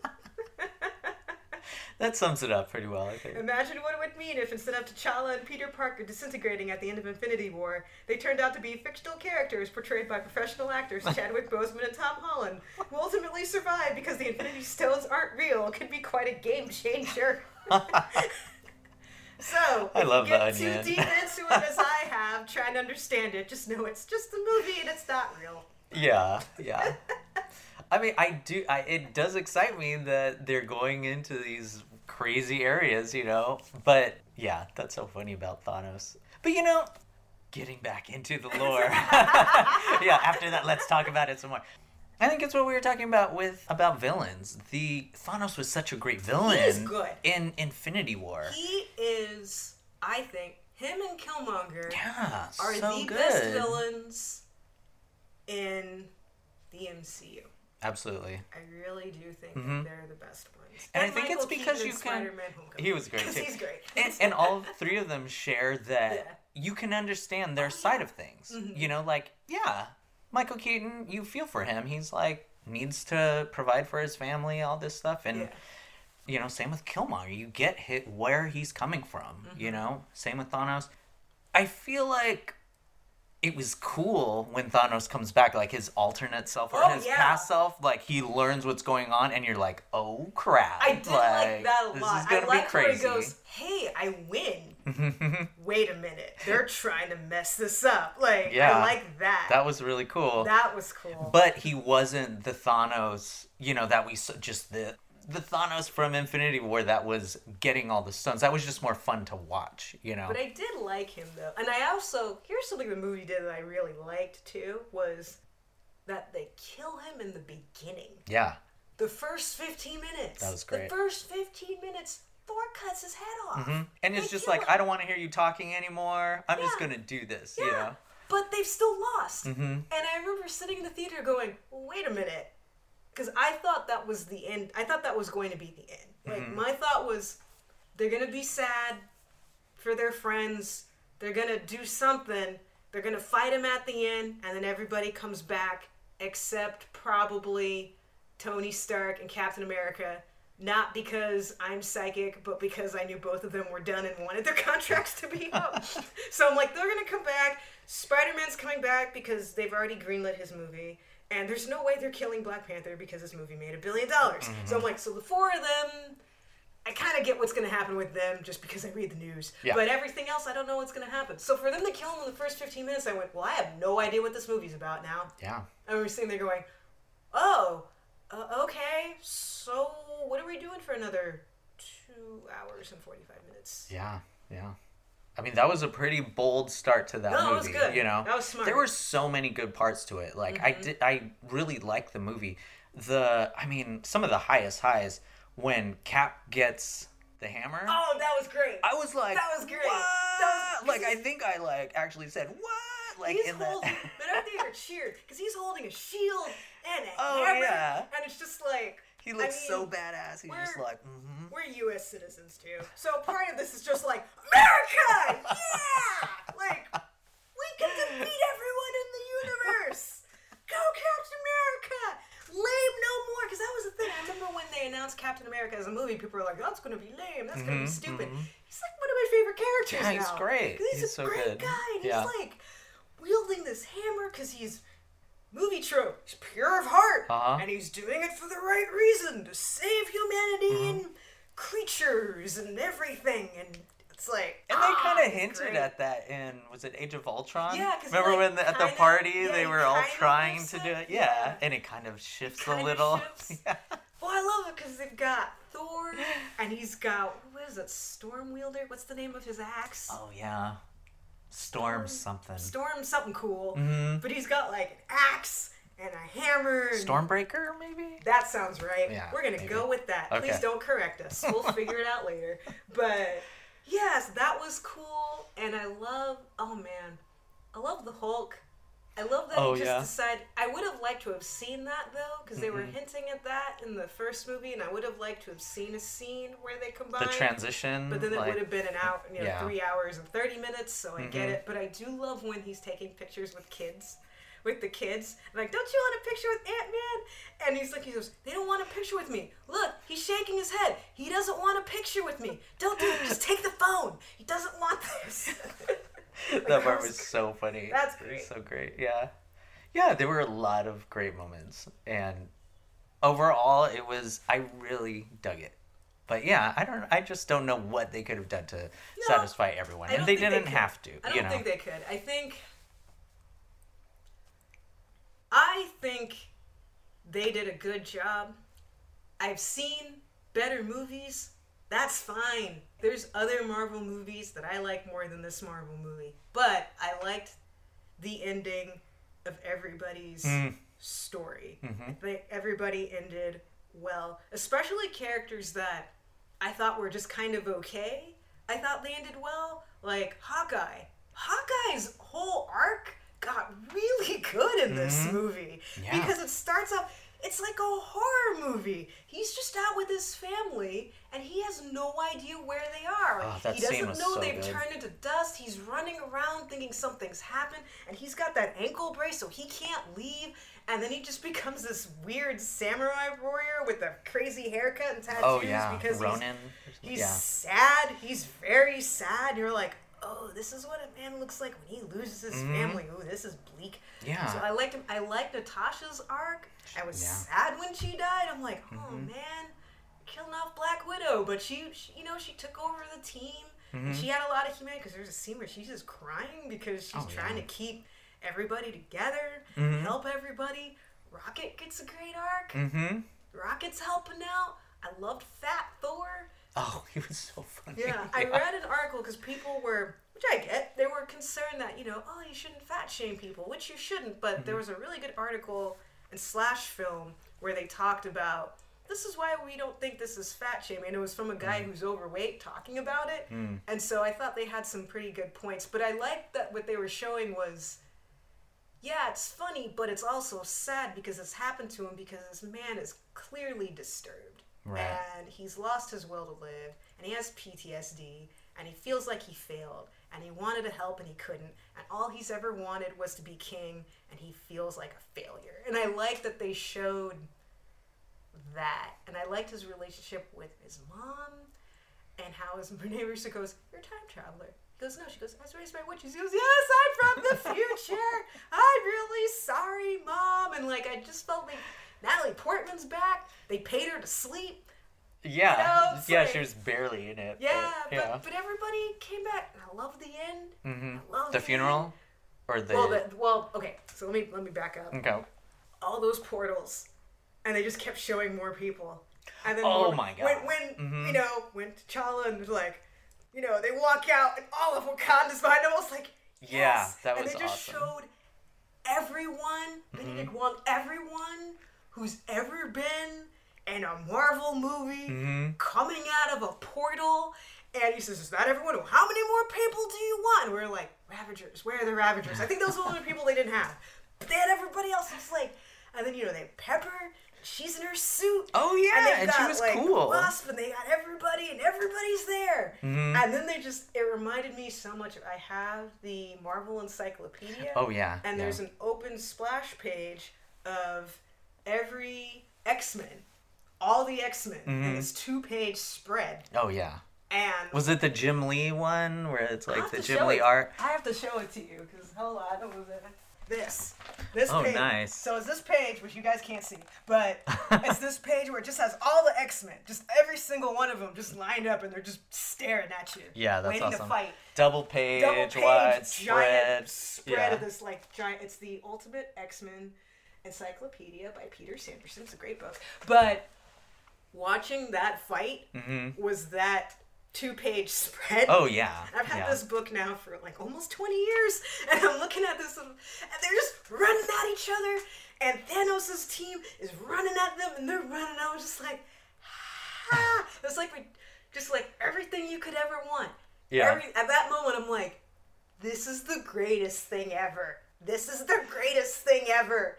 that sums it up pretty well, I think. Imagine what it would mean if instead of T'Challa and Peter Parker disintegrating at the end of Infinity War, they turned out to be fictional characters portrayed by professional actors Chadwick Boseman and Tom Holland, who ultimately survive because the Infinity Stones aren't real. It could be quite a game changer. So, I love you get too deep into it as I have, trying to understand it, just know it's just a movie and it's not real. Yeah, yeah. I mean, I do. I, it does excite me that they're going into these crazy areas, you know. But yeah, that's so funny about Thanos. But you know, getting back into the lore. yeah, after that, let's talk about it some more. I think it's what we were talking about with about villains. The Thanos was such a great villain. He is good in Infinity War. He is, I think, him and Killmonger yeah, are so the good. best villains in the MCU. Absolutely. I really do think mm-hmm. they're the best ones. And, and I think Michael it's because you can. He was great too. he's great. and, and, all three of them share that yeah. you can understand their oh, side of things. Mm-hmm. You know, like yeah, Michael Keaton, you feel for him. He's like needs to provide for his family, all this stuff, and. Yeah. You know, same with Killmonger. You get hit where he's coming from. Mm-hmm. You know, same with Thanos. I feel like it was cool when Thanos comes back, like his alternate self or oh, his yeah. past self, like he learns what's going on, and you're like, oh crap! I did like, like that a lot. I like where he goes, "Hey, I win." Wait a minute, they're trying to mess this up. Like, yeah, I like that. That was really cool. That was cool. But he wasn't the Thanos, you know, that we saw, just the the Thanos from Infinity War that was getting all the stones. That was just more fun to watch, you know. But I did like him though, and I also here's something the movie did that I really liked too was that they kill him in the beginning. Yeah. The first fifteen minutes. That was great. The first fifteen minutes. Thor cuts his head off. Mm-hmm. And it's just like, him. I don't want to hear you talking anymore. I'm yeah. just going to do this, yeah. you know? But they've still lost. Mm-hmm. And I remember sitting in the theater going, wait a minute because I thought that was the end. I thought that was going to be the end. Like mm-hmm. my thought was, they're gonna be sad for their friends. They're gonna do something, they're gonna fight him at the end, and then everybody comes back except probably Tony Stark and Captain America. Not because I'm psychic, but because I knew both of them were done and wanted their contracts to be up. so I'm like, they're gonna come back. Spider Man's coming back because they've already greenlit his movie. And there's no way they're killing Black Panther because this movie made a billion dollars. Mm-hmm. So I'm like, so the four of them, I kind of get what's going to happen with them just because I read the news. Yeah. But everything else, I don't know what's going to happen. So for them to kill him in the first 15 minutes, I went, well, I have no idea what this movie's about now. Yeah. And we are sitting there going, oh, uh, okay, so what are we doing for another two hours and 45 minutes? Yeah, yeah. I mean, that was a pretty bold start to that no, movie. You know, that was smart. There were so many good parts to it. Like mm-hmm. I did, I really liked the movie. The, I mean, some of the highest highs when Cap gets the hammer. Oh, that was great. I was like, that was great. That was, like I think I like actually said what? Like he's in holding, that. but our theater cheered because he's holding a shield and a oh, hammer, yeah. and it's just like he looks I mean, so badass. He's just like, mm-hmm. We're U.S. citizens too, so part of this is just like America, yeah, like we can defeat everyone in the universe. Go Captain America! Lame no more, because that was the thing. I remember when they announced Captain America as a movie, people were like, "That's gonna be lame. That's gonna be mm-hmm, stupid." Mm-hmm. He's like one of my favorite characters yeah, he's now. great. He's, he's, a so great good. guy, and yeah. he's like wielding this hammer because he's movie trope. He's pure of heart, uh-huh. and he's doing it for the right reason to save humanity mm-hmm. and creatures and everything. And it's like, and ah, they kind of hinted great. at that in was it Age of Ultron? Yeah, remember like, when the, at the party yeah, they were all trying to do it? Yeah. yeah. and it kind of shifts a little. yeah. Well, I love it because they've got Thor, and he's got what is it, Storm Wielder? What's the name of his axe? Oh yeah, Storm, something. Storm something cool. Mm-hmm. But he's got like an axe and a hammer. And Stormbreaker, maybe? That sounds right. Yeah, We're going to go with that. Okay. Please don't correct us. We'll figure it out later. But yes, that was cool. And I love, oh man, I love the Hulk. I love that oh, he just yeah. decided. I would have liked to have seen that though, because they mm-hmm. were hinting at that in the first movie, and I would have liked to have seen a scene where they combined the transition. But then it like, would have been an hour, you know, yeah. three hours and thirty minutes. So I mm-hmm. get it. But I do love when he's taking pictures with kids. With the kids, I'm like, don't you want a picture with Ant Man? And he's like, he goes, they don't want a picture with me. Look, he's shaking his head. He doesn't want a picture with me. Don't do it. Just take the phone. He doesn't want this. like, that part was so funny. That's great. So great. Yeah yeah, there were a lot of great moments, and overall, it was I really dug it. But yeah, I don't. I just don't know what they could have done to no, satisfy everyone, and they didn't they have to. I don't you know? think they could. I think. I think they did a good job. I've seen better movies. That's fine. There's other Marvel movies that I like more than this Marvel movie. But I liked the ending of everybody's mm. story. Mm-hmm. I think everybody ended well, especially characters that I thought were just kind of okay. I thought they ended well, like Hawkeye. Hawkeye's whole arc got really good in this mm-hmm. movie yeah. because it starts off it's like a horror movie. He's just out with his family and he has no idea where they are. Oh, he doesn't know so they've good. turned into dust. He's running around thinking something's happened and he's got that ankle brace so he can't leave. And then he just becomes this weird samurai warrior with a crazy haircut and tattoos oh, yeah. because Ronin. he's, he's yeah. sad. He's very sad. You're like, oh, this is what a man looks like when he loses his mm-hmm. family. Oh, this is bleak. Yeah. So I liked him. I liked Natasha's arc. I was yeah. sad when she died. I'm like, oh mm-hmm. man, killing off Black Widow. But she, she you know, she took over the team. Mm-hmm. She had a lot of humanity because there's a scene where she's just crying because she's oh, trying yeah. to keep everybody together, mm-hmm. help everybody. Rocket gets a great arc. Mm-hmm. Rocket's helping out. I loved Fat Thor. Oh, he was so funny. Yeah, yeah. I read an article because people were, which I get, they were concerned that, you know, oh, you shouldn't fat shame people, which you shouldn't, but mm-hmm. there was a really good article in Slash Film where they talked about this is why we don't think this is fat shaming. And it was from a guy mm. who's overweight talking about it. Mm. And so I thought they had some pretty good points. But I liked that what they were showing was yeah, it's funny, but it's also sad because it's happened to him because this man is clearly disturbed. Right. And he's lost his will to live, and he has PTSD, and he feels like he failed, and he wanted to help and he couldn't, and all he's ever wanted was to be king, and he feels like a failure. And I like that they showed that, and I liked his relationship with his mom, and how his neighbor goes, "You're a time traveler." He goes, "No." She goes, "I was raised by witches." He goes, "Yes, I'm from the future. I'm really sorry, mom." And like, I just felt like Natalie Portman's back. They paid her to sleep. Yeah, you know, yeah, like, she was barely in it. Yeah, but, yeah. But, but everybody came back. and I love the end. Mm-hmm. I love the, the funeral, end. or the well, the well, okay. So let me let me back up. Okay. All those portals, and they just kept showing more people. And then oh more, my god! When, when mm-hmm. you know when T'Challa and like, you know, they walk out and all of Wakanda's behind them. I was like, yes. yeah, that was And they just awesome. showed everyone. They mm-hmm. did want everyone who's ever been in a Marvel movie mm-hmm. coming out of a portal. And he says, Is that everyone? How many more people do you want? And we are like, Ravagers. Where are the Ravagers? I think those were the only people they didn't have. But they had everybody else. It's like, and then, you know, they have Pepper. She's in her suit. Oh, yeah. And, and got, she was like, cool. Wasp, and they got everybody, and everybody's there. Mm-hmm. And then they just, it reminded me so much. I have the Marvel Encyclopedia. Oh, yeah. And yeah. there's an open splash page of every X Men, all the X Men, mm-hmm. in this two page spread. Oh yeah. And was it the Jim Lee one where it's like the Jim Lee it. art? I have to show it to you because hold on, it was? This, this oh, page. nice. So it's this page, which you guys can't see, but it's this page where it just has all the X Men, just every single one of them, just lined up, and they're just staring at you. Yeah, that's waiting awesome. to fight. Double page, Double page wide spread, spread yeah. of this like giant. It's the ultimate X Men Encyclopedia by Peter Sanderson. It's a great book. But watching that fight mm-hmm. was that two page spread. Oh yeah. I've had yeah. this book now for like almost 20 years and I'm looking at this and they're just running at each other and Thanos' team is running at them and they're running. I was just like, ah. It's like just like everything you could ever want. Yeah. Every, at that moment, I'm like, this is the greatest thing ever. This is the greatest thing ever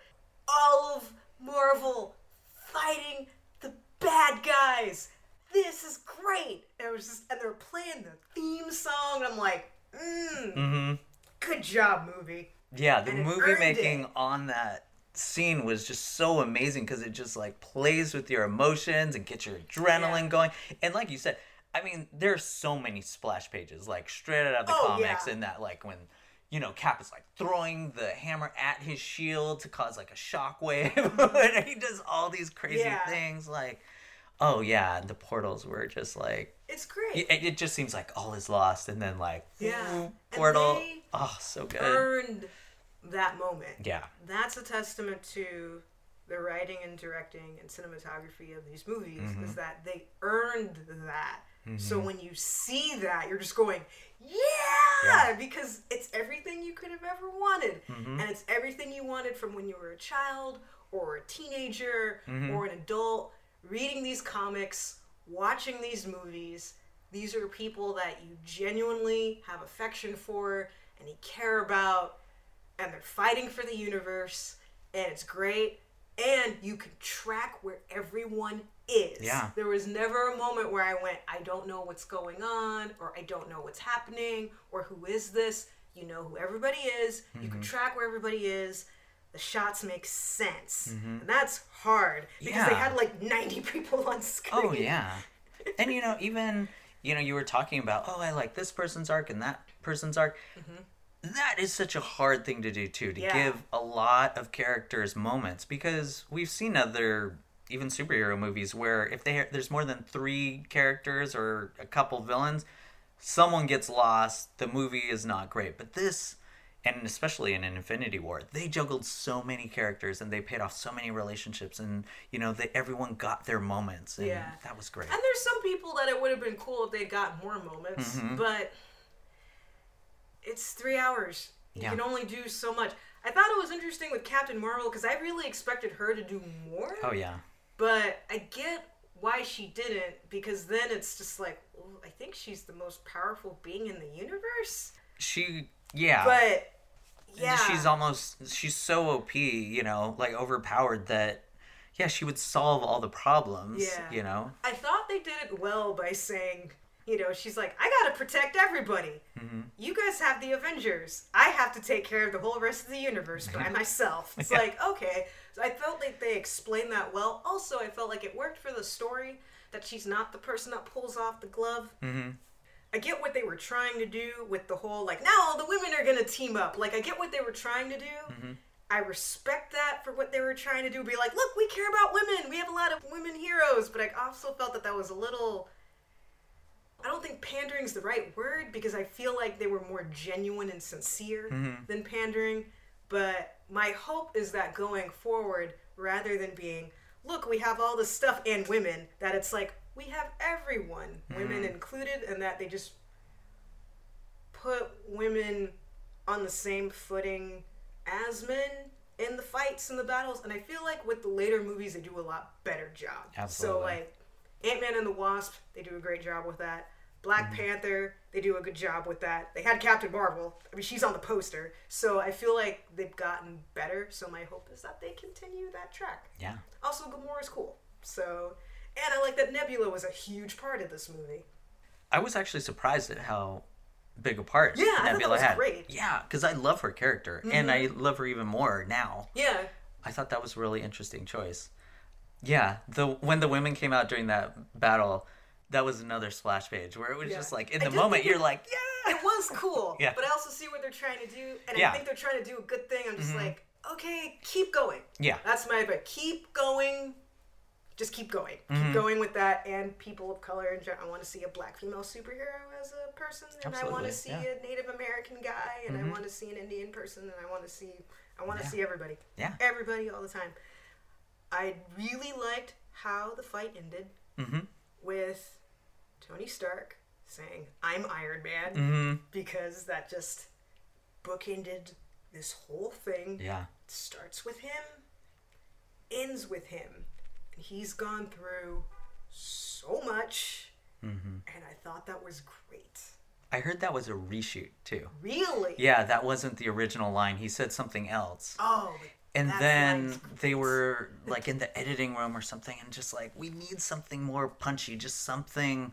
all of Marvel fighting the bad guys. This is great. And it was just, and they're playing the theme song. I'm like, mm, mm-hmm. good job, movie. Yeah, the movie making it. on that scene was just so amazing because it just like plays with your emotions and gets your adrenaline yeah. going. And like you said, I mean, there's so many splash pages, like straight out of the oh, comics, yeah. and that like when you know, Cap is like throwing the hammer at his shield to cause like a shockwave. and he does all these crazy yeah. things. Like, oh yeah, the portals were just like it's great. It, it just seems like all is lost, and then like yeah, portal. oh, so good. Earned that moment. Yeah, that's a testament to the writing and directing and cinematography of these movies. Mm-hmm. Is that they earned that. Mm-hmm. So when you see that, you're just going, yeah! yeah! Because it's everything you could have ever wanted. Mm-hmm. And it's everything you wanted from when you were a child or a teenager mm-hmm. or an adult reading these comics, watching these movies. These are people that you genuinely have affection for and you care about, and they're fighting for the universe, and it's great. And you can track where everyone is. Yeah. There was never a moment where I went, I don't know what's going on, or I don't know what's happening, or who is this. You know who everybody is. Mm-hmm. You can track where everybody is. The shots make sense. Mm-hmm. And that's hard because yeah. they had like 90 people on screen. Oh, yeah. and you know, even, you know, you were talking about, oh, I like this person's arc and that person's arc. Mm-hmm. That is such a hard thing to do, too, to yeah. give a lot of characters moments because we've seen other even superhero movies where if they there's more than three characters or a couple villains, someone gets lost. The movie is not great. But this, and especially in Infinity War, they juggled so many characters and they paid off so many relationships, and you know that everyone got their moments. And yeah, that was great. And there's some people that it would have been cool if they got more moments, mm-hmm. but it's three hours. You Yeah. can only do so much. I thought it was interesting with Captain Marvel because I really expected her to do more. oh yeah. But I get why she didn't because then it's just like, well, I think she's the most powerful being in the universe. She yeah. But yeah, she's almost she's so op you know like overpowered that yeah, she would solve all the problems. Yeah. You know? I thought they did it well by saying, you know, she's like, I gotta protect everybody. Mm-hmm. You guys have the Avengers. I have to take care of the whole rest of the universe by myself. It's Yeah. like, okay. So I felt like they explained that well. Also, I felt like it worked for the story that she's not the person that pulls off the glove. Mm-hmm. I get what they were trying to do with the whole, like, now all the women are gonna team up. Like, I get what they were trying to do. Mm-hmm. I respect that for what they were trying to do. Be like, look, we care about women. We have a lot of women heroes. But I also felt that that was a little. I don't think pandering's the right word because I feel like they were more genuine and sincere Mm-hmm. than pandering. But my hope is that going forward, rather than being, look, we have all this stuff and women, that it's like we have everyone, women included, and that they just put women on the same footing as men in the fights and the battles. And I feel like with the later movies, they do a lot better job. Absolutely. So, like, Ant Man and the Wasp, they do a great job with that. Black Mm-hmm. Panther, they do a good job with that. They had Captain Marvel. I mean, she's on the poster. So I feel like they've gotten better. So my hope is that they continue that track. Yeah. Also, Gamora's cool. So, and I like that Nebula was a huge part of this movie. I was actually surprised at how big a part Yeah, I thought that Nebula was had. great. Mm-hmm. Yeah, because I love her character, and I love her even more now. Yeah. I thought that was a really interesting choice. Yeah, the when the women came out during that battle, that was another splash page where it was Yeah. just like in the moment you're it- like, yeah, it was cool. Yeah. But I also see what they're trying to do, and Yeah. Mm-hmm. I think they're trying to do a good thing. I'm just like, okay, keep going. yeah, That's my but keep going. Just keep going. Mm-hmm. Keep going with that, and people of color. And I want to see a black female superhero as a person, and I want to see yeah. a Native American guy, and Mhm. I want to see an Indian person, and I want to see, I want to see everybody, yeah, everybody all the time. I really liked how the fight ended mm-hmm, with Tony Stark saying, "I'm Iron Man." mm-hmm, because that just bookended this whole thing. yeah, Starts with him, ends with him. And he's gone through so much, mm-hmm. and I thought that was great. I heard that was a reshoot too. Really? Yeah, that wasn't the original line. He said something else. Oh, And that then they were like in the editing room or something and just like, we need something more punchy, just something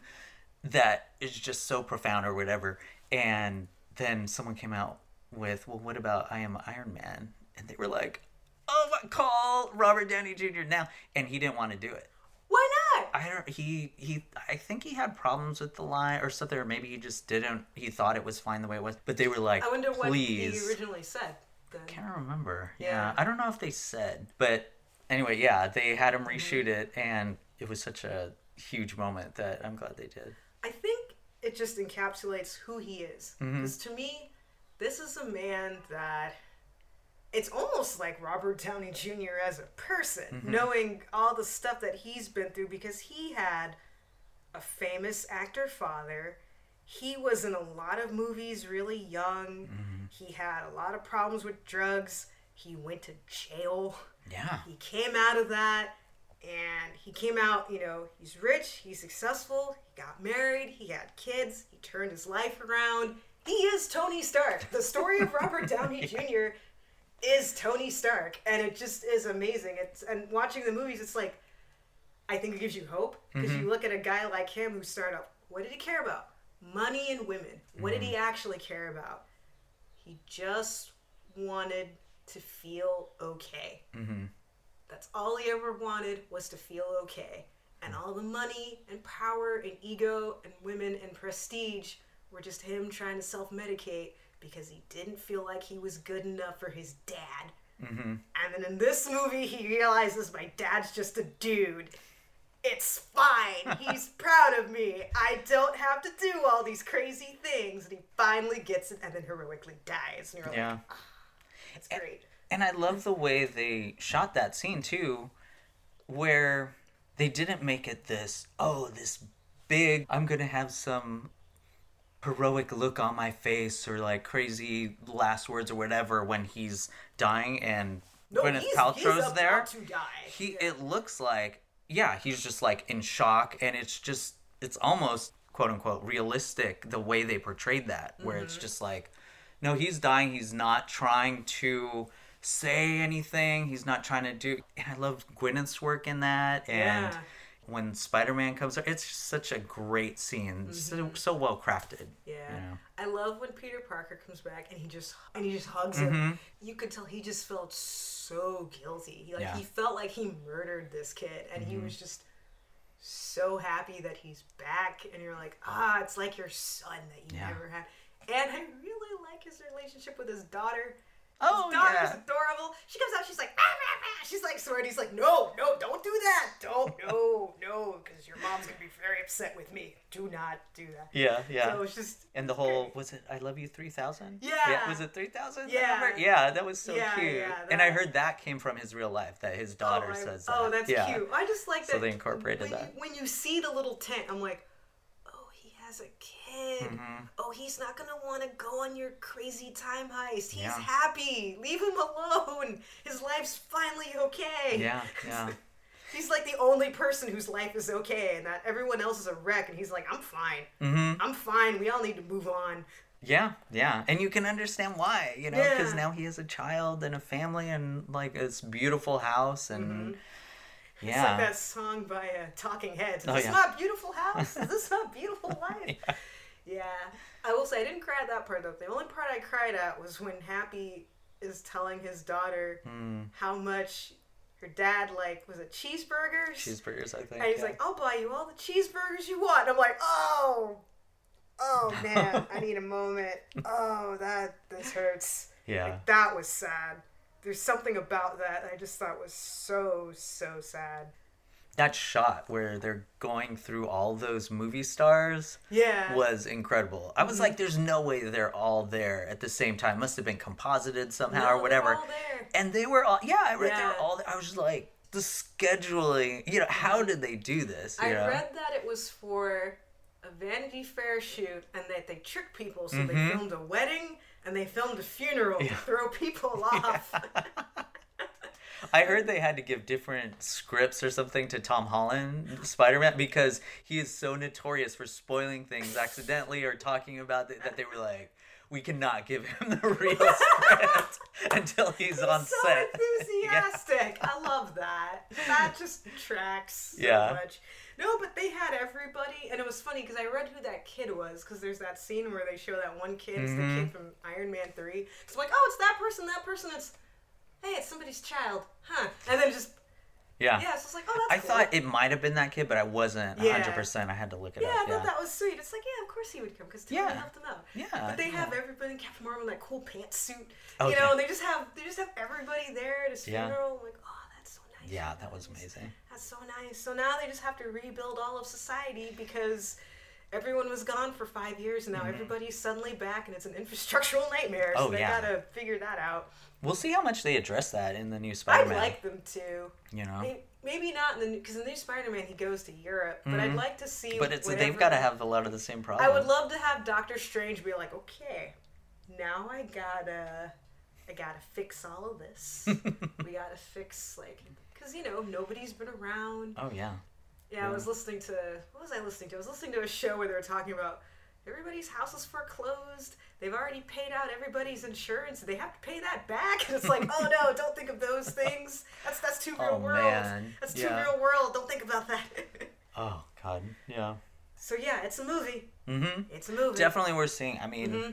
that is just so profound or whatever. And then someone came out with, well, what about I Am Iron Man? And they were like, oh, my call Robert Downey Jr. now. And he didn't want to do it. Why not? I don't. He he. I think he had problems with the line or something, or maybe he just didn't. He thought it was fine the way it was. But they were like, I wonder what he originally said. Then. Can't remember. Yeah. Yeah. I don't know if they said, but anyway, yeah, they had him reshoot it, and it was such a huge moment that I'm glad they did. I think it just encapsulates who he is. Because to me, this is a man that it's almost like Robert Downey Jr. as a person, Mm-hmm. knowing all the stuff that he's been through because he had a famous actor father. He was in a lot of movies really young. Mm-hmm. He had a lot of problems with drugs. He went to jail. Yeah. he came out of that and he came out you know he's rich he's successful he got married he had kids he turned his life around. He is tony stark. The story of robert downey jr is tony stark and it just is amazing. It's and watching the movies it's like i think it gives you hope because you mm-hmm. look at a guy like him who started up what did he care about? Money and women. What did he mm-hmm. actually care about he just wanted to feel okay Mm-hmm. that's all he ever wanted was to feel okay. And all the money and power and ego and women and prestige were just him trying to self medicate because he didn't feel like he was good enough for his dad. Mm-hmm. And then in this movie, he realizes my dad's just a dude. It's fine. He's proud of me. I don't have to do all these crazy things. And he finally gets it and then heroically dies. And you're Yeah. like, it's great. And I love the way they shot that scene too, where they didn't make it this, oh, this big, I'm gonna have some heroic look on my face or like crazy last words or whatever when he's dying and No, Gwyneth he's, Paltrow's he's about there. to die. He Yeah. it looks like yeah, he's just like in shock and it's just it's almost quote unquote realistic the way they portrayed that where it's Mm-hmm. just like no, he's dying, he's not trying to say anything. He's not trying to do. And I love Gwyneth's work in that. And yeah. When Spider Man comes, it's such a great scene. Mm-hmm. So so well crafted. Yeah, you know? I love when Peter Parker comes back and he just and he just hugs mm-hmm. him. You could tell he just felt so guilty. He, like yeah. he felt like he murdered this kid, and mm-hmm. he was just so happy that he's back. And you're like, ah, it's like your son that you yeah. never had. And I really like his relationship with his daughter. Oh, his daughter's yeah. adorable. She comes out, she's like, ah, ah, ah. she's like, swearing. He's like, no, no, don't do that. Don't, no, no, because your mom's gonna be very upset with me. Do not do that. Yeah, yeah. So it's just. And the whole was it? I love you three thousand. Yeah. yeah. Was it three thousand? Yeah. Yeah, that was so yeah, cute. Yeah, that... And I heard that came from his real life. That his daughter oh, says. That. Oh, that's yeah. cute. I just like that. So they incorporated when that. You, when you see the little tent, I'm like, oh, he has a kid kid. Mm-hmm. Oh, he's not gonna want to go on your crazy time heist. He's yeah. happy. Leave him alone. His life's finally okay. Yeah, yeah. he's like the only person whose life is okay, and that everyone else is a wreck. And he's like, I'm fine. Mm-hmm. I'm fine. We all need to move on. Yeah, yeah, and you can understand why, you know, because yeah. now he has a child and a family and like this beautiful house and. Mm-hmm yeah. It's like that song by uh, Talking Heads. Is oh, this yeah. not beautiful house? Is this not beautiful life? yeah. Yeah, I will say I didn't cry at that part though. The only part I cried at was when Happy is telling his daughter mm. how much her dad like was it cheeseburgers? Cheeseburgers, I think. And he's yeah. like, "I'll buy you all the cheeseburgers you want." And I'm like, "Oh, oh man, I need a moment. Oh, that this hurts." Yeah, like, that was sad. There's something about that I just thought was so so sad that shot where they're going through all those movie stars yeah was incredible i was mm-hmm. like there's no way they're all there at the same time must have been composited somehow no, or whatever and they were all yeah i read yeah. they were all there. i was just like the scheduling you know how did they do this i know? read that it was for a vanity fair shoot and that they tricked people so mm-hmm. they filmed a wedding and they filmed a funeral yeah. to throw people off I heard they had to give different scripts or something to Tom Holland, Spider Man, because he is so notorious for spoiling things accidentally or talking about that they were like, we cannot give him the real script until he's, he's on so set. enthusiastic. yeah. I love that. That just tracks so yeah. much. No, but they had everybody, and it was funny because I read who that kid was. Because there's that scene where they show that one kid, mm-hmm. the kid from Iron Man Three. It's like, oh, it's that person, that person. It's hey, it's somebody's child, huh? And then just yeah. Yeah, so it's like, oh, that's I cool. thought it might have been that kid, but I wasn't yeah. 100%. I had to look it yeah, up. Yeah, I thought that was sweet. It's like, yeah, of course he would come because Tony yeah. helped him out. Yeah. But they have everybody, Captain Marvel in that cool pantsuit. Oh, you know, and they just have they just have everybody there at his funeral. I'm like, oh, that's so nice. Yeah, that was amazing. That's so nice. So now they just have to rebuild all of society because everyone was gone for five years and now mm-hmm. everybody's suddenly back and it's an infrastructural nightmare. So oh, they yeah. gotta figure that out. We'll see how much they address that in the new Spider-Man. I'd like them to. You know, maybe not in the because in the new Spider-Man he goes to Europe, but mm-hmm. I'd like to see. But it's they've got to have a lot of the same problems. I would love to have Doctor Strange be like, okay, now I gotta, I gotta fix all of this. we gotta fix like, because you know nobody's been around. Oh yeah. Yeah, I was listening to what was I listening to? I was listening to a show where they were talking about everybody's house is foreclosed. They've already paid out everybody's insurance. They have to pay that back. And it's like, oh no, don't think of those things. That's that's too real oh, world. Man. That's too yeah. real world. Don't think about that. oh God, yeah. So yeah, it's a movie. Mm-hmm. It's a movie. Definitely worth seeing. I mean, mm-hmm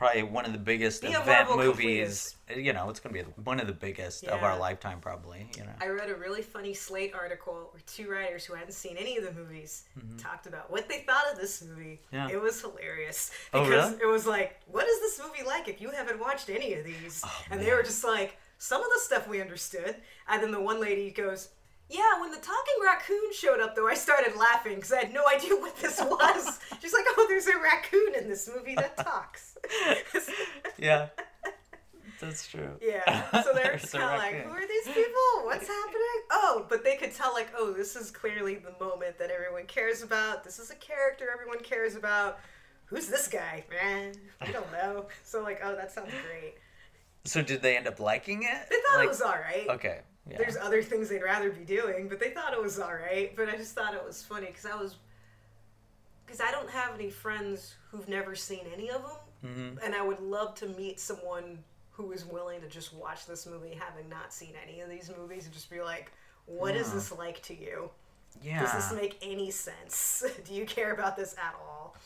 probably one of the biggest Be event movies. You know, it's going to be one of the biggest yeah. of our lifetime, probably. You know, I read a really funny Slate article where two writers who hadn't seen any of the movies mm-hmm. talked about what they thought of this movie. Yeah. It was hilarious because oh, really? it was like, what is this movie like if you haven't watched any of these? Oh, and man. they were just like, some of the stuff we understood, and then the one lady goes, yeah, when the talking raccoon showed up, though, I started laughing because I had no idea what this was. She's like, "Oh, there's a raccoon in this movie that talks." yeah, that's true. Yeah, so they're kind of like, "Who are these people? What's happening?" Oh, but they could tell, like, "Oh, this is clearly the moment that everyone cares about. This is a character everyone cares about. Who's this guy? Man, I don't know." So, like, oh, that sounds great. So, did they end up liking it? They thought like, it was all right. Okay. Yeah. There's other things they'd rather be doing, but they thought it was all right. But I just thought it was funny because I was because I don't have any friends who've never seen any of them, mm-hmm. and I would love to meet someone who is willing to just watch this movie having not seen any of these movies and just be like, "What yeah. is this like to you? Yeah. Does this make any sense? Do you care about this at all?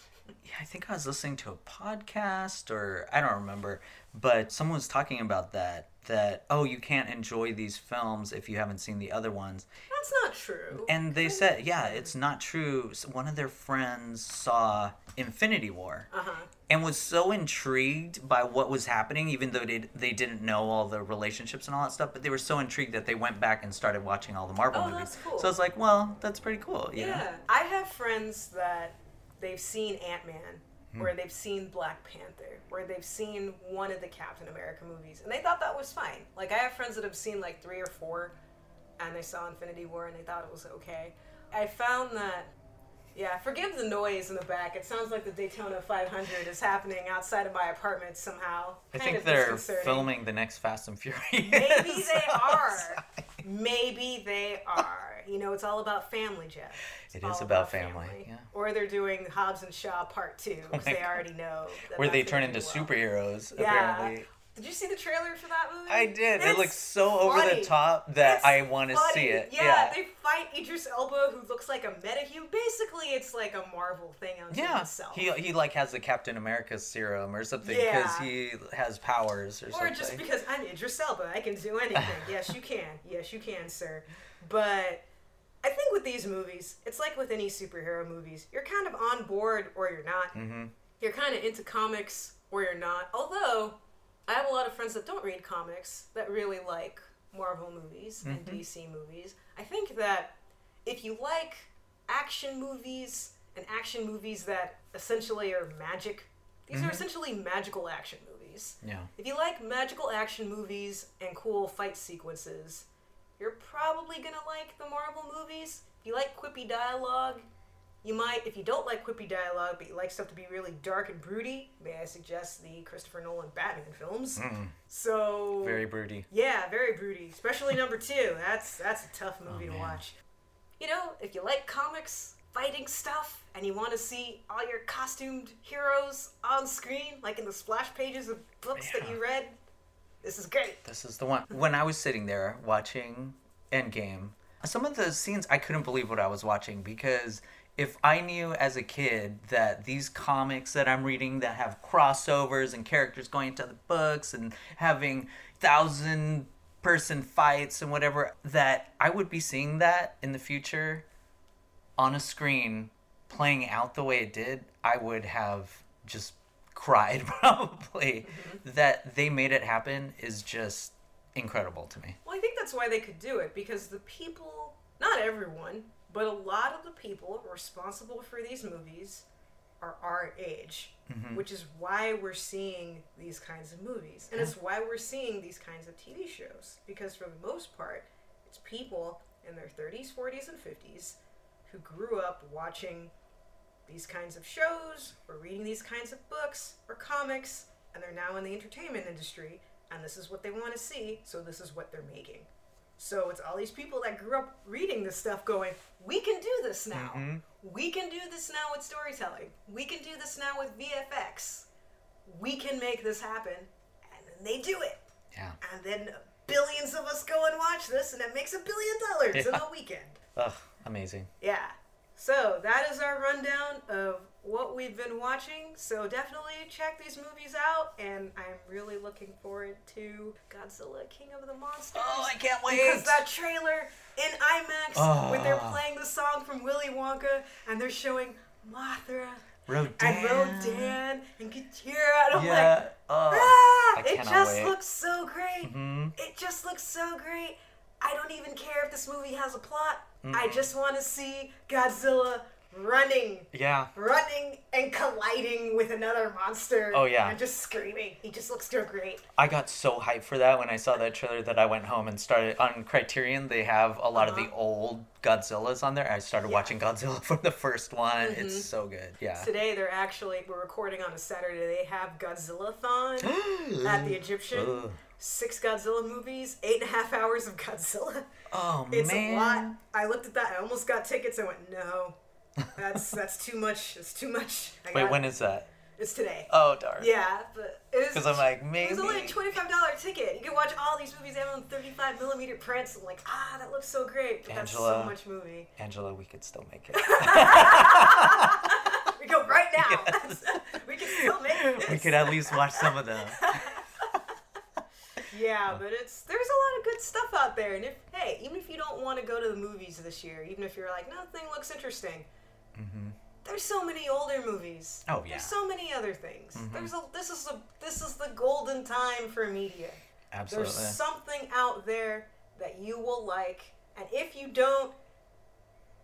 Yeah, I think I was listening to a podcast or I don't remember, but someone was talking about that that oh you can't enjoy these films if you haven't seen the other ones. That's not true. And they said yeah it's not true. One of their friends saw infinity war uh-huh. and was so intrigued by what was happening even though they, they didn't know all the relationships and all that stuff but they were so intrigued that they went back and started watching all the marvel oh, movies. cool. so i was like well that's pretty cool yeah know? i have friends that they've seen ant-man hmm. where they've seen black panther where they've seen one of the Captain America movies and they thought that was fine. Like I have friends that have seen like three or four and they saw Infinity War and they thought it was okay. I found that yeah, forgive the noise in the back. It sounds like the Daytona 500 is happening outside of my apartment somehow. I think they're filming the next Fast and Furious. Maybe they are. Maybe they are. You know, it's all about family, Jeff. It's it is about, family. family. Yeah. Or they're doing Hobbs and Shaw Part Two because oh they already know. Where they turn into superheroes. Yeah. Apparently. Did you see the trailer for that movie? I did. It looks so funny. over the top that I want to see it. Yeah, yeah, they fight Idris Elba, who looks like a metahuman. Basically, it's like a Marvel thing on yeah. himself. He he like has the Captain America serum or something because yeah. he has powers or, or something. Or just because I'm Idris Elba, I can do anything. yes, you can. Yes, you can, sir. But I think with these movies, it's like with any superhero movies. You're kind of on board or you're not. Mm-hmm. You're kind of into comics or you're not. Although I have a lot of friends that don't read comics that really like Marvel movies and mm-hmm. DC movies. I think that if you like action movies and action movies that essentially are magic, these mm-hmm. are essentially magical action movies. Yeah. If you like magical action movies and cool fight sequences, you're probably gonna like the Marvel movies. If you like quippy dialogue you might, if you don't like quippy dialogue, but you like stuff to be really dark and broody, may I suggest the Christopher Nolan Batman films? Mm. So very broody. Yeah, very broody. Especially number two. That's that's a tough movie oh, to watch. You know, if you like comics, fighting stuff, and you want to see all your costumed heroes on screen, like in the splash pages of books yeah. that you read, this is great. This is the one. When I was sitting there watching Endgame, some of the scenes I couldn't believe what I was watching because if I knew as a kid that these comics that I'm reading that have crossovers and characters going into the books and having thousand person fights and whatever, that I would be seeing that in the future on a screen playing out the way it did, I would have just cried probably. Mm-hmm. That they made it happen is just incredible to me. Well, I think that's why they could do it because the people, not everyone, but a lot of the people responsible for these movies are our age, mm-hmm. which is why we're seeing these kinds of movies. And it's why we're seeing these kinds of TV shows. Because for the most part, it's people in their 30s, 40s, and 50s who grew up watching these kinds of shows or reading these kinds of books or comics, and they're now in the entertainment industry, and this is what they want to see, so this is what they're making. So it's all these people that grew up reading this stuff going, we can do this now. Mm-hmm. We can do this now with storytelling. We can do this now with VFX. We can make this happen. And then they do it. Yeah. And then billions of us go and watch this, and it makes a billion dollars yeah. in a weekend. Ugh, amazing. Yeah. So that is our rundown of what we've been watching. So definitely check these movies out, and I'm really looking forward to Godzilla King of the Monsters. Oh, I can't wait! Because that trailer in IMAX, oh. when they're playing the song from Willy Wonka, and they're showing Mothra. Rodan. And Rodan and Ghidorah. And I'm yeah. like, oh, ah, it just wait. looks so great. Mm-hmm. It just looks so great. I don't even care if this movie has a plot. Mm-hmm. I just want to see Godzilla running. Yeah. Running and colliding with another monster. Oh yeah. And just screaming. He just looks so great. I got so hyped for that when I saw that trailer that I went home and started on Criterion. They have a lot uh-huh. of the uh-huh. old Godzillas on there. I started yeah. watching Godzilla from the first one. Mm-hmm. It's so good. Yeah. Today they're actually we're recording on a Saturday. They have Godzilla thon at the Egyptian. Ugh. Six Godzilla movies, eight and a half hours of Godzilla. Oh it's man. It's a lot. I looked at that. I almost got tickets. I went, no, that's that's too much. It's too much. I Wait, when is that? It's today. Oh darn. Yeah, but it because I'm like maybe it was only a twenty five dollar ticket. You can watch all these movies on thirty five millimeter prints. I'm like, ah, that looks so great. But Angela, that's so much movie. Angela, we could still make it. we go right now. Yes. we can still make it. We could at least watch some of them. yeah, but it's there's a lot of good stuff out there, and if hey, even if you don't want to go to the movies this year, even if you're like nothing looks interesting. Mm-hmm there's so many older movies. Oh yeah. There's so many other things. Mm-hmm. There's a this is a this is the golden time for media. Absolutely. There's something out there that you will like, and if you don't,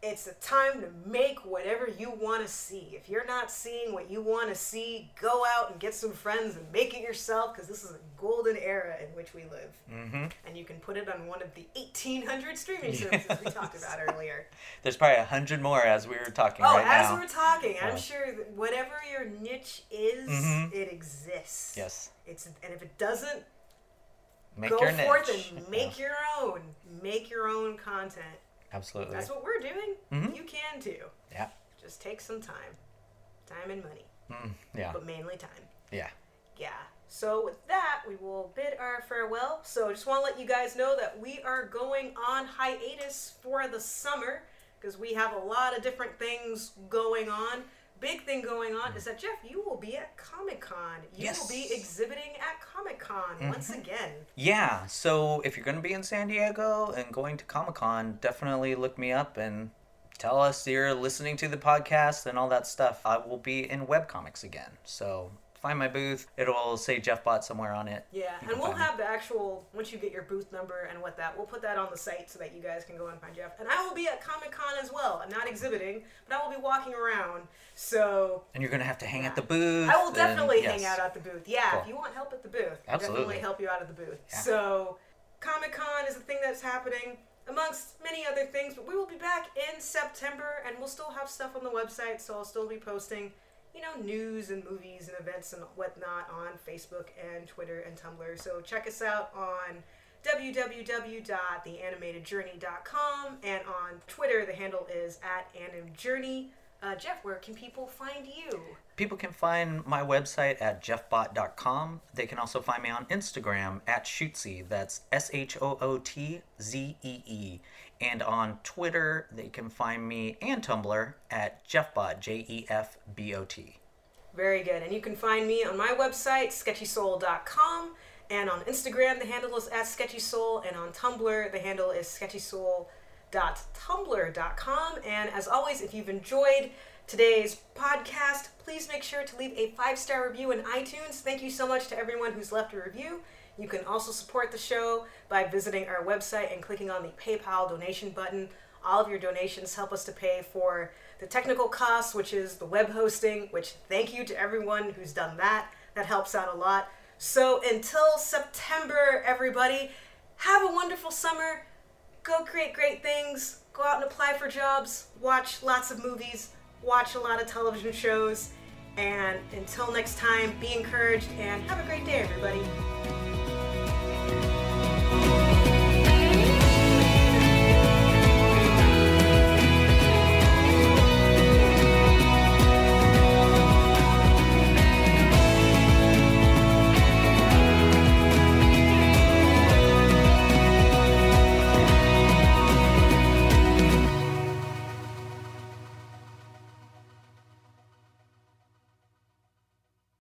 it's a time to make whatever you want to see. If you're not seeing what you want to see, go out and get some friends and make it yourself because this is a golden era in which we live. Mm-hmm. And you can put it on one of the 1,800 streaming services yes. we talked about earlier. There's probably a hundred more as we were talking oh, right as now. we're talking, I'm sure that whatever your niche is, mm-hmm. it exists. Yes. It's and if it doesn't, make go forth niche. and make yeah. your own. Make your own content Absolutely. That's what we're doing. Mm-hmm. You can too. Yeah. Just take some time. Time and money. Mm, yeah. But mainly time. Yeah. Yeah. So with that, we will bid our farewell. So just want to let you guys know that we are going on hiatus for the summer because we have a lot of different things going on big thing going on is that Jeff, you will be at Comic Con. You yes. will be exhibiting at Comic Con mm-hmm. once again. Yeah. So if you're going to be in San Diego and going to Comic Con, definitely look me up and tell us you're listening to the podcast and all that stuff. I will be in webcomics again. So find my booth. It'll say Jeff Bot somewhere on it. Yeah, and we'll have me. the actual once you get your booth number and what that we'll put that on the site so that you guys can go and find Jeff. And I will be at Comic Con as well. I'm not exhibiting, but I will be walking around. So And you're gonna have to hang yeah. at the booth. I will definitely and, yes. hang out at the booth. Yeah, cool. if you want help at the booth, Absolutely. definitely help you out at the booth. Yeah. So Comic Con is a thing that's happening amongst many other things, but we will be back in September and we'll still have stuff on the website, so I'll still be posting you know, news and movies and events and whatnot on Facebook and Twitter and Tumblr. So check us out on www.theanimatedjourney.com and on Twitter the handle is at animjourney. Uh, Jeff, where can people find you? People can find my website at jeffbot.com. They can also find me on Instagram at Shootzee. That's S H O O T Z E E. And on Twitter, they can find me and Tumblr at Jeffbot, J E F B O T. Very good. And you can find me on my website, sketchysoul.com. And on Instagram, the handle is at sketchysoul. And on Tumblr, the handle is sketchysoul.tumblr.com. And as always, if you've enjoyed today's podcast, please make sure to leave a five star review in iTunes. Thank you so much to everyone who's left a review. You can also support the show by visiting our website and clicking on the PayPal donation button. All of your donations help us to pay for the technical costs, which is the web hosting, which thank you to everyone who's done that. That helps out a lot. So until September, everybody, have a wonderful summer. Go create great things. Go out and apply for jobs. Watch lots of movies. Watch a lot of television shows. And until next time, be encouraged and have a great day, everybody.